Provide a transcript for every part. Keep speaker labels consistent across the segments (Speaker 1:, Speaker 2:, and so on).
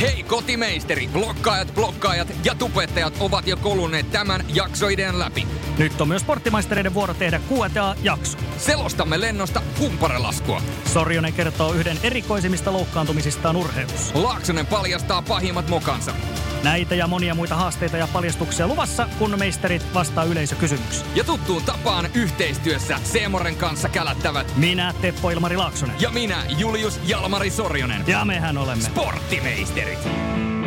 Speaker 1: Hei kotimeisteri, blokkaajat, blokkaajat ja tubettajat ovat jo koluneet tämän jaksoideen läpi.
Speaker 2: Nyt on myös sporttimaistereiden vuoro tehdä Q&A-jakso.
Speaker 1: Selostamme lennosta kumparelaskua.
Speaker 2: Sorjonen kertoo yhden erikoisimmista loukkaantumisistaan urheilussa.
Speaker 1: Laaksonen paljastaa pahimmat mokansa.
Speaker 2: Näitä ja monia muita haasteita ja paljastuksia luvassa, kun meisterit vastaa yleisökysymyksiin.
Speaker 1: Ja tuttuun tapaan yhteistyössä Seemoren kanssa kälättävät
Speaker 2: Minä, Teppo Ilmari Laaksonen.
Speaker 1: ja minä, Julius Jalmari Sorjonen.
Speaker 2: Ja mehän olemme.
Speaker 1: Sporttimeisterit. kidding.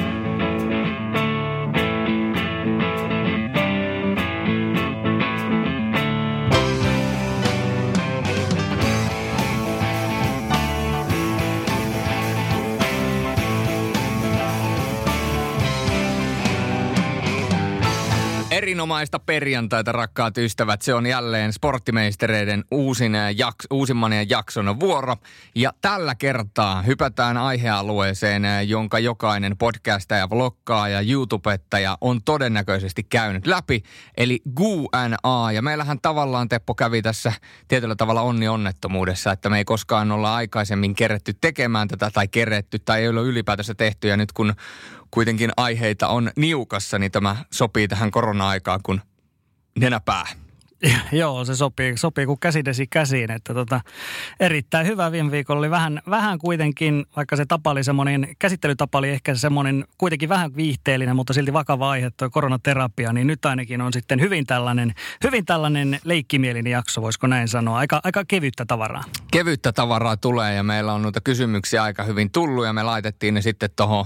Speaker 1: Erinomaista perjantaita, rakkaat ystävät. Se on jälleen sporttimeistereiden uusin äh, jaks, uusimman jakson vuoro. Ja tällä kertaa hypätään aihealueeseen, äh, jonka jokainen podcastaja, vloggaaja, YouTubettaja on todennäköisesti käynyt läpi. Eli Q&A. Ja meillähän tavallaan Teppo kävi tässä tietyllä tavalla onni onnettomuudessa, että me ei koskaan olla aikaisemmin keretty tekemään tätä tai keretty tai ei ole ylipäätänsä tehty. Ja nyt kun kuitenkin aiheita on niukassa, niin tämä sopii tähän korona-aikaan kuin nenäpää.
Speaker 2: Joo, se sopii, sopii kuin käsidesi käsiin. Että tota, erittäin hyvä viime viikolla oli vähän, vähän kuitenkin, vaikka se tapa oli semmoinen, käsittelytapa oli ehkä semmoinen kuitenkin vähän viihteellinen, mutta silti vakava aihe, tuo koronaterapia, niin nyt ainakin on sitten hyvin tällainen, hyvin tällainen leikkimielinen jakso, voisiko näin sanoa. Aika, aika kevyttä tavaraa.
Speaker 1: Kevyttä tavaraa tulee ja meillä on noita kysymyksiä aika hyvin tullut ja me laitettiin ne sitten tuohon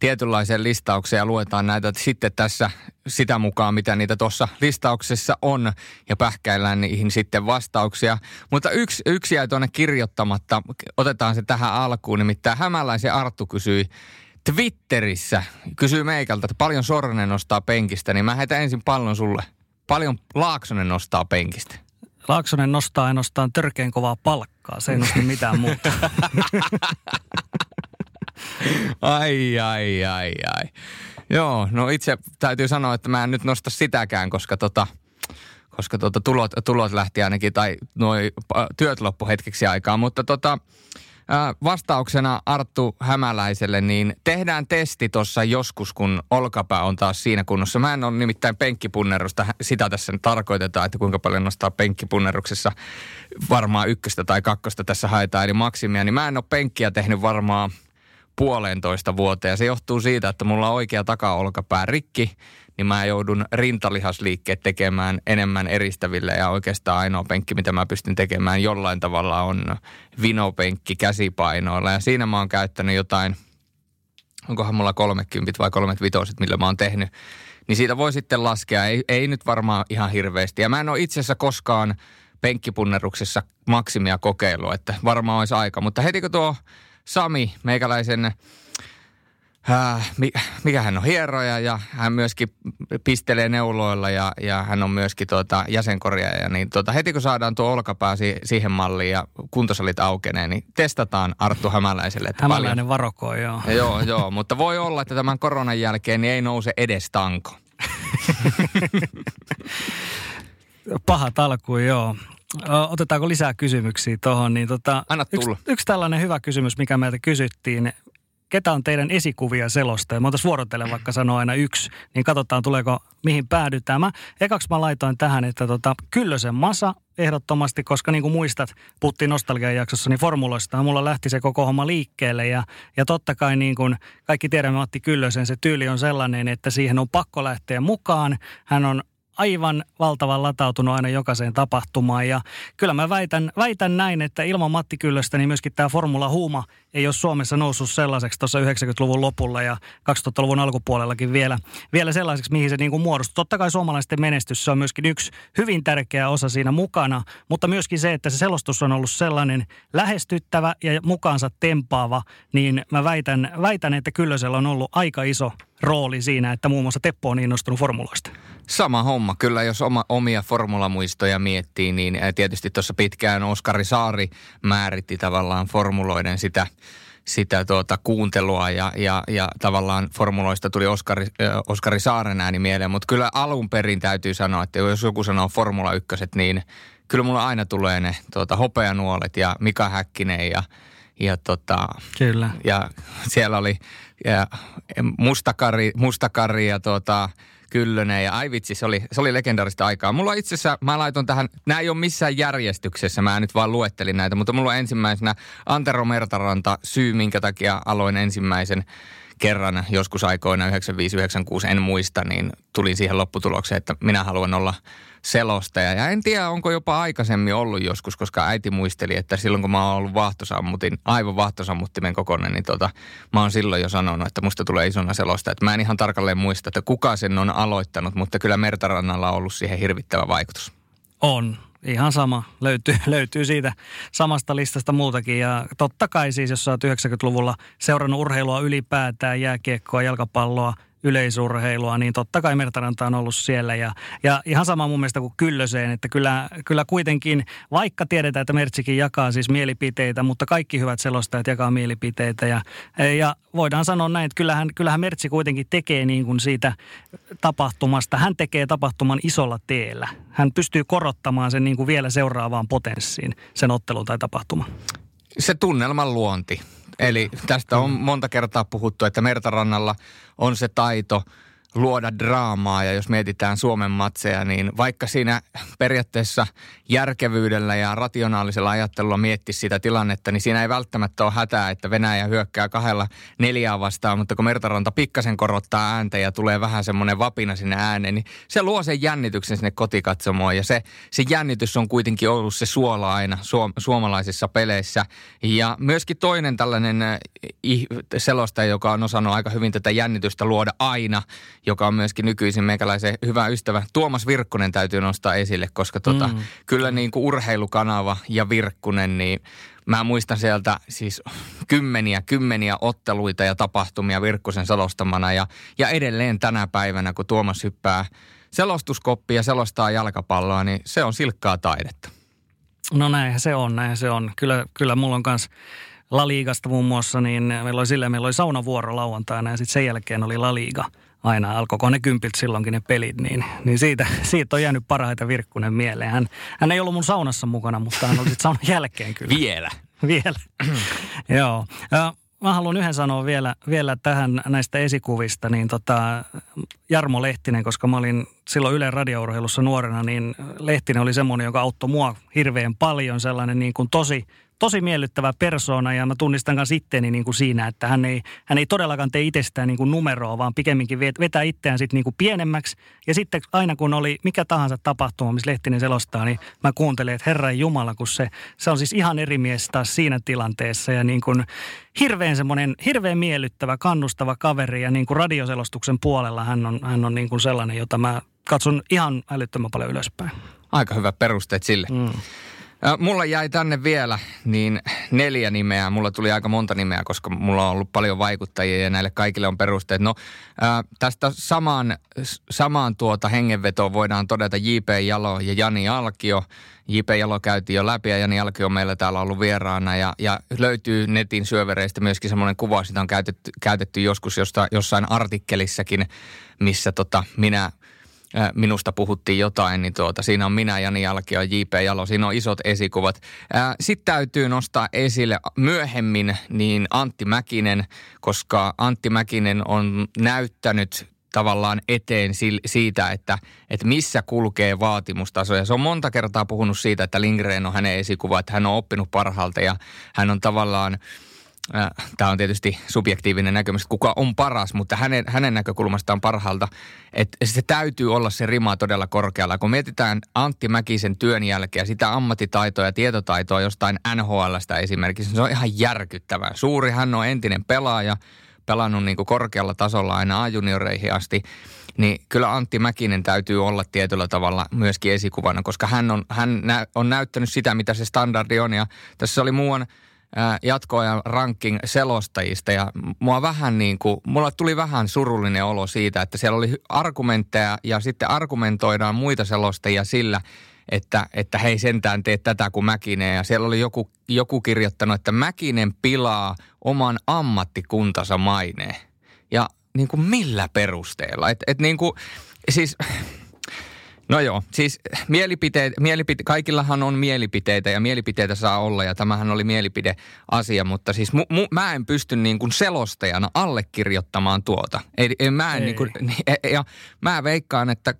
Speaker 1: tietynlaiseen listaukseen ja luetaan näitä sitten tässä sitä mukaan, mitä niitä tuossa listauksessa on ja pähkäillään niihin sitten vastauksia. Mutta yksi, yksi jäi tuonne kirjoittamatta, otetaan se tähän alkuun, nimittäin Hämäläisen Arttu kysyi Twitterissä, kysyy meikältä, että paljon Sornen nostaa penkistä, niin mä heitän ensin pallon sulle. Paljon Laaksonen nostaa penkistä.
Speaker 2: Laaksonen nostaa ainoastaan törkeän kovaa palkkaa, se ei nosta mitään muuta.
Speaker 1: Ai, ai, ai, ai. Joo, no itse täytyy sanoa, että mä en nyt nosta sitäkään, koska tota, koska tota tulot, tulot lähti ainakin, tai noi työt loppu hetkeksi aikaa. Mutta tota, vastauksena Arttu Hämäläiselle, niin tehdään testi tuossa joskus, kun olkapää on taas siinä kunnossa. Mä en ole nimittäin penkkipunnerusta, sitä tässä nyt tarkoitetaan, että kuinka paljon nostaa penkkipunneruksessa. Varmaan ykköstä tai kakkosta tässä haetaan, eli maksimia. Niin mä en ole penkkiä tehnyt varmaan puolentoista vuoteen. Ja se johtuu siitä, että mulla on oikea takaolkapää rikki, niin mä joudun rintalihasliikkeet tekemään enemmän eristäville. Ja oikeastaan ainoa penkki, mitä mä pystyn tekemään jollain tavalla on vinopenkki käsipainoilla. Ja siinä mä oon käyttänyt jotain, onkohan mulla 30 vai 35, millä mä oon tehnyt. Niin siitä voi sitten laskea, ei, ei nyt varmaan ihan hirveästi. Ja mä en ole itse asiassa koskaan penkkipunneruksessa maksimia kokeillut, että varmaan olisi aika. Mutta heti kun tuo Sami, meikäläisen, äh, mikä hän on, hieroja ja hän myöskin pistelee neuloilla ja, ja hän on myöskin tuota jäsenkorjaaja. Niin tuota, heti kun saadaan tuo olkapää si- siihen malliin ja kuntosalit aukenee, niin testataan Arttu Hämäläiselle. Että
Speaker 2: Hämäläinen
Speaker 1: paljon...
Speaker 2: varokoi, joo.
Speaker 1: Joo, joo, mutta voi olla, että tämän koronan jälkeen niin ei nouse edes tanko.
Speaker 2: Paha alku, joo. Otetaanko lisää kysymyksiä tuohon? Niin tota,
Speaker 1: Anna tulla.
Speaker 2: Yksi, yksi tällainen hyvä kysymys, mikä meiltä kysyttiin. Ketä on teidän esikuvia selosta? Ja mä otas vuorotellen vaikka sanoa aina yksi, niin katsotaan tuleeko mihin päädytään. Mä, ekaksi mä laitoin tähän, että tota, Kyllösen Masa ehdottomasti, koska niin kuin muistat, puhuttiin nostalgian jaksossa, niin formuloista mulla lähti se koko homma liikkeelle. Ja, ja totta kai niin kuin kaikki tiedämme Matti Kyllösen, se tyyli on sellainen, että siihen on pakko lähteä mukaan. Hän on aivan valtavan latautunut aina jokaiseen tapahtumaan. Ja kyllä mä väitän, väitän näin, että ilman Matti Kyllöstä niin myöskin tämä Formula Huuma ei ole Suomessa noussut sellaiseksi tuossa 90-luvun lopulla ja 2000-luvun alkupuolellakin vielä, vielä sellaiseksi, mihin se niin kuin muodostui. Totta kai suomalaisten menestys se on myöskin yksi hyvin tärkeä osa siinä mukana, mutta myöskin se, että se selostus on ollut sellainen lähestyttävä ja mukaansa tempaava, niin mä väitän, väitän että Kyllösellä on ollut aika iso rooli siinä, että muun muassa Teppo on innostunut formuloista.
Speaker 1: Sama homma. Kyllä jos oma, omia formulamuistoja miettii, niin tietysti tuossa pitkään Oskari Saari määritti tavallaan formuloiden sitä, sitä tuota kuuntelua ja, ja, ja tavallaan formuloista tuli Oskari, äh, Oskari Saaren ääni mieleen. Mutta kyllä alun perin täytyy sanoa, että jos joku sanoo Formula 1, niin kyllä mulla aina tulee ne tuota, hopeanuolet ja Mika Häkkinen ja, ja, tota,
Speaker 2: kyllä.
Speaker 1: ja siellä oli ja mustakari, mustakari ja tuota, Kyllönen ja ai vitsi, se oli, se oli legendaarista aikaa. Mulla itse asiassa, mä laiton tähän, nämä ei ole missään järjestyksessä, mä nyt vaan luettelin näitä, mutta mulla on ensimmäisenä Antero Mertaranta, syy minkä takia aloin ensimmäisen kerran joskus aikoina 95-96, en muista, niin tulin siihen lopputulokseen, että minä haluan olla selostaja. Ja en tiedä, onko jopa aikaisemmin ollut joskus, koska äiti muisteli, että silloin kun mä oon ollut vahtosammutin, aivan vahtosammuttimen kokoinen, niin tota, mä oon silloin jo sanonut, että musta tulee isona selostaja. Mä en ihan tarkalleen muista, että kuka sen on aloittanut, mutta kyllä Mertarannalla on ollut siihen hirvittävä vaikutus.
Speaker 2: On. Ihan sama. Löytyy, löytyy siitä samasta listasta muutakin. Ja totta kai siis, jos sä oot 90-luvulla seurannut urheilua ylipäätään, jääkiekkoa, jalkapalloa – yleisurheilua, niin totta kai Mertaranta on ollut siellä. Ja, ja ihan sama mun mielestä kuin Kyllöseen, että kyllä, kyllä kuitenkin, vaikka tiedetään, että Mertsikin jakaa siis mielipiteitä, mutta kaikki hyvät selostajat jakaa mielipiteitä. Ja, ja voidaan sanoa näin, että kyllähän, kyllähän Mertsi kuitenkin tekee niin kuin siitä tapahtumasta, hän tekee tapahtuman isolla teellä. Hän pystyy korottamaan sen niin kuin vielä seuraavaan potenssiin, sen ottelun tai tapahtuman.
Speaker 1: Se tunnelman luonti Eli tästä on monta kertaa puhuttu, että Mertarannalla on se taito – luoda draamaa ja jos mietitään Suomen matseja, niin vaikka siinä periaatteessa järkevyydellä ja rationaalisella ajattelulla mietti sitä tilannetta, niin siinä ei välttämättä ole hätää, että Venäjä hyökkää kahdella neljää vastaan, mutta kun Mertaranta pikkasen korottaa ääntä ja tulee vähän semmoinen vapina sinne ääneen, niin se luo sen jännityksen sinne kotikatsomoon ja se, se jännitys on kuitenkin ollut se suola aina suom- suomalaisissa peleissä. Ja myöskin toinen tällainen äh, selostaja, joka on osannut aika hyvin tätä jännitystä luoda aina, joka on myöskin nykyisin meikäläisen hyvä ystävä. Tuomas Virkkunen täytyy nostaa esille, koska tota, mm. kyllä niin kuin urheilukanava ja Virkkunen, niin mä muistan sieltä siis kymmeniä, kymmeniä otteluita ja tapahtumia Virkkusen selostamana. Ja, ja edelleen tänä päivänä, kun Tuomas hyppää selostuskoppi ja selostaa jalkapalloa, niin se on silkkaa taidetta.
Speaker 2: No näin se on, näin se on. Kyllä, kyllä mulla on kanssa La Liigasta muun muassa, niin meillä oli silleen, meillä oli saunavuoro lauantaina ja sitten sen jälkeen oli La Liiga – aina alkoiko ne kympiltä silloinkin ne pelit, niin, niin siitä, siitä on jäänyt parhaita Virkkunen mieleen. Hän, hän ei ollut mun saunassa mukana, mutta hän oli sitten saunan jälkeen kyllä.
Speaker 1: Vielä?
Speaker 2: Vielä, joo. Mä haluan yhden sanoa vielä, vielä tähän näistä esikuvista, niin tota, Jarmo Lehtinen, koska mä olin silloin Yle radiourheilussa nuorena, niin Lehtinen oli semmoinen, joka auttoi mua hirveän paljon, sellainen niin kuin tosi tosi miellyttävä persoona ja mä tunnistan myös itteeni niin kuin siinä, että hän ei, hän ei todellakaan tee itsestään niin kuin numeroa, vaan pikemminkin vetää itseään sitten niin kuin pienemmäksi. Ja sitten aina kun oli mikä tahansa tapahtuma, missä Lehtinen selostaa, niin mä kuuntelin, että Herran Jumala, kun se, se on siis ihan eri mies taas siinä tilanteessa ja niin kuin hirveän semmoinen, hirveän miellyttävä, kannustava kaveri ja niin kuin radioselostuksen puolella hän on, hän on niin kuin sellainen, jota mä katson ihan älyttömän paljon ylöspäin.
Speaker 1: Aika hyvät perusteet sille. Mm. Mulla jäi tänne vielä niin neljä nimeä. Mulla tuli aika monta nimeä, koska mulla on ollut paljon vaikuttajia ja näille kaikille on perusteet. No tästä samaan, samaan tuota hengenvetoon voidaan todeta J.P. Jalo ja Jani Alkio. J.P. Jalo käytiin jo läpi ja Jani Alkio on meillä täällä ollut vieraana. Ja, ja löytyy netin syövereistä myöskin semmoinen kuva, sitä on käytetty, käytetty joskus josta, jossain artikkelissakin, missä tota, minä minusta puhuttiin jotain, niin tuota, siinä on minä, Jani Jalkio ja J.P. Jalo. Siinä on isot esikuvat. Sitten täytyy nostaa esille myöhemmin niin Antti Mäkinen, koska Antti Mäkinen on näyttänyt tavallaan eteen siitä, että, että missä kulkee vaatimustaso. Ja se on monta kertaa puhunut siitä, että Lindgren on hänen esikuva, että hän on oppinut parhaalta ja hän on tavallaan – Äh, tämä on tietysti subjektiivinen näkemys, kuka on paras, mutta hänen, hänen näkökulmastaan parhaalta, että se täytyy olla se rima todella korkealla. Kun mietitään Antti Mäkisen työn jälkeen sitä ammattitaitoa ja tietotaitoa jostain NHLstä esimerkiksi, se on ihan järkyttävää. Suuri hän on entinen pelaaja, pelannut niin kuin korkealla tasolla aina A-junioreihin asti, niin kyllä Antti Mäkinen täytyy olla tietyllä tavalla myöskin esikuvana, koska hän on, hän nä, on näyttänyt sitä, mitä se standardi on. Ja tässä oli muuan jatkoajan ranking selostajista ja mua vähän niin kuin, mulla tuli vähän surullinen olo siitä, että siellä oli argumentteja ja sitten argumentoidaan muita selostajia sillä, että, että hei sentään tee tätä kuin Mäkinen. Ja siellä oli joku, joku kirjoittanut, että Mäkinen pilaa oman ammattikuntansa maineen. Ja niin kuin millä perusteella? Että et niin kuin, siis No joo, siis mielipiteet, mielipite, kaikillahan on mielipiteitä ja mielipiteitä saa olla ja tämähän oli mielipideasia, mutta siis mu, mu, mä en pysty niin kuin selostajana allekirjoittamaan tuota. Ei, ei, mä en Ei. Niin kuin, ja mä veikkaan, että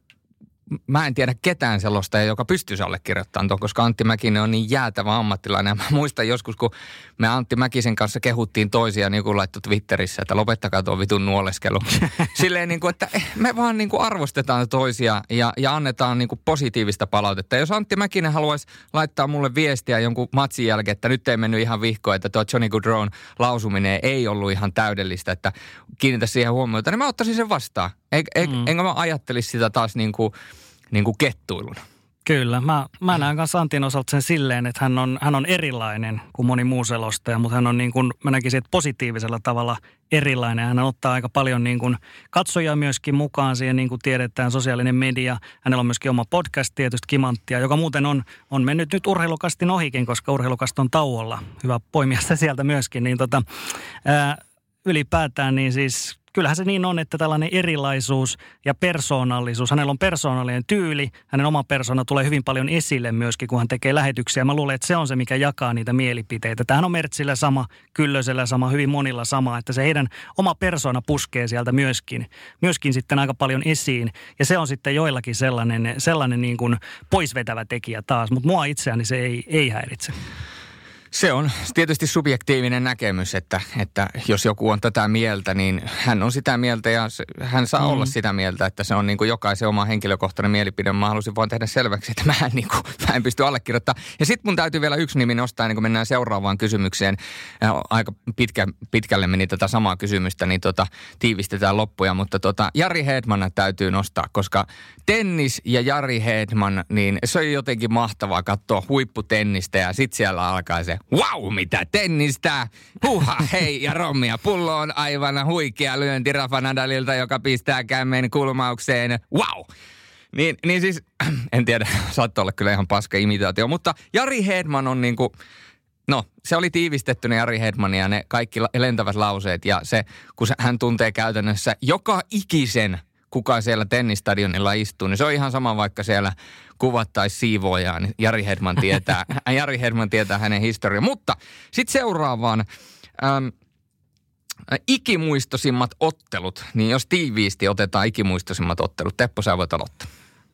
Speaker 1: mä en tiedä ketään sellaista, joka pystyisi allekirjoittamaan tuon, koska Antti Mäkinen on niin jäätävä ammattilainen. Ja mä muistan joskus, kun me Antti Mäkisen kanssa kehuttiin toisia, niin kuin laittoi Twitterissä, että lopettakaa tuo vitun nuoleskelu. Silleen niin kuin, että me vaan niin kuin arvostetaan toisia ja, ja annetaan niin kuin positiivista palautetta. Jos Antti Mäkinen haluaisi laittaa mulle viestiä jonkun matsin jälkeen, että nyt ei mennyt ihan vihkoon, että tuo Johnny Goodrone lausuminen ei ollut ihan täydellistä, että kiinnitä siihen huomiota, niin mä ottaisin sen vastaan. Eik, eik, mm. Enkä mä ajattelisi sitä taas niin kuin, niin kuin kettuiluna.
Speaker 2: Kyllä. Mä, mä näen kanssa Antin osalta sen silleen, että hän on, hän on erilainen kuin moni muu selostaja, mutta hän on niin kuin, mä näkisin, että positiivisella tavalla erilainen. Hän ottaa aika paljon niin kuin katsojia myöskin mukaan siihen, niin kuin tiedetään, sosiaalinen media. Hänellä on myöskin oma podcast tietysti Kimanttia, joka muuten on, on mennyt nyt urheilukastin ohikin, koska urheilukast on tauolla. Hyvä poimia sitä sieltä myöskin. Niin tota, ää, ylipäätään niin siis kyllähän se niin on, että tällainen erilaisuus ja persoonallisuus, hänellä on persoonallinen tyyli, hänen oma persona tulee hyvin paljon esille myöskin, kun hän tekee lähetyksiä. Mä luulen, että se on se, mikä jakaa niitä mielipiteitä. Tähän on Mertsillä sama, Kyllösellä sama, hyvin monilla sama, että se heidän oma persona puskee sieltä myöskin, myöskin sitten aika paljon esiin. Ja se on sitten joillakin sellainen, sellainen niin kuin poisvetävä tekijä taas, mutta mua itseäni se ei, ei häiritse.
Speaker 1: Se on tietysti subjektiivinen näkemys, että, että jos joku on tätä mieltä, niin hän on sitä mieltä ja hän saa mm. olla sitä mieltä, että se on niin kuin jokaisen oma henkilökohtainen mielipide. Mä halusin vaan tehdä selväksi, että mä en, niin kuin, mä en pysty allekirjoittamaan. Ja sitten mun täytyy vielä yksi nimi nostaa ennen kuin mennään seuraavaan kysymykseen. Aika pitkä, pitkälle meni tätä samaa kysymystä, niin tota, tiivistetään loppuja. Mutta tota, Jari Hedman täytyy nostaa, koska tennis ja Jari Hedman, niin se on jotenkin mahtavaa katsoa huipputennistä ja sitten siellä alkaa se wow, mitä tennistä! Huha, hei ja rommia. Pullo on aivan huikea lyönti Rafa Nadalilta, joka pistää kämmen kulmaukseen. Wow! Niin, niin siis, en tiedä, saattoi olla kyllä ihan paska imitaatio, mutta Jari Hedman on niinku, no se oli tiivistettynä Jari Hedmania ne kaikki lentävät lauseet ja se, kun hän tuntee käytännössä joka ikisen kuka siellä tennistadionilla istuu, niin se on ihan sama vaikka siellä kuvattaisi siivoojaa, niin Jari Hedman tietää, Jari Hedman tietää hänen historian. Mutta sitten seuraavaan, äm, ikimuistosimmat ottelut, niin jos tiiviisti otetaan ikimuistosimmat ottelut, Teppo sä voit aloittaa.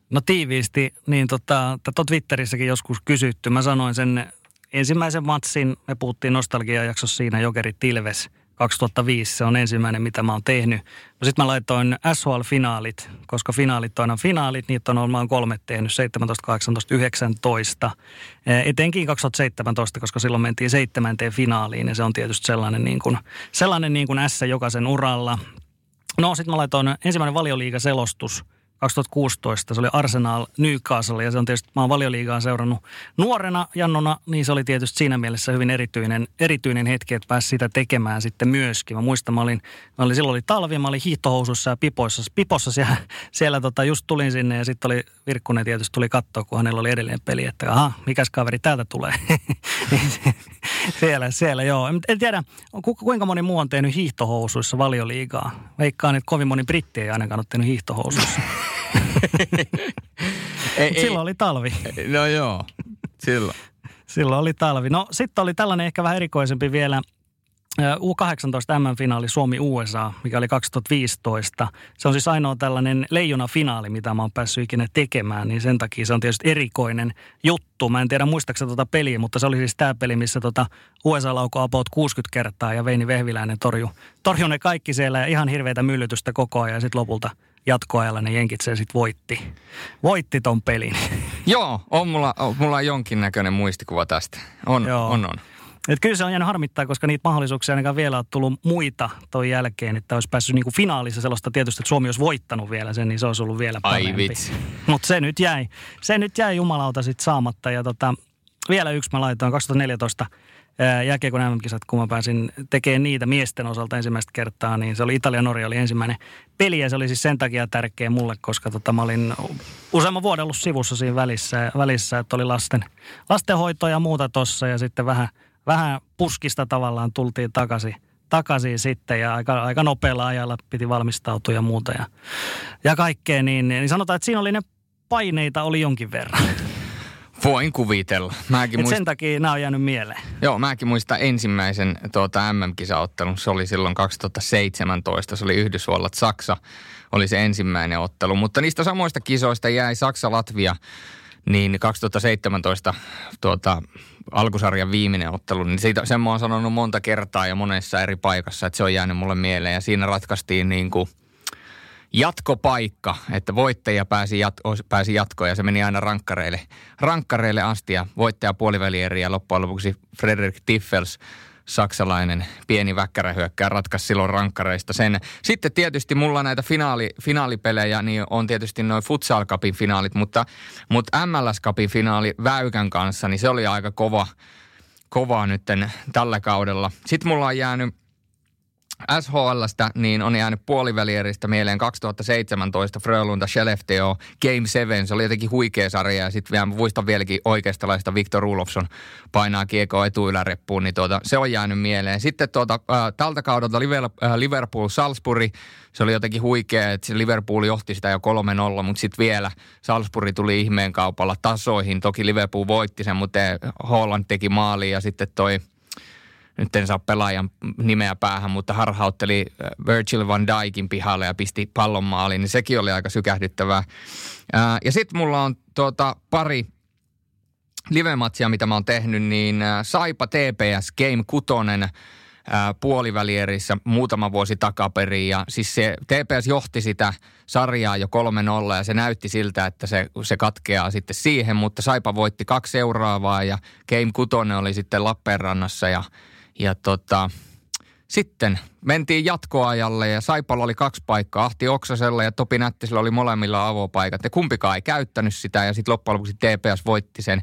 Speaker 2: No tiiviisti, niin tota, tätä Twitterissäkin joskus kysytty. Mä sanoin sen ensimmäisen matsin, me puhuttiin nostalgia-jaksossa siinä Jokeri Tilves – 2005 se on ensimmäinen, mitä mä oon tehnyt. No sitten mä laitoin SHL-finaalit, koska finaalit on aina finaalit, niitä on olen kolme tehnyt, 17, 18, 19. Etenkin 2017, koska silloin mentiin seitsemänteen finaaliin ja se on tietysti sellainen niin kuin, sellainen niin kuin S jokaisen uralla. No sitten mä laitoin ensimmäinen valioliiga-selostus – 2016. Se oli Arsenal Newcastle ja se on tietysti, mä oon valioliigaa seurannut nuorena Jannona, niin se oli tietysti siinä mielessä hyvin erityinen, erityinen hetki, että pääsi sitä tekemään sitten myöskin. Mä muistan, mä olin, mä olin silloin oli talvi, mä olin hiihtohousussa ja pipoissa, pipossa siellä, siellä tota, just tulin sinne ja sitten oli Virkkunen tietysti tuli katsoa, kun hänellä oli edelleen peli, että aha, mikäs kaveri täältä tulee. Siellä, siellä joo. En tiedä, kuinka moni muu on tehnyt hiihtohousuissa valioliigaa. Veikkaan, että kovin moni britti ei ainakaan ole tehnyt hiihtohousuissa. ei, Silloin ei. oli talvi.
Speaker 1: No joo, silloin.
Speaker 2: Silloin oli talvi. No sitten oli tällainen ehkä vähän erikoisempi vielä – U18 M-finaali Suomi-USA, mikä oli 2015. Se on siis ainoa tällainen leijona-finaali, mitä mä oon päässyt ikinä tekemään, niin sen takia se on tietysti erikoinen juttu. Mä en tiedä muistaakseni tuota peliä, mutta se oli siis tämä peli, missä tota USA laukoi about 60 kertaa ja Veini Vehviläinen torju, torju ne kaikki siellä ja ihan hirveitä myllytystä koko ajan ja sitten lopulta jatkoajalla ne jenkit sen sitten voitti. Voitti ton pelin.
Speaker 1: Joo, on mulla, on mulla jonkinnäköinen muistikuva tästä. On, Joo. on, on.
Speaker 2: Et kyllä se on jäänyt harmittaa, koska niitä mahdollisuuksia ainakaan vielä on tullut muita toi jälkeen, että olisi päässyt niinku finaalissa sellaista tietysti, että Suomi olisi voittanut vielä sen, niin se olisi ollut vielä parempi. Mutta se nyt jäi, se nyt jäi jumalauta sitten saamatta ja tota, vielä yksi mä laitoin 2014 jääkiekon MM-kisat, kun mä pääsin tekemään niitä miesten osalta ensimmäistä kertaa, niin se oli Italia-Norja oli ensimmäinen peli ja se oli siis sen takia tärkeä mulle, koska tota, mä olin useamman vuoden ollut sivussa siinä välissä, välissä että oli lasten, lastenhoito ja muuta tossa ja sitten vähän, vähän puskista tavallaan tultiin takaisin takaisin sitten ja aika, aika nopealla ajalla piti valmistautua ja muuta ja, ja kaikkea, niin, niin sanotaan, että siinä oli ne paineita oli jonkin verran.
Speaker 1: Voin kuvitella.
Speaker 2: Mäkin muist... Sen takia nämä on jäänyt mieleen.
Speaker 1: Joo, mäkin muistan ensimmäisen tuota, MM-kisaottelun. Se oli silloin 2017. Se oli Yhdysvallat-Saksa. Oli se ensimmäinen ottelu. Mutta niistä samoista kisoista jäi Saksa-Latvia niin 2017 tuota, alkusarjan viimeinen ottelu, niin siitä, sen mä oon sanonut monta kertaa ja monessa eri paikassa, että se on jäänyt mulle mieleen. Ja siinä ratkaistiin niin kuin – jatkopaikka, että voittaja pääsi, jat, pääsi jatkoon ja se meni aina rankkareille, rankkareille asti ja voittaja puolivälieri ja loppujen lopuksi Frederik Tiffels saksalainen pieni väkkärähyökkää ratkaisi silloin rankkareista sen. Sitten tietysti mulla näitä finaali, finaalipelejä, niin on tietysti noin Futsal Cupin finaalit, mutta, mutta MLS Cupin finaali Väykän kanssa, niin se oli aika kova, kova nytten tällä kaudella. Sitten mulla on jäänyt SHLstä niin on jäänyt puolivälieristä mieleen 2017 Frölunda Skellefteå Game 7. Se oli jotenkin huikea sarja ja sitten vielä muistan vieläkin oikeistalaista Victor Ulofsson painaa kiekkoa etuyläreppuun, niin tuota, se on jäänyt mieleen. Sitten tuota, äh, tältä kaudelta äh, Liverpool Salzburg, se oli jotenkin huikea, että Liverpool johti sitä jo 3-0, mutta sitten vielä Salzburg tuli ihmeen kaupalla tasoihin. Toki Liverpool voitti sen, mutta Holland teki maaliin ja sitten toi – nyt en saa pelaajan nimeä päähän, mutta harhautteli äh, Virgil van Dijkin pihalle ja pisti pallon maaliin, niin sekin oli aika sykähdyttävää. Äh, ja sitten mulla on tuota pari livematsia, mitä mä oon tehnyt, niin äh, Saipa TPS Game 6 puolivälierissä muutama vuosi takaperin. Ja siis se TPS johti sitä sarjaa jo 3-0 ja se näytti siltä, että se, se katkeaa sitten siihen, mutta Saipa voitti kaksi seuraavaa ja Game 6 oli sitten Lappeenrannassa ja ja tota, sitten mentiin jatkoajalle ja Saipalla oli kaksi paikkaa. Ahti Oksasella ja Topi Nättisellä oli molemmilla avopaikat. Ja kumpikaan ei käyttänyt sitä ja sitten loppujen lopuksi TPS voitti sen.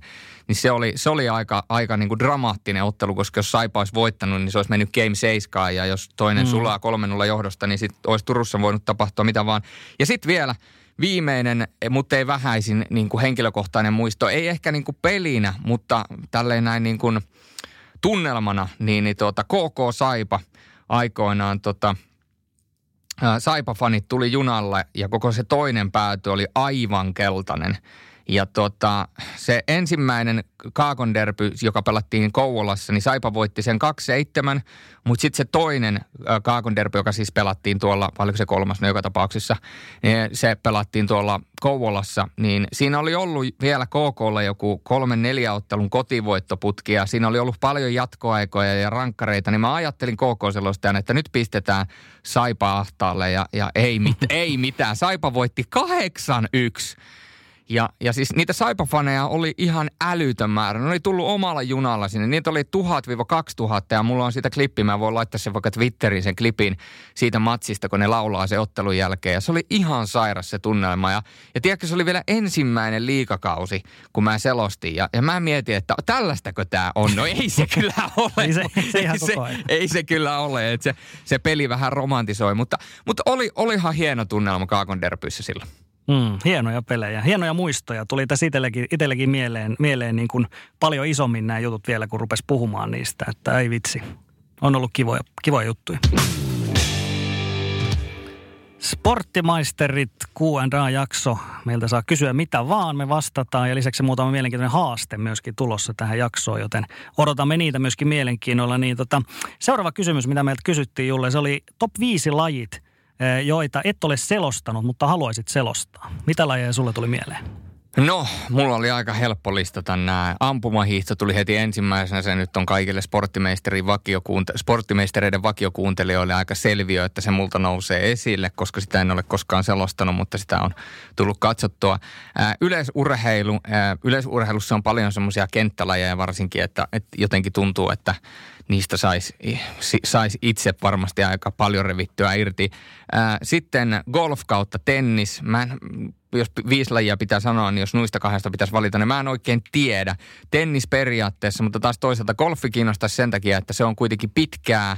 Speaker 1: Niin se oli, se oli aika, aika niin kuin dramaattinen ottelu, koska jos Saipa olisi voittanut, niin se olisi mennyt Game 7 ja jos toinen mm. sulaa 3 johdosta, niin sitten olisi Turussa voinut tapahtua mitä vaan. Ja sitten vielä viimeinen, mutta ei vähäisin niin kuin henkilökohtainen muisto. Ei ehkä niin kuin pelinä, mutta tälleen näin niin kuin – tunnelmana, niin, niin tuota, KK Saipa aikoinaan tota, Saipa-fanit tuli junalle ja koko se toinen pääty oli aivan keltainen. Ja tota, se ensimmäinen Kaakon derby, joka pelattiin Kouvolassa, niin Saipa voitti sen 2-7, mutta sitten se toinen Kaakon derby, joka siis pelattiin tuolla, oliko se kolmas, no joka tapauksessa, niin se pelattiin tuolla Kouvolassa, niin siinä oli ollut vielä KKlla joku kolmen neljä ottelun kotivoittoputki ja siinä oli ollut paljon jatkoaikoja ja rankkareita, niin mä ajattelin KK-selostajan, että nyt pistetään Saipa ahtaalle ja, ja ei, mit, ei mitään. Saipa voitti 8-1. Ja, ja siis niitä saipafaneja oli ihan älytön määrä. Ne oli tullut omalla junalla sinne. Niitä oli 1000-2000 ja mulla on siitä klippi. Mä voin laittaa sen vaikka Twitteriin sen klipin siitä matsista, kun ne laulaa se ottelun jälkeen. Ja se oli ihan sairas se tunnelma. Ja, ja tiedätkö, se oli vielä ensimmäinen liikakausi, kun mä selostin. Ja, ja mä mietin, että tällaistako tämä on. No ei se kyllä ole.
Speaker 2: ei, se, se, ei, se,
Speaker 1: ei se kyllä ole. Että se, se peli vähän romantisoi. Mutta, mutta oli, olihan hieno tunnelma Kaakon derpyissä silloin.
Speaker 2: Mm, hienoja pelejä, hienoja muistoja. Tuli tässä itsellekin, itsellekin mieleen, mieleen niin kuin paljon isommin nämä jutut vielä, kun rupesi puhumaan niistä. Että ei vitsi, on ollut kivoja, kivoja juttuja. Sporttimaisterit Q&A-jakso. Meiltä saa kysyä mitä vaan, me vastataan ja lisäksi muutama mielenkiintoinen haaste myöskin tulossa tähän jaksoon, joten odotamme niitä myöskin mielenkiinnolla. Niin tota, seuraava kysymys, mitä meiltä kysyttiin Julle, se oli top 5 lajit – joita et ole selostanut, mutta haluaisit selostaa. Mitä lajeja sulle tuli mieleen?
Speaker 1: No, mulla oli aika helppo listata nämä. Ampumahiihto tuli heti ensimmäisenä. Se nyt on kaikille vakiokuunte- sporttimeistereiden vakiokuuntelijoille aika selviö, että se multa nousee esille, koska sitä en ole koskaan selostanut, mutta sitä on tullut katsottua. Ää, yleisurheilu. Ää, yleisurheilussa on paljon semmoisia kenttälajeja varsinkin, että, että jotenkin tuntuu, että niistä saisi sais itse varmasti aika paljon revittyä irti. Ää, sitten golf kautta tennis. Mä en jos viisi lajia pitää sanoa, niin jos nuista kahdesta pitäisi valita, niin mä en oikein tiedä. Tennis periaatteessa, mutta taas toisaalta golfi kiinnostaisi sen takia, että se on kuitenkin pitkää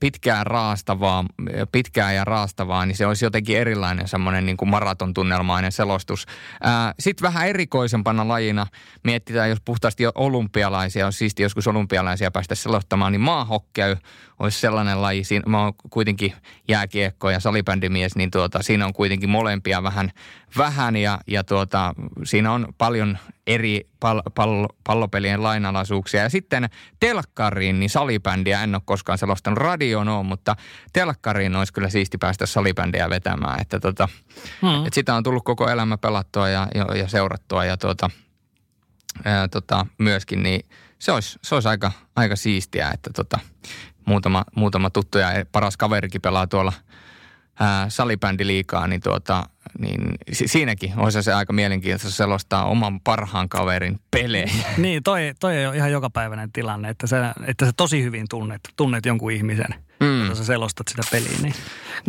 Speaker 1: pitkään raastavaa, pitkää ja raastavaa, niin se olisi jotenkin erilainen semmoinen niin kuin maratontunnelmainen selostus. Sitten vähän erikoisempana lajina mietitään, jos puhtaasti olympialaisia, on siisti joskus olympialaisia päästä selostamaan, niin maahokkey olisi sellainen laji. Siinä, mä oon kuitenkin jääkiekko ja salibändimies, niin tuota, siinä on kuitenkin molempia vähän, vähän ja, ja tuota, siinä on paljon eri pal- pal- pallopelien lainalaisuuksia. Ja sitten telkkariin, niin salibändiä en ole koskaan selostanut. Radioon on, mutta telkkariin olisi kyllä siisti päästä salibändiä vetämään. Että tota, hmm. et sitä on tullut koko elämä pelattua ja, ja, ja seurattua ja tuota, ää, tota, myöskin, niin se olisi, se olisi aika, aika siistiä, että tota, muutama, muutama tuttu ja paras kaverikin pelaa tuolla ää, salibändi liikaa, niin, tuota, niin si- siinäkin olisi se aika mielenkiintoista selostaa oman parhaan kaverin pelejä.
Speaker 2: niin, toi, toi on ihan jokapäiväinen tilanne, että sä, että sä tosi hyvin tunnet, tunnet jonkun ihmisen, mm. kun sä selostat sitä peliä, niin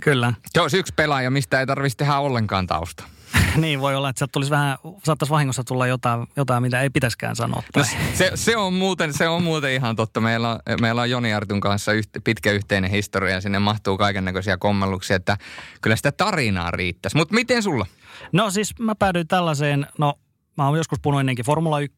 Speaker 2: kyllä.
Speaker 1: Se olisi yksi pelaaja, mistä ei tarvitsisi tehdä ollenkaan tausta.
Speaker 2: niin voi olla, että sieltä tulisi vähän, saattaisi vahingossa tulla jotain, jotain mitä ei pitäisikään sanoa. No,
Speaker 1: se, se, on muuten, se on muuten ihan totta. Meillä on, meillä on Joni Artun kanssa yht, pitkä yhteinen historia ja sinne mahtuu kaiken näköisiä kommelluksia, että kyllä sitä tarinaa riittäisi. Mutta miten sulla?
Speaker 2: No siis mä päädyin tällaiseen, no mä oon joskus puhunut ennenkin Formula 1,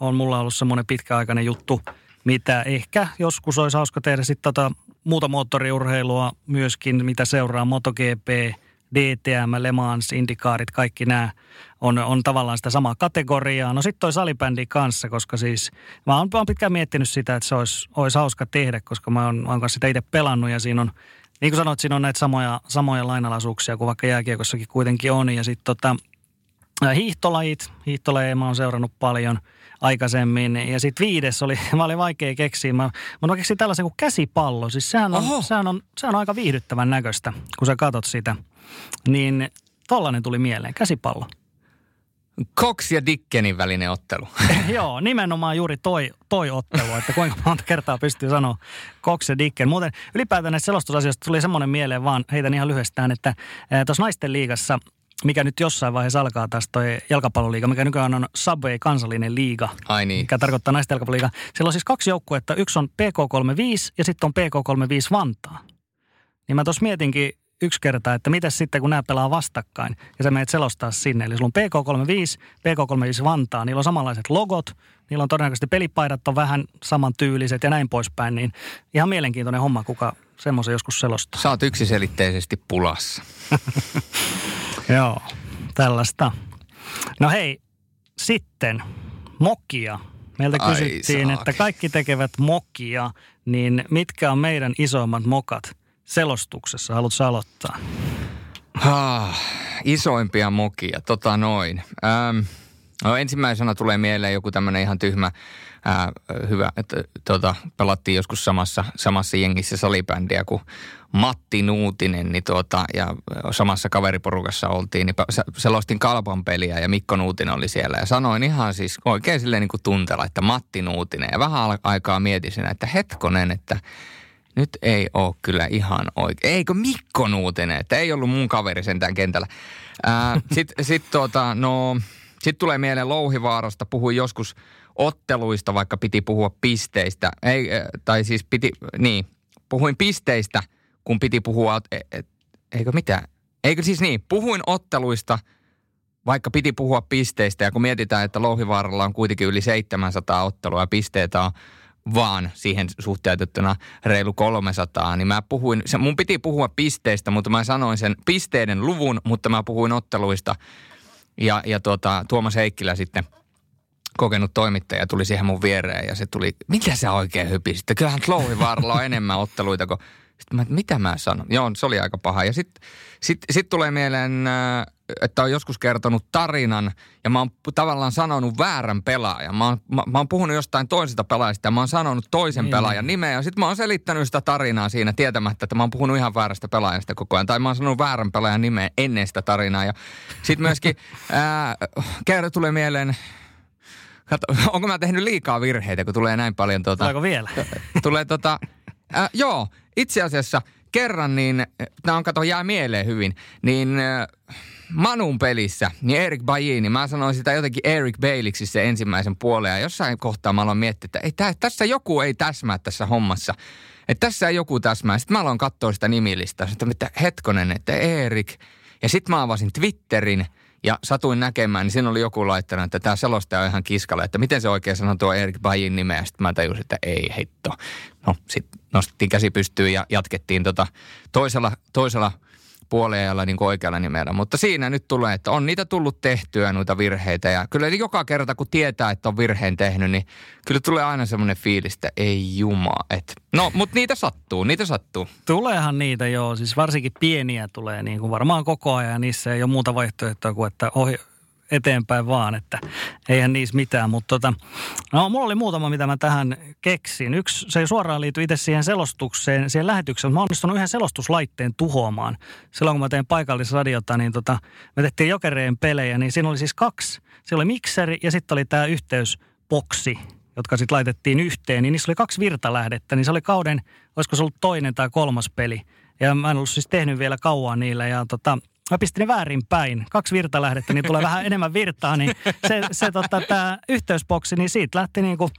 Speaker 2: on mulla ollut semmoinen pitkäaikainen juttu, mitä ehkä joskus olisi hauska tehdä sitten tota muuta moottoriurheilua myöskin, mitä seuraa MotoGP – DTM, Le Mans, Indikaarit, kaikki nämä on, on tavallaan sitä samaa kategoriaa. No sitten toi salibändi kanssa, koska siis mä oon, mä oon pitkään miettinyt sitä, että se olisi, olisi hauska tehdä, koska mä oon, mä oon sitä itse pelannut ja siinä on, niin kuin sanoit, siinä on näitä samoja, samoja lainalaisuuksia kuin vaikka jääkiekossakin kuitenkin on. Ja sitten tota, hiihtolajit, hiihtolajeja mä oon seurannut paljon aikaisemmin. Ja sitten viides oli, mä olin vaikea keksiä. Mä, mä keksin tällaisen kuin käsipallo. Siis sehän on, sehän on, sehän on aika viihdyttävän näköistä, kun sä katot sitä. Niin tollainen tuli mieleen, käsipallo.
Speaker 1: Cox ja Dickenin välinen ottelu.
Speaker 2: Joo, nimenomaan juuri toi, toi ottelu, että kuinka monta kertaa pystyy sanoa Cox ja Dicken. Muuten ylipäätään näistä selostusasioista tuli semmoinen mieleen vaan, heitä ihan lyhyestään, että tuossa naisten liigassa mikä nyt jossain vaiheessa alkaa taas toi jalkapalloliiga, mikä nykyään on Subway kansallinen liiga.
Speaker 1: Ai niin.
Speaker 2: Mikä tarkoittaa naisten jalkapalloliiga. Siellä on siis kaksi joukkuetta. Yksi on PK35 ja sitten on PK35 Vantaa. Niin mä tuossa mietinkin yksi kerta, että mitä sitten kun nämä pelaa vastakkain ja sä menet selostaa sinne. Eli sulla on PK35, PK35 Vantaa, niillä on samanlaiset logot, niillä on todennäköisesti pelipaidat on vähän samantyyliset ja näin poispäin, niin ihan mielenkiintoinen homma, kuka semmoisen joskus selostaa.
Speaker 1: Sä oot yksiselitteisesti pulassa.
Speaker 2: Joo, tällaista. No hei, sitten mokia. Meiltä Ai kysyttiin, saaki. että kaikki tekevät mokia, niin mitkä on meidän isoimmat mokat – selostuksessa? Haluatko aloittaa?
Speaker 1: Ah, isoimpia mokia, tota noin. Ähm, no ensimmäisenä tulee mieleen joku tämmöinen ihan tyhmä, ää, hyvä, että tota, pelattiin joskus samassa, samassa jengissä salibändiä kuin Matti Nuutinen, niin tuota, ja samassa kaveriporukassa oltiin, niin selostin kalpan peliä ja Mikko Nuutinen oli siellä. Ja sanoin ihan siis oikein silleen niin kuin tuntella, että Matti Nuutinen. Ja vähän aikaa mietin siinä, että hetkonen, että nyt ei ole kyllä ihan oikein. Eikö Mikko Nuutinen, että ei ollut mun kaveri sentään kentällä. Sitten sit tuota, no, sit tulee mieleen Louhivaarasta. Puhuin joskus otteluista, vaikka piti puhua pisteistä. Ei, tai siis piti, niin, puhuin pisteistä, kun piti puhua, et, et, eikö mitä? Eikö siis niin, puhuin otteluista, vaikka piti puhua pisteistä. Ja kun mietitään, että Louhivaaralla on kuitenkin yli 700 ottelua ja pisteitä on vaan siihen suhteutettuna reilu 300, niin mä puhuin, se, mun piti puhua pisteistä, mutta mä sanoin sen pisteiden luvun, mutta mä puhuin otteluista. Ja, ja tuota, Tuomas Heikkilä sitten kokenut toimittaja tuli siihen mun viereen ja se tuli, mitä sä oikein hypisit? Kyllähän Louhivaaralla on enemmän otteluita kuin sitten mä, mitä mä sanon? Joo, se oli aika paha. Ja sitten sit, sit tulee mieleen, äh, että on joskus kertonut tarinan ja mä oon tavallaan sanonut väärän pelaajan. Mä oon, mä, mä oon puhunut jostain toisesta pelaajasta ja mä oon sanonut toisen niin. pelaajan nimeä. Ja sitten mä oon selittänyt sitä tarinaa siinä tietämättä, että mä oon puhunut ihan väärästä pelaajasta koko ajan. Tai mä oon sanonut väärän pelaajan nimeä ennen sitä tarinaa. Ja sitten myöskin ää, kerro tulee mieleen, Kato, onko mä tehnyt liikaa virheitä, kun tulee näin paljon tuota...
Speaker 2: Tuleeko vielä?
Speaker 1: Tulee tota... Äh, joo, itse asiassa kerran niin, tämä on kato jää mieleen hyvin, niin äh, Manun pelissä, niin Erik Bajini, mä sanoin sitä jotenkin Eric Bailiksi se ensimmäisen puolen. Ja jossain kohtaa mä aloin miettiä, että ei, tä, tässä joku ei täsmää tässä hommassa. Että tässä ei joku täsmää. Sitten mä aloin katsoa sitä nimilistä. Sitten että hetkonen, että Erik. Ja sitten mä avasin Twitterin ja satuin näkemään, niin siinä oli joku laittanut, että tämä selostaja on ihan kiskalle, että miten se oikein sanoo tuo Erik Bajin nimeä. Sitten mä tajusin, että ei heitto. No sitten nostettiin käsi pystyyn ja jatkettiin tota toisella, toisella puoliajalla niin oikealla nimellä. Mutta siinä nyt tulee, että on niitä tullut tehtyä noita virheitä. Ja kyllä joka kerta, kun tietää, että on virheen tehnyt, niin kyllä tulee aina semmoinen fiilis, että ei juma. Et, no, mutta niitä sattuu, niitä sattuu.
Speaker 2: Tuleehan niitä joo, siis varsinkin pieniä tulee niin kuin varmaan koko ajan. Niissä ei ole muuta vaihtoehtoa kuin, että ohi, eteenpäin vaan, että eihän niissä mitään. Mutta tota, no, mulla oli muutama, mitä mä tähän keksin. Yksi, se ei suoraan liity itse siihen selostukseen, siihen lähetykseen. Mä onnistunut yhden selostuslaitteen tuhoamaan. Silloin kun mä tein paikallisradiota, niin tota, me tehtiin jokereen pelejä, niin siinä oli siis kaksi. Siellä oli mikseri ja sitten oli tämä yhteysboksi, jotka sitten laitettiin yhteen, niin niissä oli kaksi virtalähdettä, niin se oli kauden, olisiko se ollut toinen tai kolmas peli. Ja mä en ollut siis tehnyt vielä kauan niillä ja tota, mä pistin ne väärin päin. Kaksi virtalähdettä, niin tulee vähän enemmän virtaa, niin se, se tota, tämä yhteysboksi, niin siitä lähti niin kuin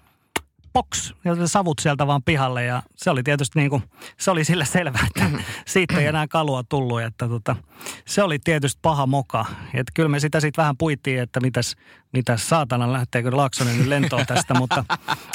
Speaker 2: box, ja savut sieltä vaan pihalle ja se oli tietysti niin kuin, se oli sillä selvä, että siitä ei enää kalua tullut, että tota, se oli tietysti paha moka. Että kyllä me sitä sitten vähän puittiin, että mitäs, mitäs saatana lähteekö Laaksonen nyt lentoon tästä, mutta,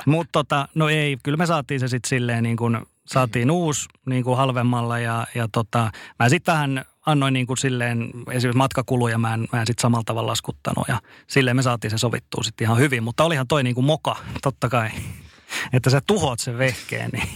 Speaker 2: mutta tota, no ei, kyllä me saatiin se sitten silleen niin kuin, saatiin uusi niin kuin halvemmalla ja, ja tota, mä sitten vähän annoin niin kuin silleen esimerkiksi matkakuluja mä en, mä en sitten samalla tavalla laskuttanut ja silleen me saatiin se sovittua sitten ihan hyvin. Mutta olihan toi niin kuin moka, totta kai, että sä tuhot sen vehkeen. Niin.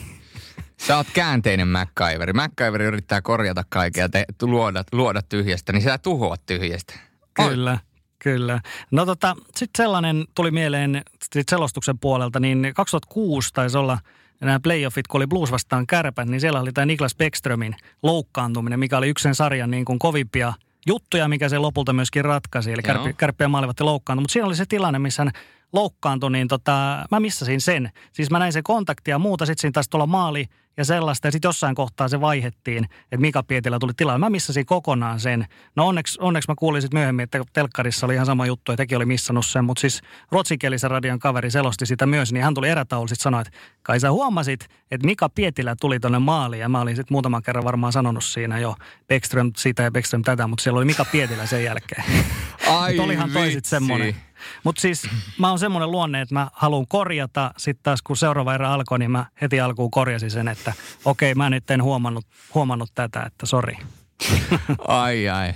Speaker 1: Sä oot käänteinen MacGyver. MacGyver yrittää korjata kaikkea, te, luoda, luoda tyhjästä, niin sä tuhoat tyhjästä.
Speaker 2: Kyllä. Kyllä. No tota, sitten sellainen tuli mieleen sit selostuksen puolelta, niin 2006 taisi olla – nämä playoffit, kun oli Blues vastaan kärpät, niin siellä oli tämä Niklas Beckströmin loukkaantuminen, mikä oli yksi sen sarjan niin kuin kovimpia juttuja, mikä se lopulta myöskin ratkaisi. Eli kärppi, kärppiä maalivatti loukkaantui. Mutta siinä oli se tilanne, missä hän loukkaantui, niin tota, mä missasin sen. Siis mä näin sen kontaktia ja muuta, sitten siinä taisi tulla maali – ja sellaista. Ja sitten jossain kohtaa se vaihettiin, että Mika Pietilä tuli tilalle. Mä missasin kokonaan sen. No onneksi, onneksi mä kuulin sitten myöhemmin, että telkkarissa oli ihan sama juttu, ja teki oli missannut sen. Mutta siis ruotsinkielisen radion kaveri selosti sitä myös, niin hän tuli erätaulu sitten sanoi, että kai sä huomasit, että Mika Pietilä tuli tonne maaliin. Ja mä olin sitten muutaman kerran varmaan sanonut siinä jo Beckström sitä ja Beckström tätä, mutta siellä oli Mika Pietilä sen jälkeen.
Speaker 1: Ai
Speaker 2: olihan toisit semmoinen. Mutta siis mä oon semmoinen luonne, että mä haluan korjata. Sitten taas kun seuraava erä alkoi, niin mä heti alkuun korjasin sen, että okei, mä nyt en huomannut, huomannut tätä, että sori.
Speaker 1: ai ai.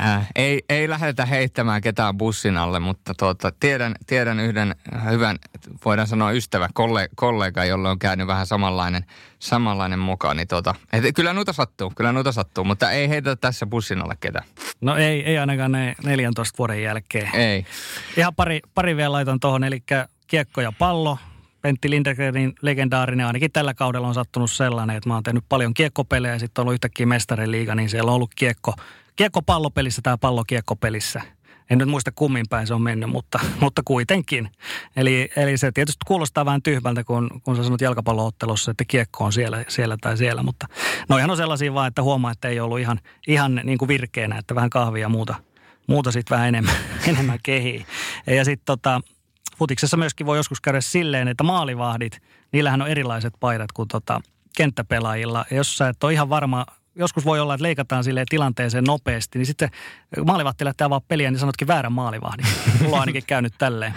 Speaker 1: Äh, ei, ei lähdetä heittämään ketään bussin alle, mutta tuota, tiedän, tiedän yhden hyvän, voidaan sanoa ystävä, kollega, kollega jolle on käynyt vähän samanlainen, samanlainen mukaan. Niin tuota, et, kyllä noita sattuu, kyllä noita sattuu, mutta ei heitä tässä bussin alle ketään.
Speaker 2: No ei, ei ainakaan ne 14 vuoden jälkeen.
Speaker 1: Ei.
Speaker 2: Ihan pari, pari vielä laitan tuohon, eli kiekko ja pallo. Pentti Lindegrenin legendaarinen, ainakin tällä kaudella on sattunut sellainen, että mä oon tehnyt paljon kiekkopelejä ja sitten on ollut yhtäkkiä mestarin liiga, niin siellä on ollut kiekko, kiekko pallopelissä tai pallo kiekkopelissä. En nyt muista kummin päin se on mennyt, mutta, mutta kuitenkin. Eli, eli se tietysti kuulostaa vähän tyhmältä, kun, kun sä sanot jalkapalloottelussa, että kiekko on siellä, siellä tai siellä. Mutta noihan on sellaisia vaan, että huomaa, että ei ollut ihan, ihan niin kuin virkeänä, että vähän kahvia ja muuta, muuta sitten vähän enemmän, enemmän kehii. Ja sitten tota, futiksessa myöskin voi joskus käydä silleen, että maalivahdit, niillähän on erilaiset paidat kuin tota, kenttäpelaajilla. Ja jos sä et ole ihan varma, joskus voi olla, että leikataan sille tilanteeseen nopeasti, niin sitten maalivahti lähtee avaa peliä, niin sanotkin väärän maalivahdin. Mulla on ainakin käynyt tälleen.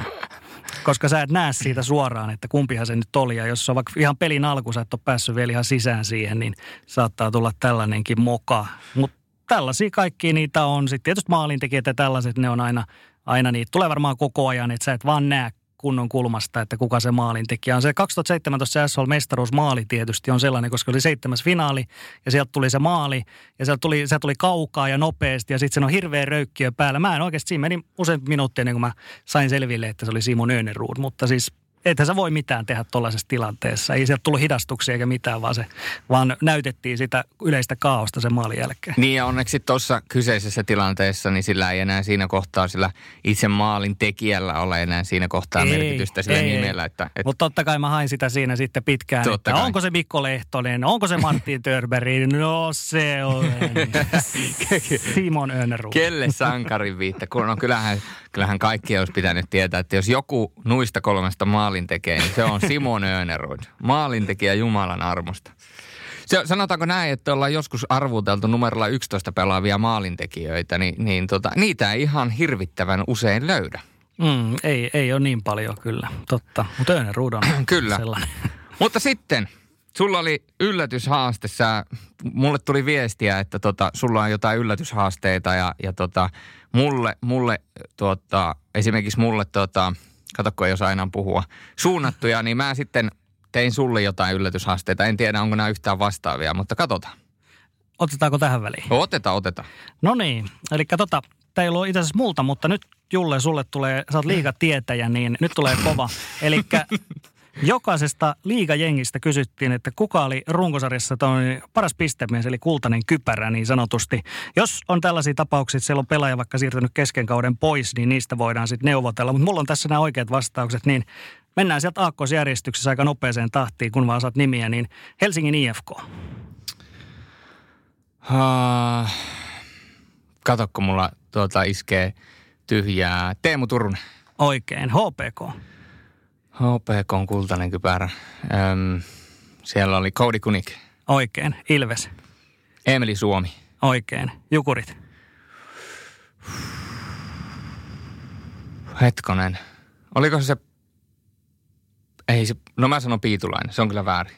Speaker 2: Koska sä et näe siitä suoraan, että kumpihan se nyt oli. Ja jos on vaikka ihan pelin alku, sä et ole päässyt vielä ihan sisään siihen, niin saattaa tulla tällainenkin moka. Mutta tällaisia kaikki niitä on. Sitten tietysti maalintekijät ja tällaiset, ne on aina, aina niitä. Tulee varmaan koko ajan, että sä et vaan näe kunnon kulmasta, että kuka se maalintekijä on. Se 2017 SHL-mestaruusmaali tietysti on sellainen, koska oli seitsemäs finaali ja sieltä tuli se maali ja sieltä tuli, se tuli kaukaa ja nopeasti ja sitten se on hirveä röykkiö päällä. Mä en oikeasti, siinä meni usein minuuttia ennen kuin mä sain selville, että se oli Simon Önerud, mutta siis ethän sä voi mitään tehdä tuollaisessa tilanteessa. Ei sieltä tullut hidastuksia eikä mitään, vaan, se, vaan näytettiin sitä yleistä kaaosta sen maalin jälkeen.
Speaker 1: Niin ja onneksi tuossa kyseisessä tilanteessa, niin sillä ei enää siinä kohtaa, sillä itse maalin tekijällä ole enää siinä kohtaa ei, merkitystä sillä ei, nimellä. Että, että...
Speaker 2: Mutta totta kai mä hain sitä siinä sitten pitkään, totta että kai. onko se Mikko Lehtonen, onko se Martin Törberg, no se on Simon Önerud.
Speaker 1: Kelle sankarin viitta? Kun, no kyllähän, kyllähän kaikki olisi pitänyt tietää, että jos joku nuista kolmesta maalin tekee, niin se on Simon Önerud. Maalintekijä Jumalan armosta. Se, sanotaanko näin, että ollaan joskus arvuteltu numerolla 11 pelaavia maalintekijöitä, niin, niin tota, niitä ei ihan hirvittävän usein löydä.
Speaker 2: Mm, ei, ei ole niin paljon kyllä, totta. Mutta Önerud on
Speaker 1: kyllä.
Speaker 2: sellainen.
Speaker 1: Mutta sitten, sulla oli yllätyshaaste. Sä, mulle tuli viestiä, että tota, sulla on jotain yllätyshaasteita ja, ja tota, mulle, mulle tota, esimerkiksi mulle, tota, katsokko ei osaa aina puhua, suunnattuja, niin mä sitten tein sulle jotain yllätyshaasteita. En tiedä, onko nämä yhtään vastaavia, mutta katsotaan.
Speaker 2: Otetaanko tähän väliin?
Speaker 1: Otetaan, otetaan.
Speaker 2: No niin, eli tota, tämä ei ollut itse asiassa multa, mutta nyt Julle, sulle tulee, sä oot liigatietäjä, niin nyt tulee kova. Eli Jokaisesta liigajengistä kysyttiin, että kuka oli runkosarjassa paras pistemies, eli kultainen kypärä niin sanotusti. Jos on tällaisia tapauksia, että siellä on pelaaja vaikka siirtynyt kesken kauden pois, niin niistä voidaan sitten neuvotella. Mutta mulla on tässä nämä oikeat vastaukset, niin mennään sieltä aakkosjärjestyksessä aika nopeeseen tahtiin, kun vaan saat nimiä, niin Helsingin IFK.
Speaker 1: Uh, katokko mulla tuota iskee tyhjää. Teemu Turunen.
Speaker 2: Oikein. HPK.
Speaker 1: HPK on kultainen kypärä. Öm, siellä oli Cody Kunik.
Speaker 2: Oikein. Ilves.
Speaker 1: Emeli Suomi.
Speaker 2: Oikein. Jukurit.
Speaker 1: Hetkonen. Oliko se ei se, no mä sanon Piitulainen, se on kyllä väärin.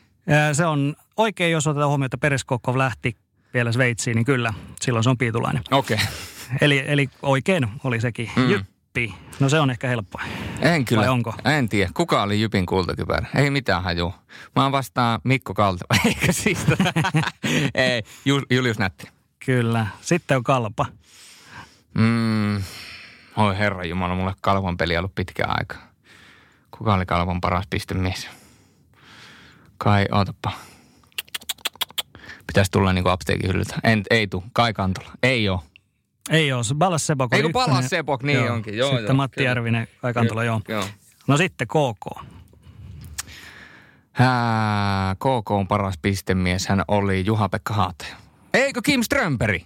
Speaker 2: Se on oikein, jos otetaan huomioon, että Pereskokov lähti vielä Sveitsiin, niin kyllä, silloin se on Piitulainen.
Speaker 1: Okei. Okay.
Speaker 2: Eli, eli oikein oli sekin. Mm. Jyppi. No se on ehkä helppoa.
Speaker 1: En kyllä.
Speaker 2: Vai onko?
Speaker 1: En tiedä. Kuka oli Jypin kultakypärä? Ei mitään haju. Mä oon vastaan Mikko Kalta. Eikä siis. Ei, Julius Nätti.
Speaker 2: Kyllä. Sitten on Kalpa.
Speaker 1: Mm. Oi herra Jumala, mulle Kalvan peli ollut pitkä aika. Kuka oli Kalvan paras pistemies? Kai, ootapa. Pitäisi tulla niinku apteekin hyllyltä. En, ei tuu. Kai Kantola. Ei oo.
Speaker 2: Ei ole, Balas Sebok
Speaker 1: Eikö Balas Sebok, niin joo. onkin. Joo,
Speaker 2: sitten joo, Matti kyllä. Järvinen, Kai Kantola, joo. joo. No sitten KK.
Speaker 1: Hää, KK on paras pistemies. Hän oli Juha-Pekka Haate. Eikö Kim Strömperi?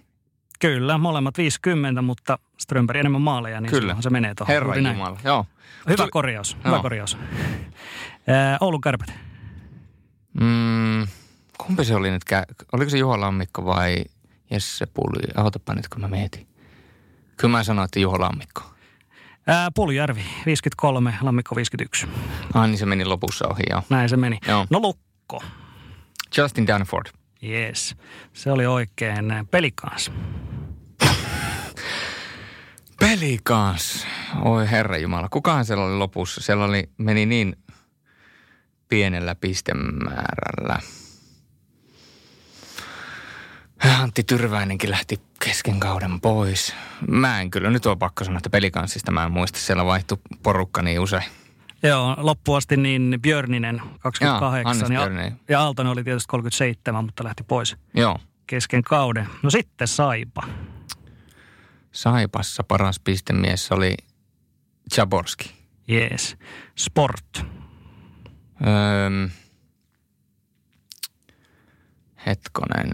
Speaker 2: Kyllä, molemmat 50, mutta Strömperi enemmän maaleja, niin Kyllä. se menee tuohon.
Speaker 1: Herra Jumala, joo.
Speaker 2: Hyvä Tuli... korjaus, hyvä joo. korjaus. Ää, Oulun kärpät.
Speaker 1: Mm, kumpi se oli nyt? Oliko se Juha Lammikko vai Jesse Puli? Autapa nyt, kun mä mietin. Kyllä mä sanoin, että Juho Lammikko.
Speaker 2: Ää, Puljärvi 53, Lammikko 51.
Speaker 1: Ah, niin se meni lopussa ohi, joo.
Speaker 2: Näin se meni. Joo. No Lukko.
Speaker 1: Justin Danford.
Speaker 2: Yes, se oli oikein. Pelikans.
Speaker 1: Pelikans. Oi herra Jumala. Kukahan siellä oli lopussa? Siellä oli, meni niin pienellä pistemäärällä. Antti Tyrväinenkin lähti kesken kauden pois. Mä en kyllä, nyt on pakko sanoa, että pelikanssista mä en muista, siellä vaihtui porukka niin usein.
Speaker 2: Joo, loppuasti niin Björninen 28 Jaa, ja, ja Aaltonen oli tietysti 37, mutta lähti pois
Speaker 1: Joo.
Speaker 2: kesken kauden. No sitten Saipa.
Speaker 1: Saipassa paras pistemies oli Jaborski.
Speaker 2: Jees. Sport.
Speaker 1: Öö, hetkonen.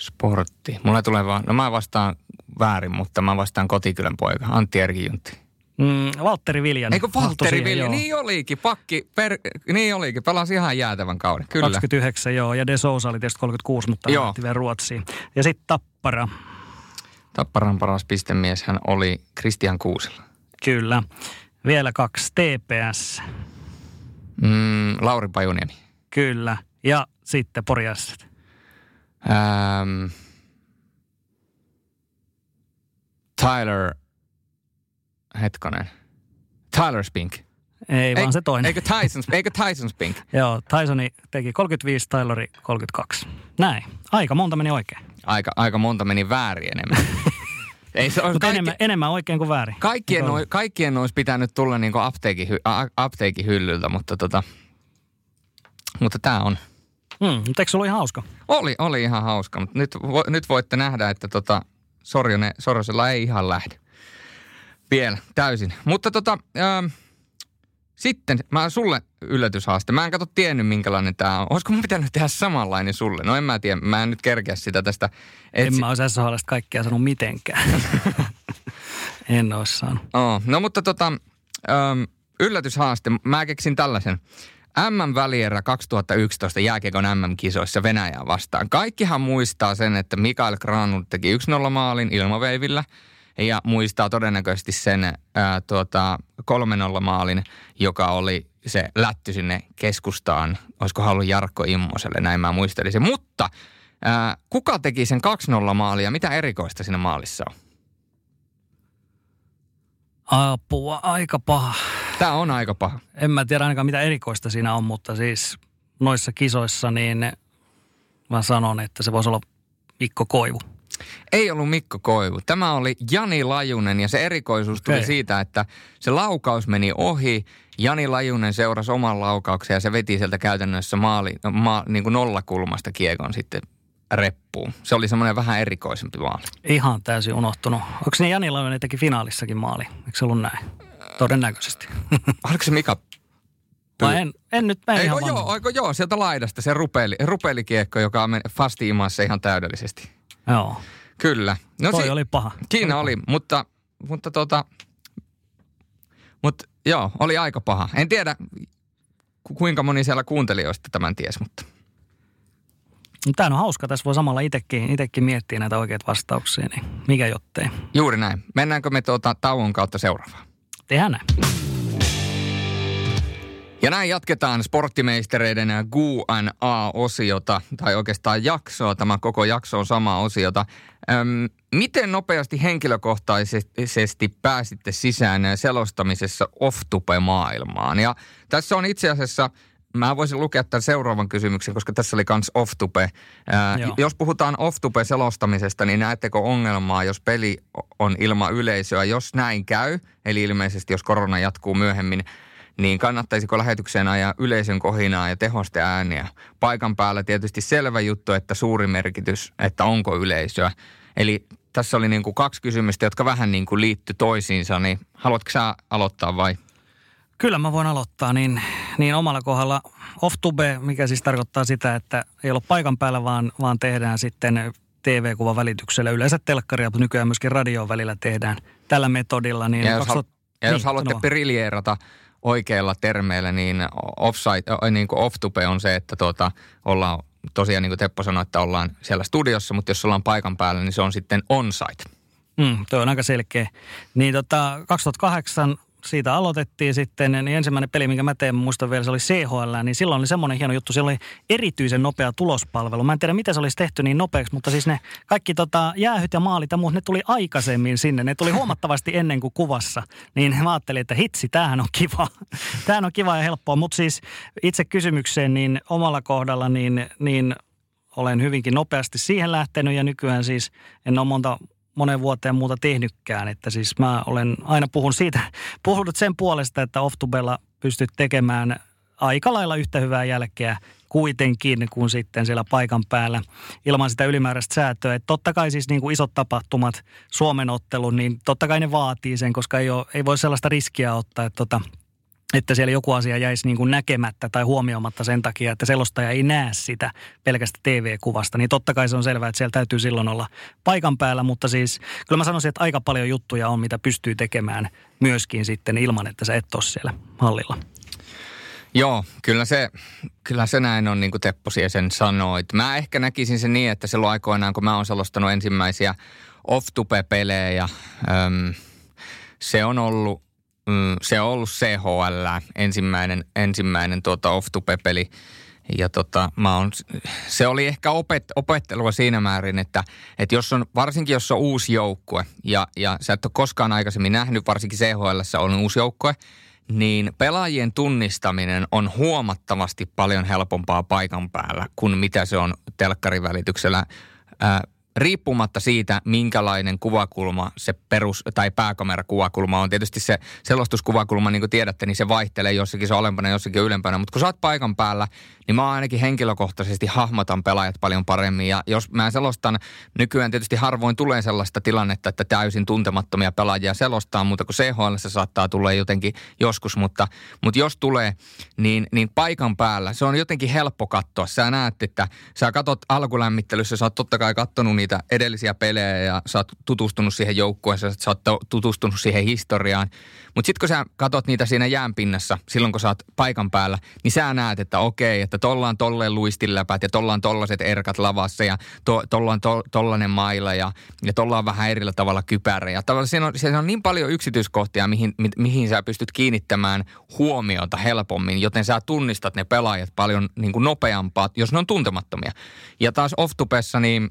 Speaker 1: Sportti. Mulla tulee vaan, no mä vastaan väärin, mutta mä vastaan kotikylän poika, Antti Erkijuntti.
Speaker 2: Mm, Valtteri Viljan.
Speaker 1: Eikö Valtteri Viljan? Niin olikin. Pakki, per, niin olikin. Pelasi ihan jäätävän kauden. Kyllä.
Speaker 2: 29, joo. Ja De Sousa oli tietysti 36, mutta joo. vielä Ruotsiin. Ja sitten Tappara.
Speaker 1: Tapparan paras pistemies hän oli Christian Kuusela.
Speaker 2: Kyllä. Vielä kaksi TPS.
Speaker 1: Mm, Lauri Pajuniemi.
Speaker 2: Kyllä. Ja sitten Poriasset.
Speaker 1: Ähm, Tyler, hetkonen. Tyler Spink.
Speaker 2: Ei, vaan se toinen.
Speaker 1: Eikö Tyson, eikö Tyson Spink?
Speaker 2: Joo, Tysoni teki 35, Tylori 32. Näin. Aika monta meni oikein.
Speaker 1: Aika, aika monta meni väärin enemmän. Ei se
Speaker 2: Mutta
Speaker 1: kaikki,
Speaker 2: enemmän, enemmän oikein kuin väärin.
Speaker 1: kaikkien,
Speaker 2: Eikö
Speaker 1: oi, kaikkien olisi pitänyt tulla niin apteekin, apteekin hyllyltä, mutta tota, mutta tämä on.
Speaker 2: Mm, mutta eikö se ollut ihan hauska?
Speaker 1: Oli, oli ihan hauska, mutta nyt, vo, nyt voitte nähdä, että tota, Sorjonen, Sorjosella ei ihan lähde. Vielä, täysin. Mutta tota, ähm, sitten mä sulle yllätyshaaste. Mä en kato tiennyt, minkälainen tämä on. Olisiko mun pitänyt tehdä samanlainen sulle? No en mä tiedä, mä en nyt kerkeä sitä tästä.
Speaker 2: En
Speaker 1: etsi-
Speaker 2: mä olisi SHLstä kaikkea sanonut mitenkään. en olisi saanut.
Speaker 1: Oh, no mutta tota, ähm, yllätyshaaste. Mä keksin tällaisen. MM-välierä 2011 jääkiekon MM-kisoissa Venäjää vastaan. Kaikkihan muistaa sen, että Mikael Granlund teki 1-0 maalin ilmaveivillä ja muistaa todennäköisesti sen ää, tuota, 3-0 maalin, joka oli se lätty sinne keskustaan. Olisiko ollut Jarkko Immoselle, näin mä muistelisin. Mutta ää, kuka teki sen 2-0 maalia? Mitä erikoista siinä maalissa on?
Speaker 2: Apua, aika paha.
Speaker 1: Tämä on aika paha.
Speaker 2: En mä tiedä ainakaan mitä erikoista siinä on, mutta siis noissa kisoissa niin mä sanon, että se voisi olla Mikko Koivu.
Speaker 1: Ei ollut Mikko Koivu. Tämä oli Jani Lajunen ja se erikoisuus tuli
Speaker 2: Okei.
Speaker 1: siitä, että se laukaus meni ohi. Jani Lajunen seurasi oman laukauksen ja se veti sieltä käytännössä maali, ma, niin kuin nollakulmasta kiekon sitten reppuun. Se oli semmoinen vähän erikoisempi maali.
Speaker 2: Ihan täysin unohtunut. Onko ne Jani Lainen teki finaalissakin maali? Eikö se ollut näin? Todennäköisesti.
Speaker 1: Oliko se Mika?
Speaker 2: Vai en, en nyt mene ihan
Speaker 1: joo, oiko joo, sieltä laidasta se rupeli, rupelikiekko, joka on fasti imassa ihan täydellisesti.
Speaker 2: Joo,
Speaker 1: Kyllä. No
Speaker 2: toi
Speaker 1: si-
Speaker 2: oli paha.
Speaker 1: Siinä oli, mutta, mutta tota, mutta joo, oli aika paha. En tiedä, ku- kuinka moni siellä kuuntelijoista tämän ties, mutta
Speaker 2: Tämä on hauska. Tässä voi samalla itsekin, itsekin miettiä näitä oikeita vastauksia, niin mikä jottei.
Speaker 1: juuri näin. Mennäänkö me tuota tauon kautta seuraavaan?
Speaker 2: Tehdään näin.
Speaker 1: Ja näin jatketaan sporttimeistereiden Q&A-osiota, tai oikeastaan jaksoa. Tämä koko jakso on sama osiota. Öm, miten nopeasti henkilökohtaisesti pääsitte sisään selostamisessa off-tupe-maailmaan? Ja tässä on itse asiassa, mä voisin lukea tämän seuraavan kysymyksen, koska tässä oli kans
Speaker 2: Joo.
Speaker 1: jos puhutaan off-tupe-selostamisesta, niin näettekö ongelmaa, jos peli on ilman yleisöä? Jos näin käy, eli ilmeisesti jos korona jatkuu myöhemmin, niin kannattaisiko lähetykseen ajaa yleisön kohinaa ja tehoste ääniä? Paikan päällä tietysti selvä juttu, että suuri merkitys, että onko yleisöä. Eli tässä oli niin kuin kaksi kysymystä, jotka vähän niin kuin liitty toisiinsa, niin haluatko sä aloittaa vai?
Speaker 2: Kyllä mä voin aloittaa, niin, niin omalla kohdalla off-tube, mikä siis tarkoittaa sitä, että ei ole paikan päällä, vaan, vaan tehdään sitten TV-kuvan välityksellä. Yleensä telkkaria, mutta nykyään myöskin radion välillä tehdään tällä metodilla. Niin
Speaker 1: Ja jos, hal-
Speaker 2: 2000
Speaker 1: ja jos
Speaker 2: niin,
Speaker 1: haluatte
Speaker 2: sano vaan.
Speaker 1: briljeerata oikeilla termeillä, niin offside, niin kuin off-tupe on se, että tuota, ollaan tosiaan niin kuin Teppo sanoi, että ollaan siellä studiossa, mutta jos ollaan paikan päällä, niin se on sitten on-site.
Speaker 2: Mm, tuo on aika selkeä. Niin tota, 2008 siitä aloitettiin sitten, niin ensimmäinen peli, minkä mä teen, mä muistan vielä, se oli CHL, niin silloin oli semmoinen hieno juttu, siellä oli erityisen nopea tulospalvelu. Mä en tiedä, miten se olisi tehty niin nopeaksi, mutta siis ne kaikki tota, jäähyt ja maalit ja muut, ne tuli aikaisemmin sinne. Ne tuli huomattavasti ennen kuin kuvassa. Niin mä ajattelin, että hitsi, tämähän on kiva. Tämähän on kiva ja helppoa, mutta siis itse kysymykseen, niin omalla kohdalla, niin, niin olen hyvinkin nopeasti siihen lähtenyt ja nykyään siis en ole monta monen vuoteen muuta tehnytkään. Että siis mä olen aina puhun siitä, puhunut sen puolesta, että off-tubella pystyt tekemään aika lailla yhtä hyvää jälkeä kuitenkin kuin sitten siellä paikan päällä ilman sitä ylimääräistä säätöä. Että totta kai siis niin kuin isot tapahtumat, Suomen ottelu, niin totta kai ne vaatii sen, koska ei, ole, ei voi sellaista riskiä ottaa, että tota, että siellä joku asia jäisi niin kuin näkemättä tai huomioimatta sen takia, että selostaja ei näe sitä pelkästä TV-kuvasta. Niin totta kai se on selvää, että siellä täytyy silloin olla paikan päällä, mutta siis kyllä mä sanoisin, että aika paljon juttuja on, mitä pystyy tekemään myöskin sitten ilman, että sä et ole siellä hallilla.
Speaker 1: Joo, kyllä se, kyllä se näin on, niin kuin Teppo sen sanoi. Mä ehkä näkisin sen niin, että silloin aikoinaan, kun mä oon selostanut ensimmäisiä off-tupe-pelejä, äm, se on ollut, mm, se on ollut CHL, ensimmäinen, ensimmäinen tuota off-tupe-peli. Ja tota, mä oon, se oli ehkä opet, opettelua siinä määrin, että, että jos on, varsinkin jos on uusi joukkue ja, ja sä et ole koskaan aikaisemmin nähnyt, varsinkin CHL on uusi joukkue, niin pelaajien tunnistaminen on huomattavasti paljon helpompaa paikan päällä kuin mitä se on telkkarin välityksellä. Riippumatta siitä, minkälainen kuvakulma se perus- tai pääkamerakuvakulma on. Tietysti se selostuskuvakulma, niin kuin tiedätte, niin se vaihtelee jossakin se alempana, jossakin ylempänä. Mutta kun sä oot paikan päällä, niin mä ainakin henkilökohtaisesti hahmotan pelaajat paljon paremmin. Ja jos mä selostan, nykyään tietysti harvoin tulee sellaista tilannetta, että täysin tuntemattomia pelaajia selostaa, mutta kun CHL se saattaa tulla jotenkin joskus. Mutta, mutta jos tulee, niin, niin paikan päällä se on jotenkin helppo katsoa. Sä näet, että sä katot alkulämmittelyssä, sä oot totta kai kattonut niitä edellisiä pelejä ja sä oot tutustunut siihen joukkueeseen, sä oot tutustunut siihen historiaan. Mutta sitten kun sä katot niitä siinä jäänpinnassa, silloin kun sä oot paikan päällä, niin sä näet, että okei, että tolla on tolleen luistinläpät ja tolla on tollaset erkat lavassa ja to, on to, maila ja, ja tolla on vähän erillä tavalla kypärä. Ja tavallaan siinä on, siinä on niin paljon yksityiskohtia, mihin, mi, mihin sä pystyt kiinnittämään huomiota helpommin, joten sä tunnistat ne pelaajat paljon niin kuin nopeampaa, jos ne on tuntemattomia. Ja taas off niin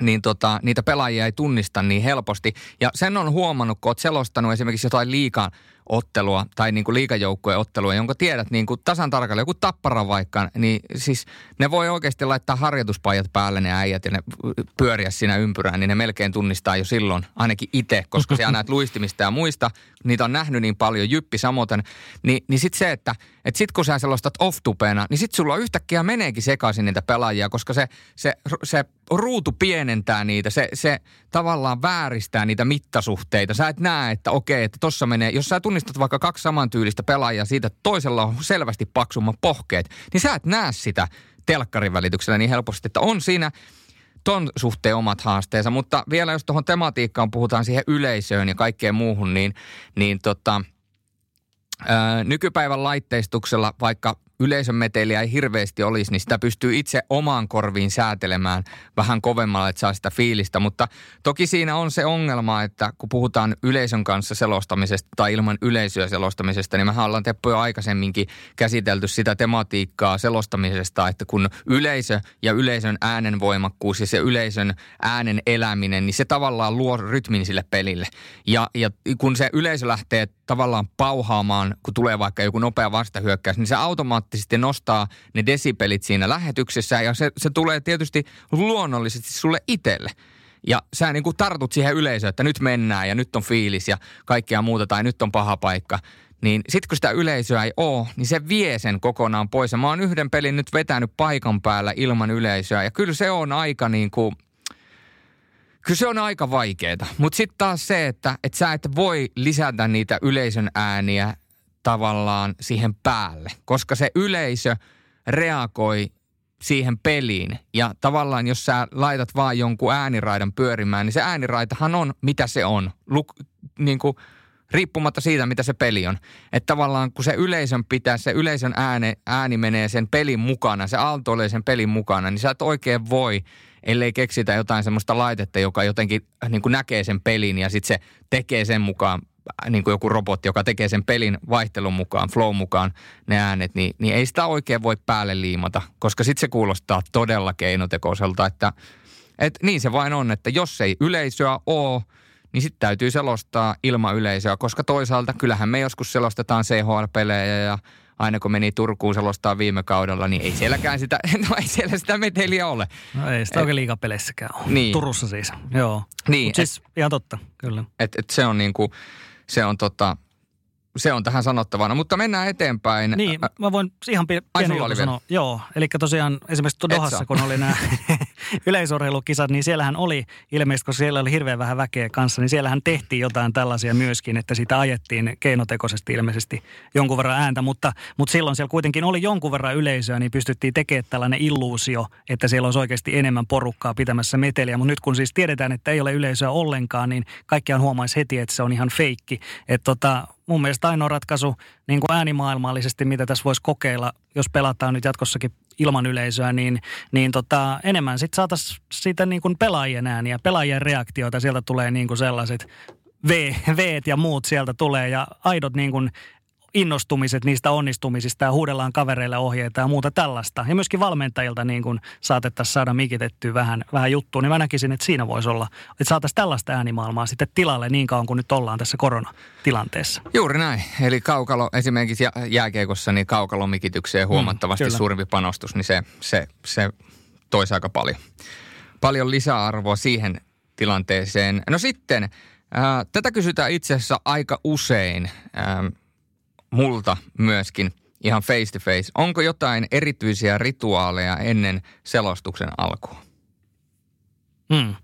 Speaker 1: niin tota, niitä pelaajia ei tunnista niin helposti. Ja sen on huomannut, kun olet selostanut esimerkiksi jotain liikaa ottelua tai niin kuin liikajoukkueen ottelua, jonka tiedät niin kuin tasan tarkalleen, joku tappara vaikka, niin siis ne voi oikeasti laittaa harjoituspajat päälle ne äijät ja ne pyöriä siinä ympyrään, niin ne melkein tunnistaa jo silloin, ainakin itse, koska sä näet luistimista ja muista, niitä on nähnyt niin paljon, jyppi samoin, niin, niin sitten se, että et sit kun sä selostat off niin sit sulla yhtäkkiä meneekin sekaisin niitä pelaajia, koska se, se, se ruutu pienentää niitä, se, se tavallaan vääristää niitä mittasuhteita. Sä et näe, että okei, että tossa menee, jos sä tunnistat vaikka kaksi samantyylistä pelaajaa siitä, että toisella on selvästi paksummat pohkeet, niin sä et näe sitä telkkarin välityksellä niin helposti, että on siinä ton suhteen omat haasteensa. Mutta vielä jos tuohon tematiikkaan puhutaan siihen yleisöön ja kaikkeen muuhun, niin, niin tota, ää, nykypäivän laitteistuksella, vaikka yleisön meteliä ei hirveästi olisi, niin sitä pystyy itse omaan korviin säätelemään vähän kovemmalla, että saa sitä fiilistä. Mutta toki siinä on se ongelma, että kun puhutaan yleisön kanssa selostamisesta tai ilman yleisöä selostamisesta, niin mehän ollaan Teppo jo aikaisemminkin käsitelty sitä tematiikkaa selostamisesta, että kun yleisö ja yleisön äänen voimakkuus ja se yleisön äänen eläminen, niin se tavallaan luo rytmin sille pelille. Ja, ja kun se yleisö lähtee tavallaan pauhaamaan, kun tulee vaikka joku nopea vastahyökkäys, niin se automaattisesti nostaa ne desipelit siinä lähetyksessä ja se, se tulee tietysti luonnollisesti sulle itselle. Ja sä niin kuin tartut siihen yleisöön, että nyt mennään ja nyt on fiilis ja kaikkea muuta tai nyt on paha paikka. Niin sitten kun sitä yleisöä ei ole, niin se vie sen kokonaan pois. Ja mä oon yhden pelin nyt vetänyt paikan päällä ilman yleisöä. Ja kyllä se on aika niin kuin – Kyllä se on aika vaikeaa. Mutta sitten taas se, että, että sä et voi lisätä niitä yleisön ääniä tavallaan siihen päälle, koska se yleisö reagoi siihen peliin. Ja tavallaan jos sä laitat vaan jonkun ääniraidan pyörimään, niin se ääniraitahan on mitä se on. Luk, niin kuin, riippumatta siitä, mitä se peli on. Että tavallaan kun se yleisön pitää, se yleisön ääni, ääni menee sen pelin mukana, se aaltoilee sen pelin mukana, niin sä et oikein voi – ellei keksitä jotain semmoista laitetta, joka jotenkin äh, niin kuin näkee sen pelin ja sitten se tekee sen mukaan, niin kuin joku robotti, joka tekee sen pelin vaihtelun mukaan, flow mukaan ne äänet, niin, niin ei sitä oikein voi päälle liimata, koska sitten se kuulostaa todella keinotekoiselta, että et niin se vain on, että jos ei yleisöä ole, niin sitten täytyy selostaa ilman yleisöä, koska toisaalta kyllähän me joskus selostetaan CHL-pelejä ja aina kun meni Turkuun selostaa viime kaudella, niin ei sielläkään sitä, no ei siellä sitä meteliä ole.
Speaker 2: No ei sitä et, oikein liikapeleissäkään ole. Niin. Turussa siis, joo.
Speaker 1: Niin.
Speaker 2: Mut siis et, ihan totta, kyllä.
Speaker 1: Et, et se on niinku, se on tota, se on tähän sanottavana, mutta mennään eteenpäin.
Speaker 2: Niin, mä voin ihan pieni juttu sanoa. Joo, eli tosiaan esimerkiksi Dohassa, kun oli nämä yleisurheilukisat, niin siellähän oli ilmeisesti, koska siellä oli hirveän vähän väkeä kanssa, niin siellähän tehtiin jotain tällaisia myöskin, että sitä ajettiin keinotekoisesti ilmeisesti jonkun verran ääntä, mutta, mutta silloin siellä kuitenkin oli jonkun verran yleisöä, niin pystyttiin tekemään tällainen illuusio, että siellä olisi oikeasti enemmän porukkaa pitämässä meteliä, mutta nyt kun siis tiedetään, että ei ole yleisöä ollenkaan, niin kaikkiaan huomaisi heti, että se on ihan feikki. Että tota, mun mielestä ainoa ratkaisu niin kuin äänimaailmallisesti, mitä tässä voisi kokeilla, jos pelataan nyt jatkossakin ilman yleisöä, niin, niin tota, enemmän sitten saataisiin siitä niin kuin pelaajien ääniä, pelaajien reaktioita. Sieltä tulee niin kuin sellaiset V, V ja muut sieltä tulee ja aidot niin kuin innostumiset niistä onnistumisista ja huudellaan kavereille ohjeita ja muuta tällaista. Ja myöskin valmentajilta niin kuin saatettaisiin saada mikitettyä vähän, vähän juttua, niin mä näkisin, että siinä voisi olla, että saataisiin tällaista äänimaailmaa sitten tilalle niin kauan kuin nyt ollaan tässä koronatilanteessa.
Speaker 1: Juuri näin. Eli kaukalo, esimerkiksi jääkiekossa, niin kaukalomikitykseen mm, huomattavasti mm, suurempi panostus, niin se, se, se toisi aika paljon. paljon lisäarvoa siihen tilanteeseen. No sitten, ää, tätä kysytään itse asiassa aika usein ää, multa myöskin ihan face to face. Onko jotain erityisiä rituaaleja ennen selostuksen alkua?
Speaker 2: Hmm.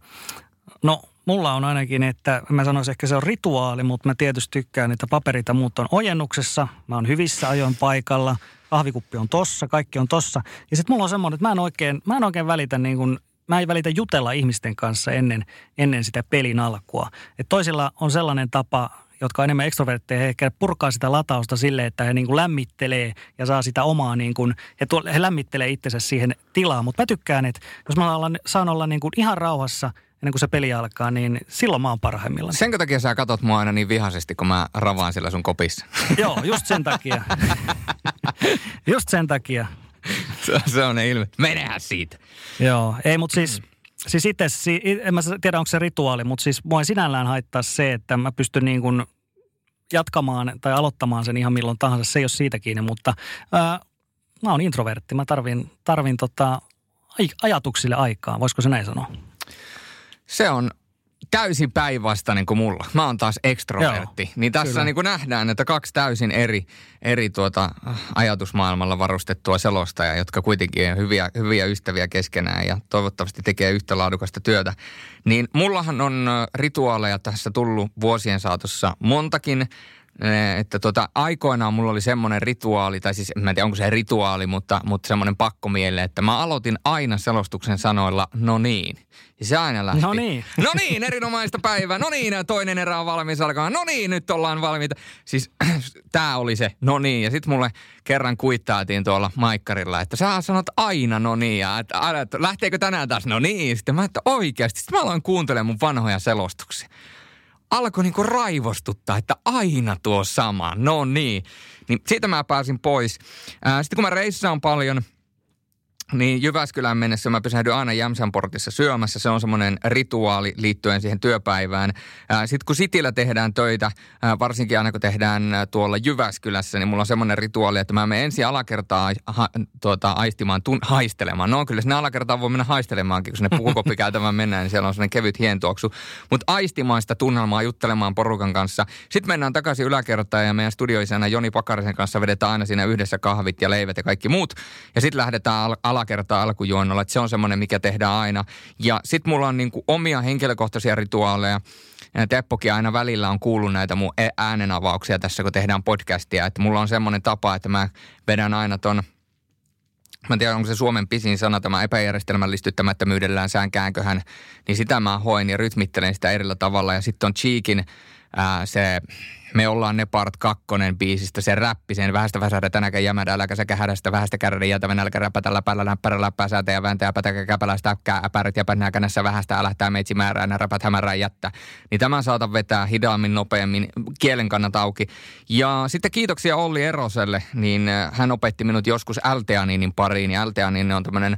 Speaker 2: No mulla on ainakin, että mä sanoisin ehkä se on rituaali, mutta mä tietysti tykkään, että paperit ja muut on ojennuksessa. Mä oon hyvissä ajoin paikalla, kahvikuppi on tossa, kaikki on tossa. Ja sitten mulla on semmoinen, että mä en oikein, mä en oikein välitä niin kuin mä en välitä jutella ihmisten kanssa ennen, ennen sitä pelin alkua. Et toisilla on sellainen tapa, jotka on enemmän ekstrovertteja, he ehkä purkaa sitä latausta sille, että he niin kuin lämmittelee ja saa sitä omaa, niin kuin, he, tuo, he lämmittelee itsensä siihen tilaan. Mutta mä tykkään, että jos mä olla, saan olla niin kuin ihan rauhassa ennen kuin se peli alkaa, niin silloin mä oon parhaimmillaan.
Speaker 1: Senkö takia sä katot mua aina niin vihaisesti, kun mä ravaan siellä sun kopissa?
Speaker 2: Joo, just sen takia. just sen takia.
Speaker 1: se, se on ne ilme. Menehän siitä.
Speaker 2: Joo, ei mutta siis, siis itse, en mä tiedä onko se rituaali, mutta siis mua sinällään haittaa se, että mä pystyn niin kuin jatkamaan tai aloittamaan sen ihan milloin tahansa. Se ei ole siitä kiinni, mutta ää, mä oon introvertti. Mä tarvin, tarvin tota, ajatuksille aikaa. Voisiko se näin sanoa?
Speaker 1: Se on täysin päinvastainen kuin mulla. Mä oon taas ekstrovertti. Joo, niin tässä niin kuin nähdään, että kaksi täysin eri, eri tuota ajatusmaailmalla varustettua selostajaa, jotka kuitenkin on hyviä, hyviä ystäviä keskenään ja toivottavasti tekee yhtä laadukasta työtä. Niin mullahan on rituaaleja tässä tullut vuosien saatossa montakin että tota, aikoinaan mulla oli semmoinen rituaali, tai siis mä en tiedä onko se rituaali, mutta, mutta semmoinen pakkomielle, että mä aloitin aina selostuksen sanoilla no niin. Ja se aina lähti.
Speaker 2: No niin.
Speaker 1: No niin, erinomaista päivää. No niin, toinen erä on valmis alkaa. No niin, nyt ollaan valmiita. Siis tää oli se no niin. Ja sitten mulle kerran kuittaatiin tuolla maikkarilla, että sä sanot aina no niin. Ja että, että lähteekö tänään taas no niin. Sitten mä että oikeasti. Sitten mä aloin kuuntelemaan mun vanhoja selostuksia alkoi niinku raivostuttaa, että aina tuo sama, no niin. Niin siitä mä pääsin pois. Sitten kun mä reissaan paljon – niin Jyväskylän mennessä mä pysähdyn aina Jämsän portissa syömässä. Se on semmoinen rituaali liittyen siihen työpäivään. Sitten kun Sitillä tehdään töitä, varsinkin aina kun tehdään tuolla Jyväskylässä, niin mulla on semmoinen rituaali, että mä menen ensin alakertaa ha, tuota, aistimaan, tun, haistelemaan. No kyllä sinne alakertaan voi mennä haistelemaankin, kun sinne puukoppikäytävään mennään, niin siellä on semmoinen kevyt hientuoksu. Mutta aistimaan sitä tunnelmaa, juttelemaan porukan kanssa. Sitten mennään takaisin yläkertaan ja meidän studioisena Joni Pakarisen kanssa vedetään aina siinä yhdessä kahvit ja leivät ja kaikki muut. Ja sitten lähdetään al- alakertaa alkujuonnolla, että se on semmoinen, mikä tehdään aina. Ja sitten mulla on niin kuin omia henkilökohtaisia rituaaleja. Ja Teppokin aina välillä on kuullut näitä mun äänenavauksia tässä, kun tehdään podcastia. Että mulla on semmoinen tapa, että mä vedän aina ton Mä en tiedä, onko se Suomen pisin sana, tämä epäjärjestelmällistyttämättömyydellään säänkäänköhän, niin sitä mä hoin ja rytmittelen sitä erillä tavalla. Ja sitten on Cheekin ää, se me ollaan ne part kakkonen biisistä, se räppi, sen vähästä väsähdä tänäkään jämädä, äläkä säkä hädästä, vähästä kärrä jätävä nälkä räpätä läpällä, läppärä läppää säätä ja vääntää pätäkä käpälästä äkkää, äpärät ja känässä vähästä älähtää meitsi määrää, nää räpät hämärää jättä. Niin tämän saatan vetää hidaammin, nopeammin, kielen kannat auki. Ja sitten kiitoksia Olli Eroselle, niin hän opetti minut joskus L-teaninin pariin, ja on tämmöinen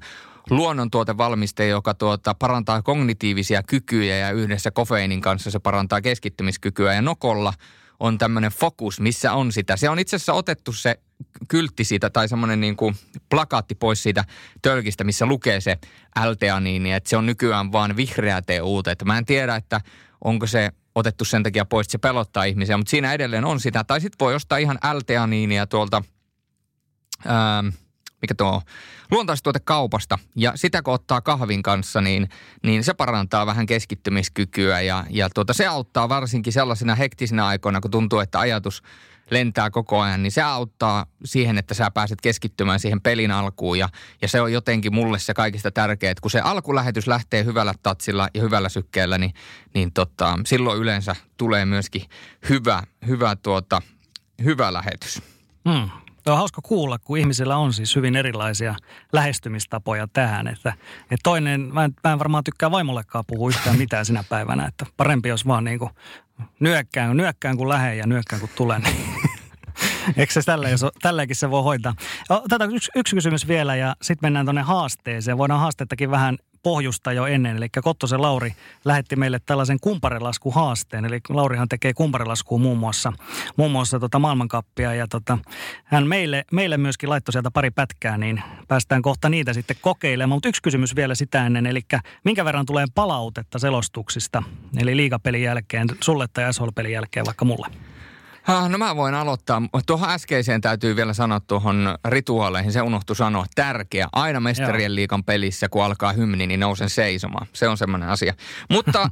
Speaker 1: luonnontuotevalmiste, joka tuota, parantaa kognitiivisia kykyjä ja yhdessä kofeiinin kanssa se parantaa keskittymiskykyä. Ja Nokolla on tämmöinen fokus, missä on sitä. Se on itse asiassa otettu se kyltti siitä tai semmoinen niin kuin plakaatti pois siitä tölkistä, missä lukee se L-teaniini, että se on nykyään vaan vihreä TUT. Että mä en tiedä, että onko se otettu sen takia pois, että se pelottaa ihmisiä, mutta siinä edelleen on sitä. Tai sitten voi ostaa ihan L-teaniinia tuolta... Ää, mikä tuo luontaistuotekaupasta. Ja sitä kun ottaa kahvin kanssa, niin, niin se parantaa vähän keskittymiskykyä ja, ja tuota, se auttaa varsinkin sellaisina hektisinä aikoina, kun tuntuu, että ajatus lentää koko ajan, niin se auttaa siihen, että sä pääset keskittymään siihen pelin alkuun. Ja, ja se on jotenkin mulle se kaikista tärkeää, että kun se alkulähetys lähtee hyvällä tatsilla ja hyvällä sykkeellä, niin, niin tota, silloin yleensä tulee myöskin hyvä, hyvä, tuota, hyvä lähetys.
Speaker 2: Hmm. Tuo on hauska kuulla, kun ihmisillä on siis hyvin erilaisia lähestymistapoja tähän. Että, että toinen, mä en, mä en varmaan tykkää vaimollekaan puhua yhtään mitään sinä päivänä. Että parempi jos vaan niin kuin nyökkään, nyökkään kun lähden ja nyökkään kun tulen. Eikö se tällä, jos, tälläkin se voi hoitaa? Otetaan yksi, yksi kysymys vielä ja sitten mennään tuonne haasteeseen. Voidaan haastettakin vähän pohjusta jo ennen. Eli Kottosen Lauri lähetti meille tällaisen kumparelaskuhaasteen. Eli Laurihan tekee kumparelaskua muun muassa, muun muassa tota maailmankappia. Ja tota, hän meille, meille myöskin laittoi sieltä pari pätkää, niin päästään kohta niitä sitten kokeilemaan. Mutta yksi kysymys vielä sitä ennen, eli minkä verran tulee palautetta selostuksista, eli liigapelin jälkeen, sulle tai SHL-pelin jälkeen vaikka mulle?
Speaker 1: No mä voin aloittaa. Tuohon äskeiseen täytyy vielä sanoa tuohon rituaaleihin. Se unohtu sanoa. Tärkeä. Aina mestarien liikan pelissä, kun alkaa hymni, niin nousen seisomaan. Se on semmoinen asia. Mutta äh,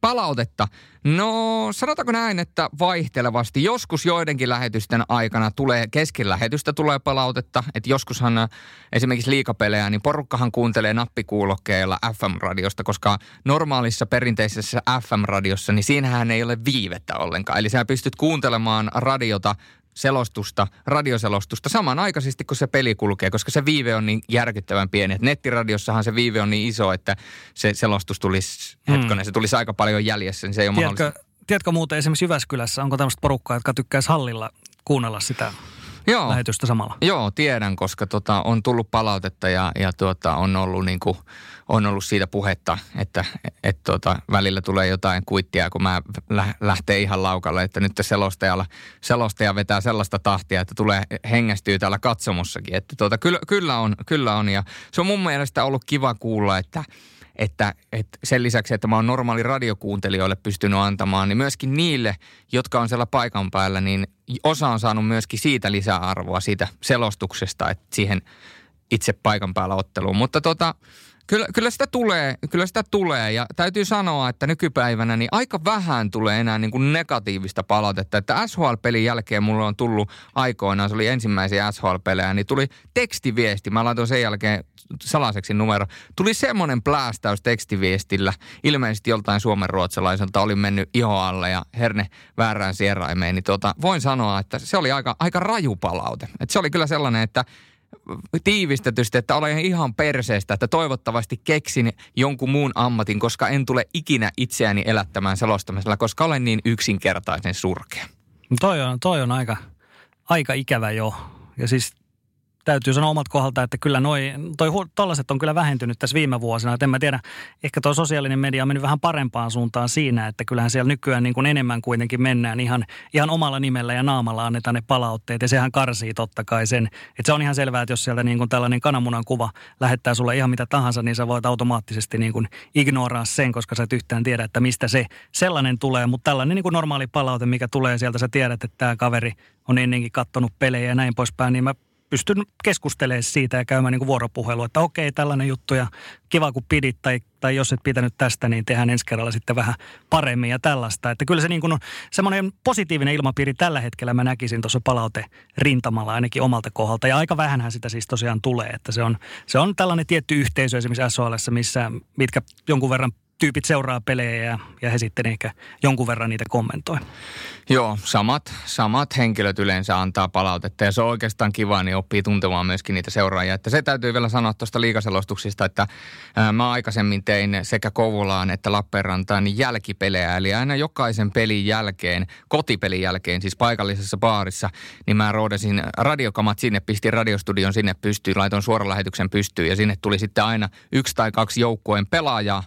Speaker 1: palautetta. No sanotaanko näin, että vaihtelevasti. Joskus joidenkin lähetysten aikana tulee, kesken lähetystä tulee palautetta. Että joskushan äh, esimerkiksi liikapelejä, niin porukkahan kuuntelee nappikuulokkeilla FM-radiosta, koska normaalissa perinteisessä FM-radiossa, niin siinähän ei ole viivettä ollenkaan. Eli sä pystyt kuuntelemaan radiota selostusta, radioselostusta samanaikaisesti, kun se peli kulkee, koska se viive on niin järkyttävän pieni. Et nettiradiossahan se viive on niin iso, että se selostus tulisi, hmm. hetkonen, se tulisi aika paljon jäljessä, niin se ei ole
Speaker 2: tiedätkö, tiedätkö muuten esimerkiksi Jyväskylässä, onko tämmöistä porukkaa, jotka tykkäisi hallilla kuunnella sitä Joo. lähetystä samalla?
Speaker 1: Joo, tiedän, koska tota, on tullut palautetta ja, ja tuota, on ollut niin kuin, on ollut siitä puhetta, että et tota, välillä tulee jotain kuittia, kun mä lähtee ihan laukalle, että nyt selostajalla, selostaja vetää sellaista tahtia, että tulee hengästyy täällä katsomossakin. Että tota, kyllä, kyllä, on, kyllä on ja se on mun mielestä ollut kiva kuulla, että että, että sen lisäksi, että mä oon normaali radiokuuntelijoille pystynyt antamaan, niin myöskin niille, jotka on siellä paikan päällä, niin osa on saanut myöskin siitä lisäarvoa, siitä selostuksesta, että siihen itse paikan päällä otteluun. Mutta tota, Kyllä, kyllä sitä tulee, kyllä sitä tulee ja täytyy sanoa, että nykypäivänä niin aika vähän tulee enää niin kuin negatiivista palautetta. Että SHL-pelin jälkeen mulla on tullut aikoinaan, se oli ensimmäisiä SHL-pelejä, niin tuli tekstiviesti. Mä laitoin sen jälkeen salaiseksi numero. Tuli semmoinen plästäys tekstiviestillä, ilmeisesti joltain suomen ruotsalaiselta oli mennyt iho alle ja herne väärään sieraimeen. Niin tuota, voin sanoa, että se oli aika, aika raju palaute. Että se oli kyllä sellainen, että tiivistetysti, että olen ihan perseestä, että toivottavasti keksin jonkun muun ammatin, koska en tule ikinä itseäni elättämään selostamisella, koska olen niin yksinkertaisen surkea.
Speaker 2: Toi on, toi on aika, aika ikävä jo. Ja siis täytyy sanoa omat kohdalta, että kyllä noi, toi, tollaset on kyllä vähentynyt tässä viime vuosina. Et en mä tiedä, ehkä tuo sosiaalinen media on mennyt vähän parempaan suuntaan siinä, että kyllähän siellä nykyään niin kuin enemmän kuitenkin mennään ihan, ihan omalla nimellä ja naamalla annetaan ne palautteet. Ja sehän karsii totta kai sen, että se on ihan selvää, että jos sieltä niin kuin tällainen kananmunan kuva lähettää sulle ihan mitä tahansa, niin sä voit automaattisesti niin kuin ignoraa sen, koska sä et yhtään tiedä, että mistä se sellainen tulee. Mutta tällainen niin kuin normaali palaute, mikä tulee sieltä, sä tiedät, että tämä kaveri on ennenkin kattonut pelejä ja näin poispäin, niin mä pystyn keskustelemaan siitä ja käymään niin kuin vuoropuhelua, että okei, tällainen juttu ja kiva kun pidit tai, tai jos et pitänyt tästä, niin tehdään ensi kerralla sitten vähän paremmin ja tällaista. Että kyllä se niin kuin on semmoinen positiivinen ilmapiiri tällä hetkellä mä näkisin tuossa palaute rintamalla ainakin omalta kohdalta. Ja aika vähänhän sitä siis tosiaan tulee, että se on, se on tällainen tietty yhteisö esimerkiksi SOL, missä, mitkä jonkun verran tyypit seuraa pelejä ja, ja he sitten ehkä jonkun verran niitä kommentoi.
Speaker 1: Joo, samat, samat henkilöt yleensä antaa palautetta ja se on oikeastaan kiva, niin oppii tuntemaan myöskin niitä seuraajia. Että se täytyy vielä sanoa tuosta liikaselostuksista, että ää, mä aikaisemmin tein sekä Kouvolaan että Lappeenrantaan jälkipelejä. Eli aina jokaisen pelin jälkeen, kotipelin jälkeen, siis paikallisessa baarissa, niin mä roodasin radiokamat sinne, pistin radiostudion sinne pystyyn, laitoin suoralähetyksen pystyyn ja sinne tuli sitten aina yksi tai kaksi joukkueen pelaajaa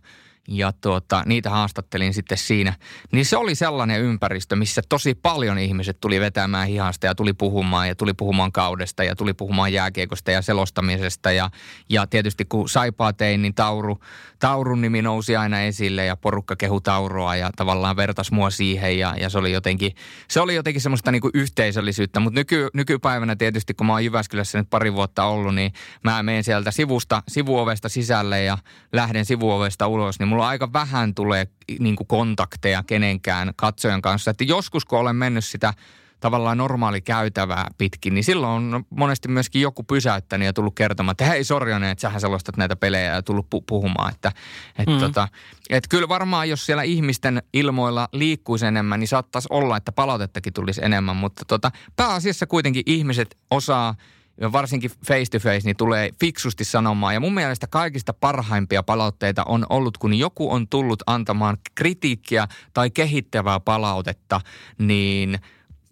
Speaker 1: ja tuota, niitä haastattelin sitten siinä. Niin se oli sellainen ympäristö, missä tosi paljon ihmiset tuli vetämään hihasta ja tuli puhumaan ja tuli puhumaan kaudesta ja tuli puhumaan jääkiekosta ja selostamisesta. Ja, ja tietysti kun Saipaa tein, niin Tauru, Taurun nimi nousi aina esille ja porukka kehu Tauroa ja tavallaan vertas mua siihen ja, ja se oli jotenkin, se oli jotenkin semmoista niin kuin yhteisöllisyyttä. Mutta nyky, nykypäivänä tietysti, kun mä oon Jyväskylässä nyt pari vuotta ollut, niin mä menen sieltä sivusta, sivuovesta sisälle ja lähden sivuovesta ulos, niin mulla aika vähän tulee niin kuin kontakteja kenenkään katsojan kanssa. Että joskus kun olen mennyt sitä tavallaan normaali käytävää pitkin, niin silloin on monesti myöskin joku pysäyttänyt ja tullut kertomaan, että hei Sorjonen, että sähän selostat näitä pelejä ja tullut pu- puhumaan. Että, et mm. tota, et kyllä varmaan, jos siellä ihmisten ilmoilla liikkuisi enemmän, niin saattaisi olla, että palautettakin tulisi enemmän, mutta tota, pääasiassa kuitenkin ihmiset osaa – ja varsinkin face to face, niin tulee fiksusti sanomaan. Ja mun mielestä kaikista parhaimpia palautteita on ollut, kun joku on tullut antamaan kritiikkiä tai kehittävää palautetta, niin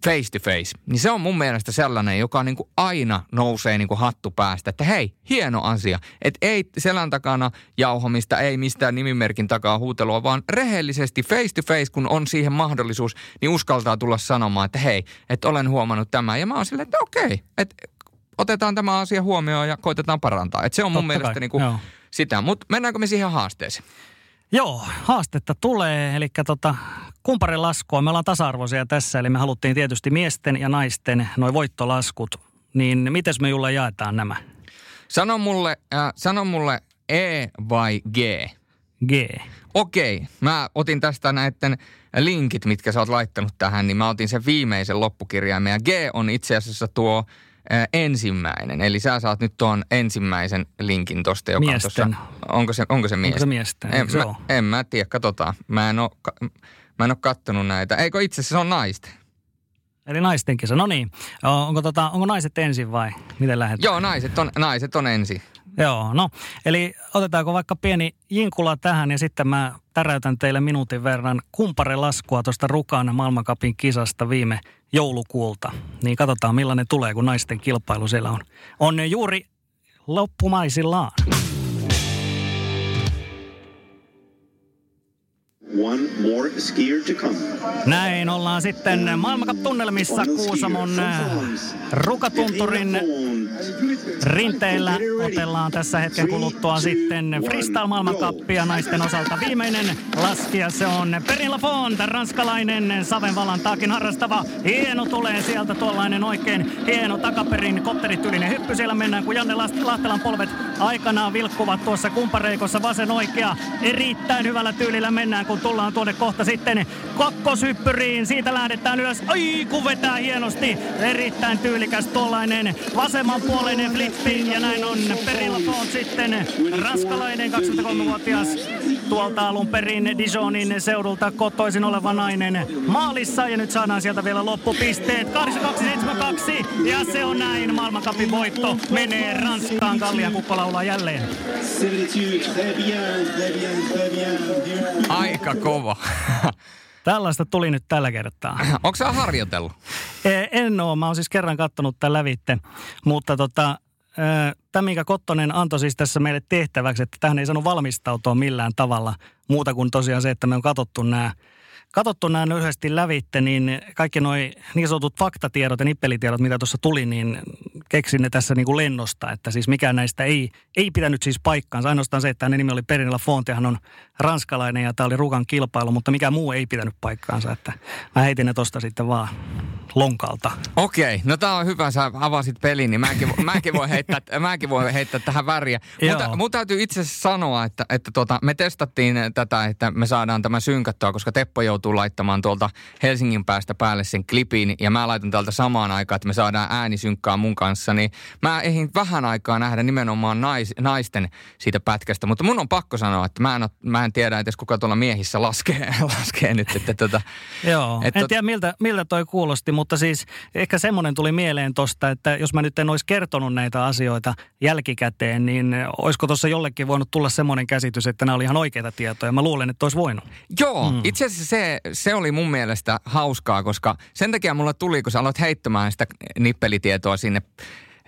Speaker 1: face to face, niin se on mun mielestä sellainen, joka niin kuin aina nousee niin kuin hattu päästä, että hei, hieno asia. Että ei selän takana jauhomista, ei mistään nimimerkin takaa huutelua, vaan rehellisesti face to face, kun on siihen mahdollisuus, niin uskaltaa tulla sanomaan, että hei, että olen huomannut tämän. Ja mä oon silleen, että okei, että otetaan tämä asia huomioon ja koitetaan parantaa. Että se on mun
Speaker 2: Totta
Speaker 1: mielestä
Speaker 2: kai,
Speaker 1: niin kuin
Speaker 2: joo.
Speaker 1: sitä. Mutta mennäänkö me siihen haasteeseen?
Speaker 2: Joo, haastetta tulee, eli tota, kumparin laskua. Me ollaan tasa-arvoisia tässä, eli me haluttiin tietysti miesten ja naisten noin voittolaskut. Niin miten me Julle jaetaan nämä?
Speaker 1: Sano mulle, äh, sano mulle E vai G?
Speaker 2: G.
Speaker 1: Okei, mä otin tästä näiden linkit, mitkä sä oot laittanut tähän, niin mä otin sen viimeisen loppukirjaimen. Ja G on itse asiassa tuo äh, ensimmäinen. Eli sä saat nyt tuon ensimmäisen linkin tosta, joka
Speaker 2: Miesten.
Speaker 1: on tuossa. Onko se, onko se mies?
Speaker 2: Onko se miesten?
Speaker 1: En,
Speaker 2: se
Speaker 1: mä, en mä tiedä, katsotaan. Mä en oo, mä en oo kattonut näitä. Eikö itse asiassa se on naisten?
Speaker 2: Eli naisten kisa. No niin, onko, tota, onko naiset ensin vai miten lähdetään?
Speaker 1: Joo, naiset on, naiset on ensin.
Speaker 2: Joo, no eli otetaanko vaikka pieni jinkula tähän ja sitten mä täräytän teille minuutin verran kumparelaskua tuosta Rukan maailmankapin kisasta viime joulukuulta. Niin katsotaan millainen tulee, kun naisten kilpailu siellä on. On juuri loppumaisillaan.
Speaker 3: One more skier to come.
Speaker 2: Näin ollaan sitten maailmankap-tunnelmissa Kuusamon äh, Rukatunturin rinteillä. Otellaan tässä hetken kuluttua sitten freestyle-maailmankappia naisten osalta. Viimeinen laskija se on Perin Lafont, ranskalainen savenvalan taakin harrastava. Hieno tulee sieltä tuollainen oikein hieno takaperin kopterityylinen hyppy. Siellä mennään, kun Janne Lahtelan polvet aikanaan vilkkuvat tuossa kumpareikossa vasen oikea. Erittäin hyvällä tyylillä mennään, kun tullaan tuonne kohta sitten kakkoshyppyriin. Siitä lähdetään ylös. Ai, kun vetää hienosti. Erittäin tyylikäs tuollainen vasemmanpuoleinen flippi. Ja näin on Perilla Font sitten ranskalainen 23-vuotias tuolta alun perin Dijonin seudulta kotoisin oleva nainen maalissa. Ja nyt saadaan sieltä vielä loppupisteet. 82-72. Ja se on näin. Maailmankapin voitto menee Ranskaan. Kallian kukko laulaa jälleen.
Speaker 3: Servitude,
Speaker 1: Aika kova.
Speaker 2: Tällaista tuli nyt tällä kertaa.
Speaker 1: Onko sä harjoitellut?
Speaker 2: Eh, En oo, mä oon siis kerran kattonut tämän lävitte, mutta tota, tämä minkä Kottonen antoi siis tässä meille tehtäväksi, että tähän ei saanut valmistautua millään tavalla muuta kuin tosiaan se, että me on katsottu nämä katsottu nämä lyhyesti lävitte, niin kaikki noi niin sanotut faktatiedot ja nippelitiedot, mitä tuossa tuli, niin keksin ne tässä niin kuin lennosta, että siis mikään näistä ei, ei pitänyt siis paikkaansa. Ainoastaan se, että hänen nimi oli Perinilla Font ja hän on ranskalainen ja tämä oli Rukan kilpailu, mutta mikä muu ei pitänyt paikkaansa, että mä heitin ne tosta sitten vaan lonkalta.
Speaker 1: Okei, no tää on hyvä, sä avasit pelin, niin mäkin, mäkin, voin, heittää, mäkin voin heittää tähän väriä. Mutta mun täytyy itse asiassa sanoa, että, että tota, me testattiin tätä, että me saadaan tämä synkattua, koska Teppo joutuu laittamaan tuolta Helsingin päästä päälle sen klipin, ja mä laitan täältä samaan aikaan, että me saadaan ääni synkkaa mun kanssa, niin mä ehdin vähän aikaa nähdä nimenomaan nais, naisten siitä pätkästä, mutta mun on pakko sanoa, että mä en, mä en tiedä edes kuka tuolla miehissä laskee, laskee nyt, että tota,
Speaker 2: Joo,
Speaker 1: Et
Speaker 2: en
Speaker 1: tot-
Speaker 2: tiedä miltä, miltä toi kuulosti, mutta siis ehkä semmoinen tuli mieleen tosta, että jos mä nyt en olisi kertonut näitä asioita jälkikäteen, niin olisiko tuossa jollekin voinut tulla semmoinen käsitys, että nämä oli ihan oikeita tietoja. Mä luulen, että olisi voinut.
Speaker 1: Joo, mm. itse asiassa se, se oli mun mielestä hauskaa, koska sen takia mulle tuli, kun sä aloit heittämään sitä nippelitietoa sinne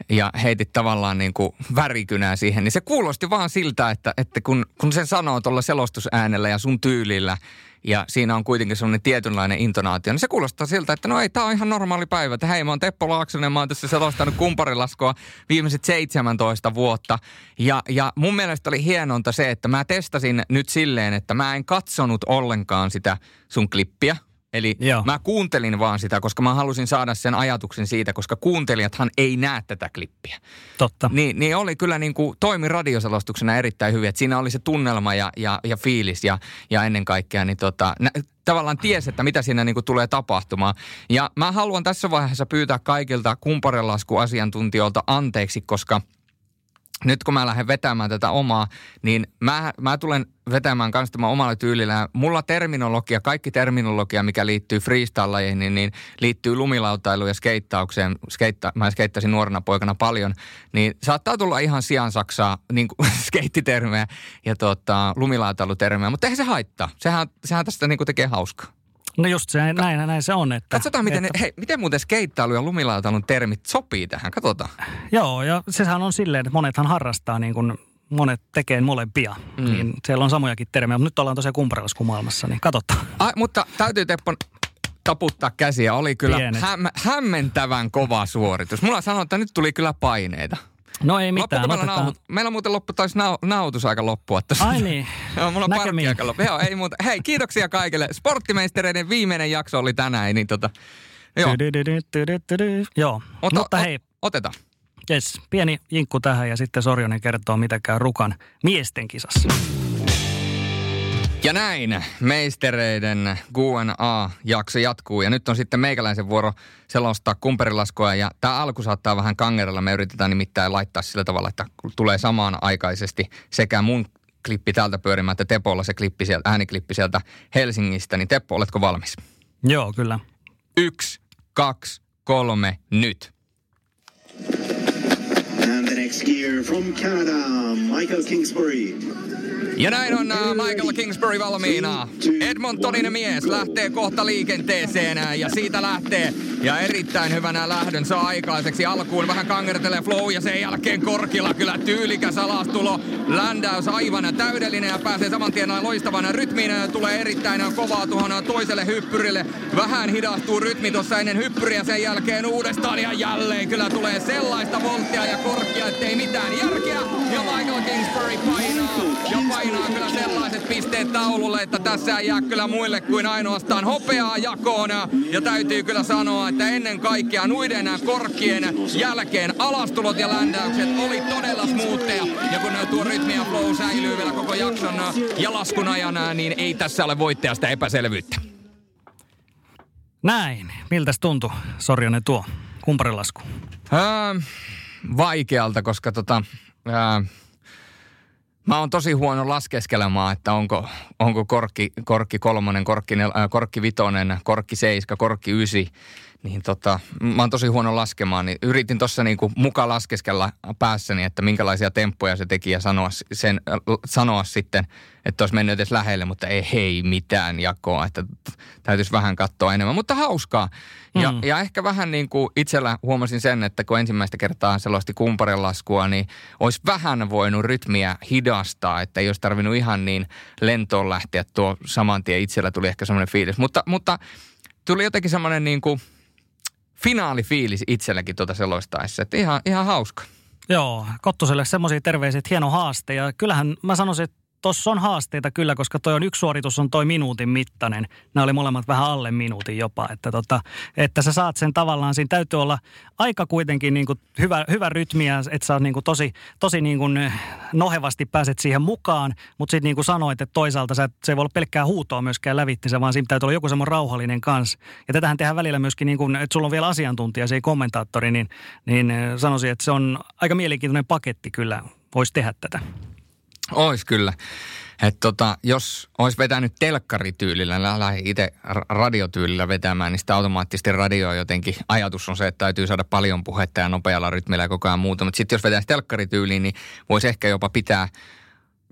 Speaker 1: ja heitit tavallaan niin kuin värikynää siihen, niin se kuulosti vaan siltä, että, että kun, kun sen sanoo tuolla selostusäänellä ja sun tyylillä ja siinä on kuitenkin semmoinen tietynlainen intonaatio, niin se kuulostaa siltä, että no ei, tää on ihan normaali päivä. Että hei, mä oon Teppo Laaksonen, mä oon tässä selostanut kumparilaskua viimeiset 17 vuotta. Ja, ja mun mielestä oli hienonta se, että mä testasin nyt silleen, että mä en katsonut ollenkaan sitä sun klippiä. Eli
Speaker 2: Joo.
Speaker 1: mä kuuntelin vaan sitä, koska mä halusin saada sen ajatuksen siitä, koska kuuntelijathan ei näe tätä klippiä.
Speaker 2: Totta.
Speaker 1: Niin, niin oli kyllä niin kuin, toimi radioselostuksena erittäin hyvin, että siinä oli se tunnelma ja, ja, ja fiilis ja, ja ennen kaikkea niin tota, nä, tavallaan ties, että mitä siinä niin kuin tulee tapahtumaan. Ja mä haluan tässä vaiheessa pyytää kaikilta kumparilaskuasiantuntijoilta anteeksi, koska nyt kun mä lähden vetämään tätä omaa, niin mä, mä tulen vetämään kanssa tämän omalla tyylillä. Mulla terminologia, kaikki terminologia, mikä liittyy freestyle niin, niin liittyy lumilautailuun ja skeittaukseen. Skeitta, mä skeittasin nuorena poikana paljon, niin saattaa tulla ihan sijaan saksaa niin kuin skeittitermejä ja tota, lumilautailutermejä, mutta eihän se haittaa. Sehän, sehän tästä niin kuin tekee hauskaa.
Speaker 2: No just se, näin, näin se on. Että,
Speaker 1: Katsotaan, miten,
Speaker 2: että,
Speaker 1: ne, hei, miten muuten skeittailu ja lumilautalun termit sopii tähän. Katsotaan.
Speaker 2: Joo, ja sehän on silleen, että monethan harrastaa niin kuin monet tekee molempia, mm. niin siellä on samojakin termejä, mutta nyt ollaan tosiaan kumparilaskumaailmassa, niin katsotaan.
Speaker 1: Ai, mutta täytyy Teppo taputtaa käsiä. Oli kyllä häm, hämmentävän kova suoritus. Mulla sanoi, että nyt tuli kyllä paineita.
Speaker 2: No ei mitään.
Speaker 1: Meillä, nauhoit, meillä muuten loppu, taisi nau, aika loppua tässä.
Speaker 2: Ai niin.
Speaker 1: Joo, mulla on parkki aika loppu. Joo, ei muuta. Hei, kiitoksia kaikille. Sporttimeistereiden viimeinen jakso oli tänään, niin tota... Joo.
Speaker 2: Joo, Ota, mutta hei.
Speaker 1: Otetaan.
Speaker 2: Yes, pieni jinkku tähän ja sitten Sorjonen kertoo, mitä käy Rukan miesten kisassa.
Speaker 1: Ja näin meistereiden Q&A-jakso jatkuu. Ja nyt on sitten meikäläisen vuoro selostaa kumperilaskua. Ja tämä alku saattaa vähän kangerella. Me yritetään nimittäin laittaa sillä tavalla, että tulee samaan aikaisesti sekä mun klippi täältä pyörimään, että Tepolla se klippi sieltä, ääniklippi sieltä Helsingistä. Niin Teppo, oletko valmis?
Speaker 2: Joo, kyllä.
Speaker 1: Yksi, kaksi, kolme, nyt.
Speaker 3: Next skier from Canada, Michael Kingsbury.
Speaker 1: Ja näin on uh, Michael Kingsbury valmiina. Edmontonin mies lähtee kohta liikenteeseen uh, ja siitä lähtee. Ja erittäin hyvänä lähdön saa aikaiseksi. Alkuun vähän kangertelee flow ja sen jälkeen korkilla kyllä tyylikäs alastulo. Ländäys aivan täydellinen ja pääsee saman tien loistavan rytmiin. Tulee erittäin kovaa tuohon toiselle hyppyrille. Vähän hidastuu rytmi tuossa ennen hyppyriä sen jälkeen uudestaan ja jälleen kyllä tulee sellaista volttia ja korkkia, ettei mitään järkeä. Ja Michael Kingsbury painaa ja painaa kyllä sellaiset pisteet taululle, että tässä ei jää kyllä muille kuin ainoastaan hopeaa jakoon. Ja täytyy kyllä sanoa, että ennen kaikkea nuiden korkkien jälkeen alastulot ja ländäykset oli todella smoothia. Ja kun tuo rytmi ja flow säilyy vielä koko jakson ja laskun ajan, niin ei tässä ole voittajasta epäselvyyttä.
Speaker 2: Näin. Miltäs tuntui, Sorjonen tuo kumparilasku?
Speaker 1: Öö, vaikealta, koska tota, öö, Mä oon tosi huono laskeskelemaan, että onko, onko korkki, korkki kolmonen, korkki, nel, korkki vitonen, korkki seiska, korkki ysi. Niin tota, mä oon tosi huono laskemaan, niin yritin tuossa niinku mukaan laskeskella päässäni, että minkälaisia temppuja se teki ja sanoa, sen, äh, sanoa sitten, että olisi mennyt edes lähelle, mutta ei hei mitään jakoa, että täytyisi vähän katsoa enemmän. Mutta hauskaa. Ja, mm. ja ehkä vähän niin kuin itsellä huomasin sen, että kun ensimmäistä kertaa selosti kumparilaskua, niin olisi vähän voinut rytmiä hidastaa, että ei olisi tarvinnut ihan niin lentoon lähteä tuo saman tien. Itsellä tuli ehkä semmoinen fiilis. Mutta, mutta tuli jotenkin semmoinen niin kuin finaalifiilis itselläkin tuota selostaessa, että ihan, ihan hauska.
Speaker 2: Joo, Kottoselle semmoisia terveisiä, hieno haaste. Ja kyllähän mä sanoisin, että Tuossa on haasteita kyllä, koska toi on yksi suoritus on toi minuutin mittainen. Nämä oli molemmat vähän alle minuutin jopa. Että, tota, että sä saat sen tavallaan, siinä täytyy olla aika kuitenkin niin kuin hyvä, hyvä rytmiä, että sä niin kuin tosi, tosi niin kuin nohevasti pääset siihen mukaan. Mutta sitten niin kuin sanoit, että toisaalta sä, se ei voi olla pelkkää huutoa myöskään lävittinsä, vaan siinä täytyy olla joku semmoinen rauhallinen kanssa. Ja tätähän tehdään välillä myöskin, niin kuin, että sulla on vielä asiantuntija, se ei kommentaattori, niin, niin sanoisin, että se on aika mielenkiintoinen paketti kyllä, voisi tehdä tätä.
Speaker 1: Ois kyllä. Et tota, jos olisi vetänyt telkkarityylillä, lähdin itse radiotyylillä vetämään, niin sitä automaattisesti radio jotenkin, ajatus on se, että täytyy saada paljon puhetta ja nopealla rytmillä ja koko ajan muuta. Mutta sitten jos vetäisi telkkarityyliin, niin voisi ehkä jopa pitää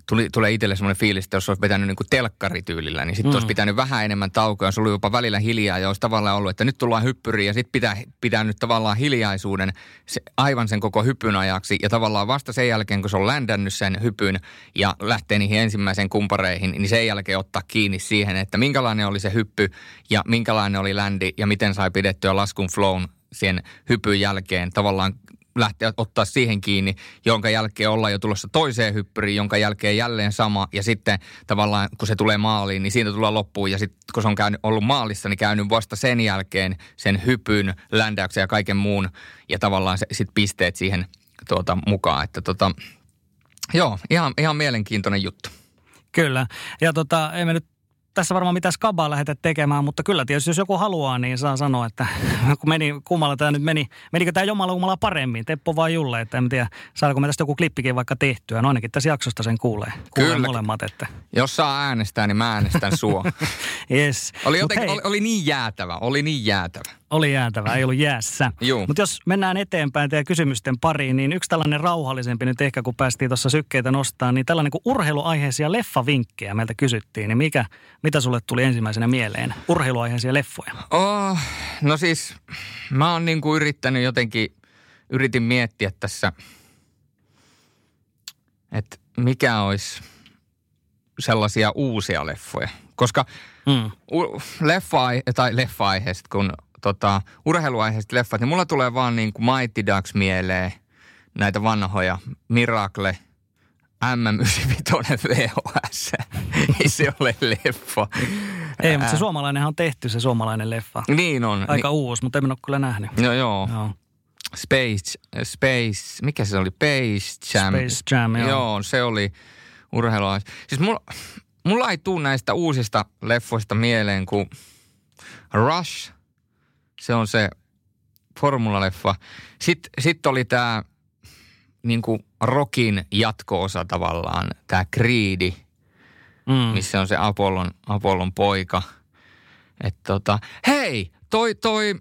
Speaker 1: tuli, tulee itselle semmoinen fiilis, että jos olisi vetänyt niin kuin telkkarityylillä, niin sitten mm. olisi pitänyt vähän enemmän taukoa. Se oli jopa välillä hiljaa ja olisi tavallaan ollut, että nyt tullaan hyppyriin ja sitten pitää, pitää nyt tavallaan hiljaisuuden se, aivan sen koko hypyn ajaksi. Ja tavallaan vasta sen jälkeen, kun se on ländännyt sen hypyn ja lähtee niihin ensimmäiseen kumpareihin, niin sen jälkeen ottaa kiinni siihen, että minkälainen oli se hyppy ja minkälainen oli ländi ja miten sai pidettyä laskun flown sen hypyn jälkeen tavallaan lähteä ottaa siihen kiinni, jonka jälkeen ollaan jo tulossa toiseen hyppyriin, jonka jälkeen jälleen sama. Ja sitten tavallaan kun se tulee maaliin, niin siitä tulee loppuun. Ja sitten kun se on käynyt, ollut maalissa, niin käynyt vasta sen jälkeen sen hypyn, ländäyksen ja kaiken muun. Ja tavallaan sitten pisteet siihen tuota, mukaan. Että tota, joo, ihan, ihan mielenkiintoinen juttu.
Speaker 2: Kyllä. Ja tota, ei me nyt tässä varmaan mitä skabaa lähdetä tekemään, mutta kyllä tietysti jos joku haluaa, niin saa sanoa, että kun meni, kummalla tämä nyt meni, menikö tämä jomalla kummalla paremmin, Teppo vai Julle, että en tiedä, saako me tästä joku klippikin vaikka tehtyä, no ainakin tässä jaksosta sen kuulee, kuulee kyllä. molemmat. Että.
Speaker 1: Jos saa äänestää, niin mä äänestän sua.
Speaker 2: yes.
Speaker 1: Oli, jotenkin, oli, oli niin jäätävä, oli niin jäätävä.
Speaker 2: Oli jäätävää, ei ollut jäässä. Mutta jos mennään eteenpäin teidän kysymysten pariin, niin yksi tällainen rauhallisempi nyt ehkä, kun päästiin tuossa sykkeitä nostaa, niin tällainen kuin urheiluaiheisia leffavinkkejä meiltä kysyttiin. Niin mikä, mitä sulle tuli ensimmäisenä mieleen? Urheiluaiheisia leffoja.
Speaker 1: Oh, no siis mä oon niinku yrittänyt jotenkin, yritin miettiä tässä, että mikä olisi sellaisia uusia leffoja. Koska
Speaker 2: Mm.
Speaker 1: u- leffa tai leffa-aiheiset, kun tota, urheiluaiheiset leffat, niin mulla tulee vaan niin kuin Mighty Ducks mieleen näitä vanhoja Miracle, M95 VHS. Ei se ole leffa.
Speaker 2: Ei, mutta se suomalainenhan on tehty, se suomalainen leffa.
Speaker 1: Niin on.
Speaker 2: Aika uusi, mutta en ole kyllä nähnyt.
Speaker 1: Niin, no joo.
Speaker 2: Joo.
Speaker 1: Space, Space, mikä se oli? Space Jam.
Speaker 2: Space Jam, joo.
Speaker 1: Joo, se oli urheilua. Siis mulla, mulla ei tule näistä uusista leffoista mieleen kuin Rush. Se on se formulaleffa. Sitten sit oli tämä niinku Rockin jatko-osa tavallaan, tämä Creedi,
Speaker 2: Mm.
Speaker 1: missä on se Apollon, Apollon poika. Et tota, hei, toi, toi,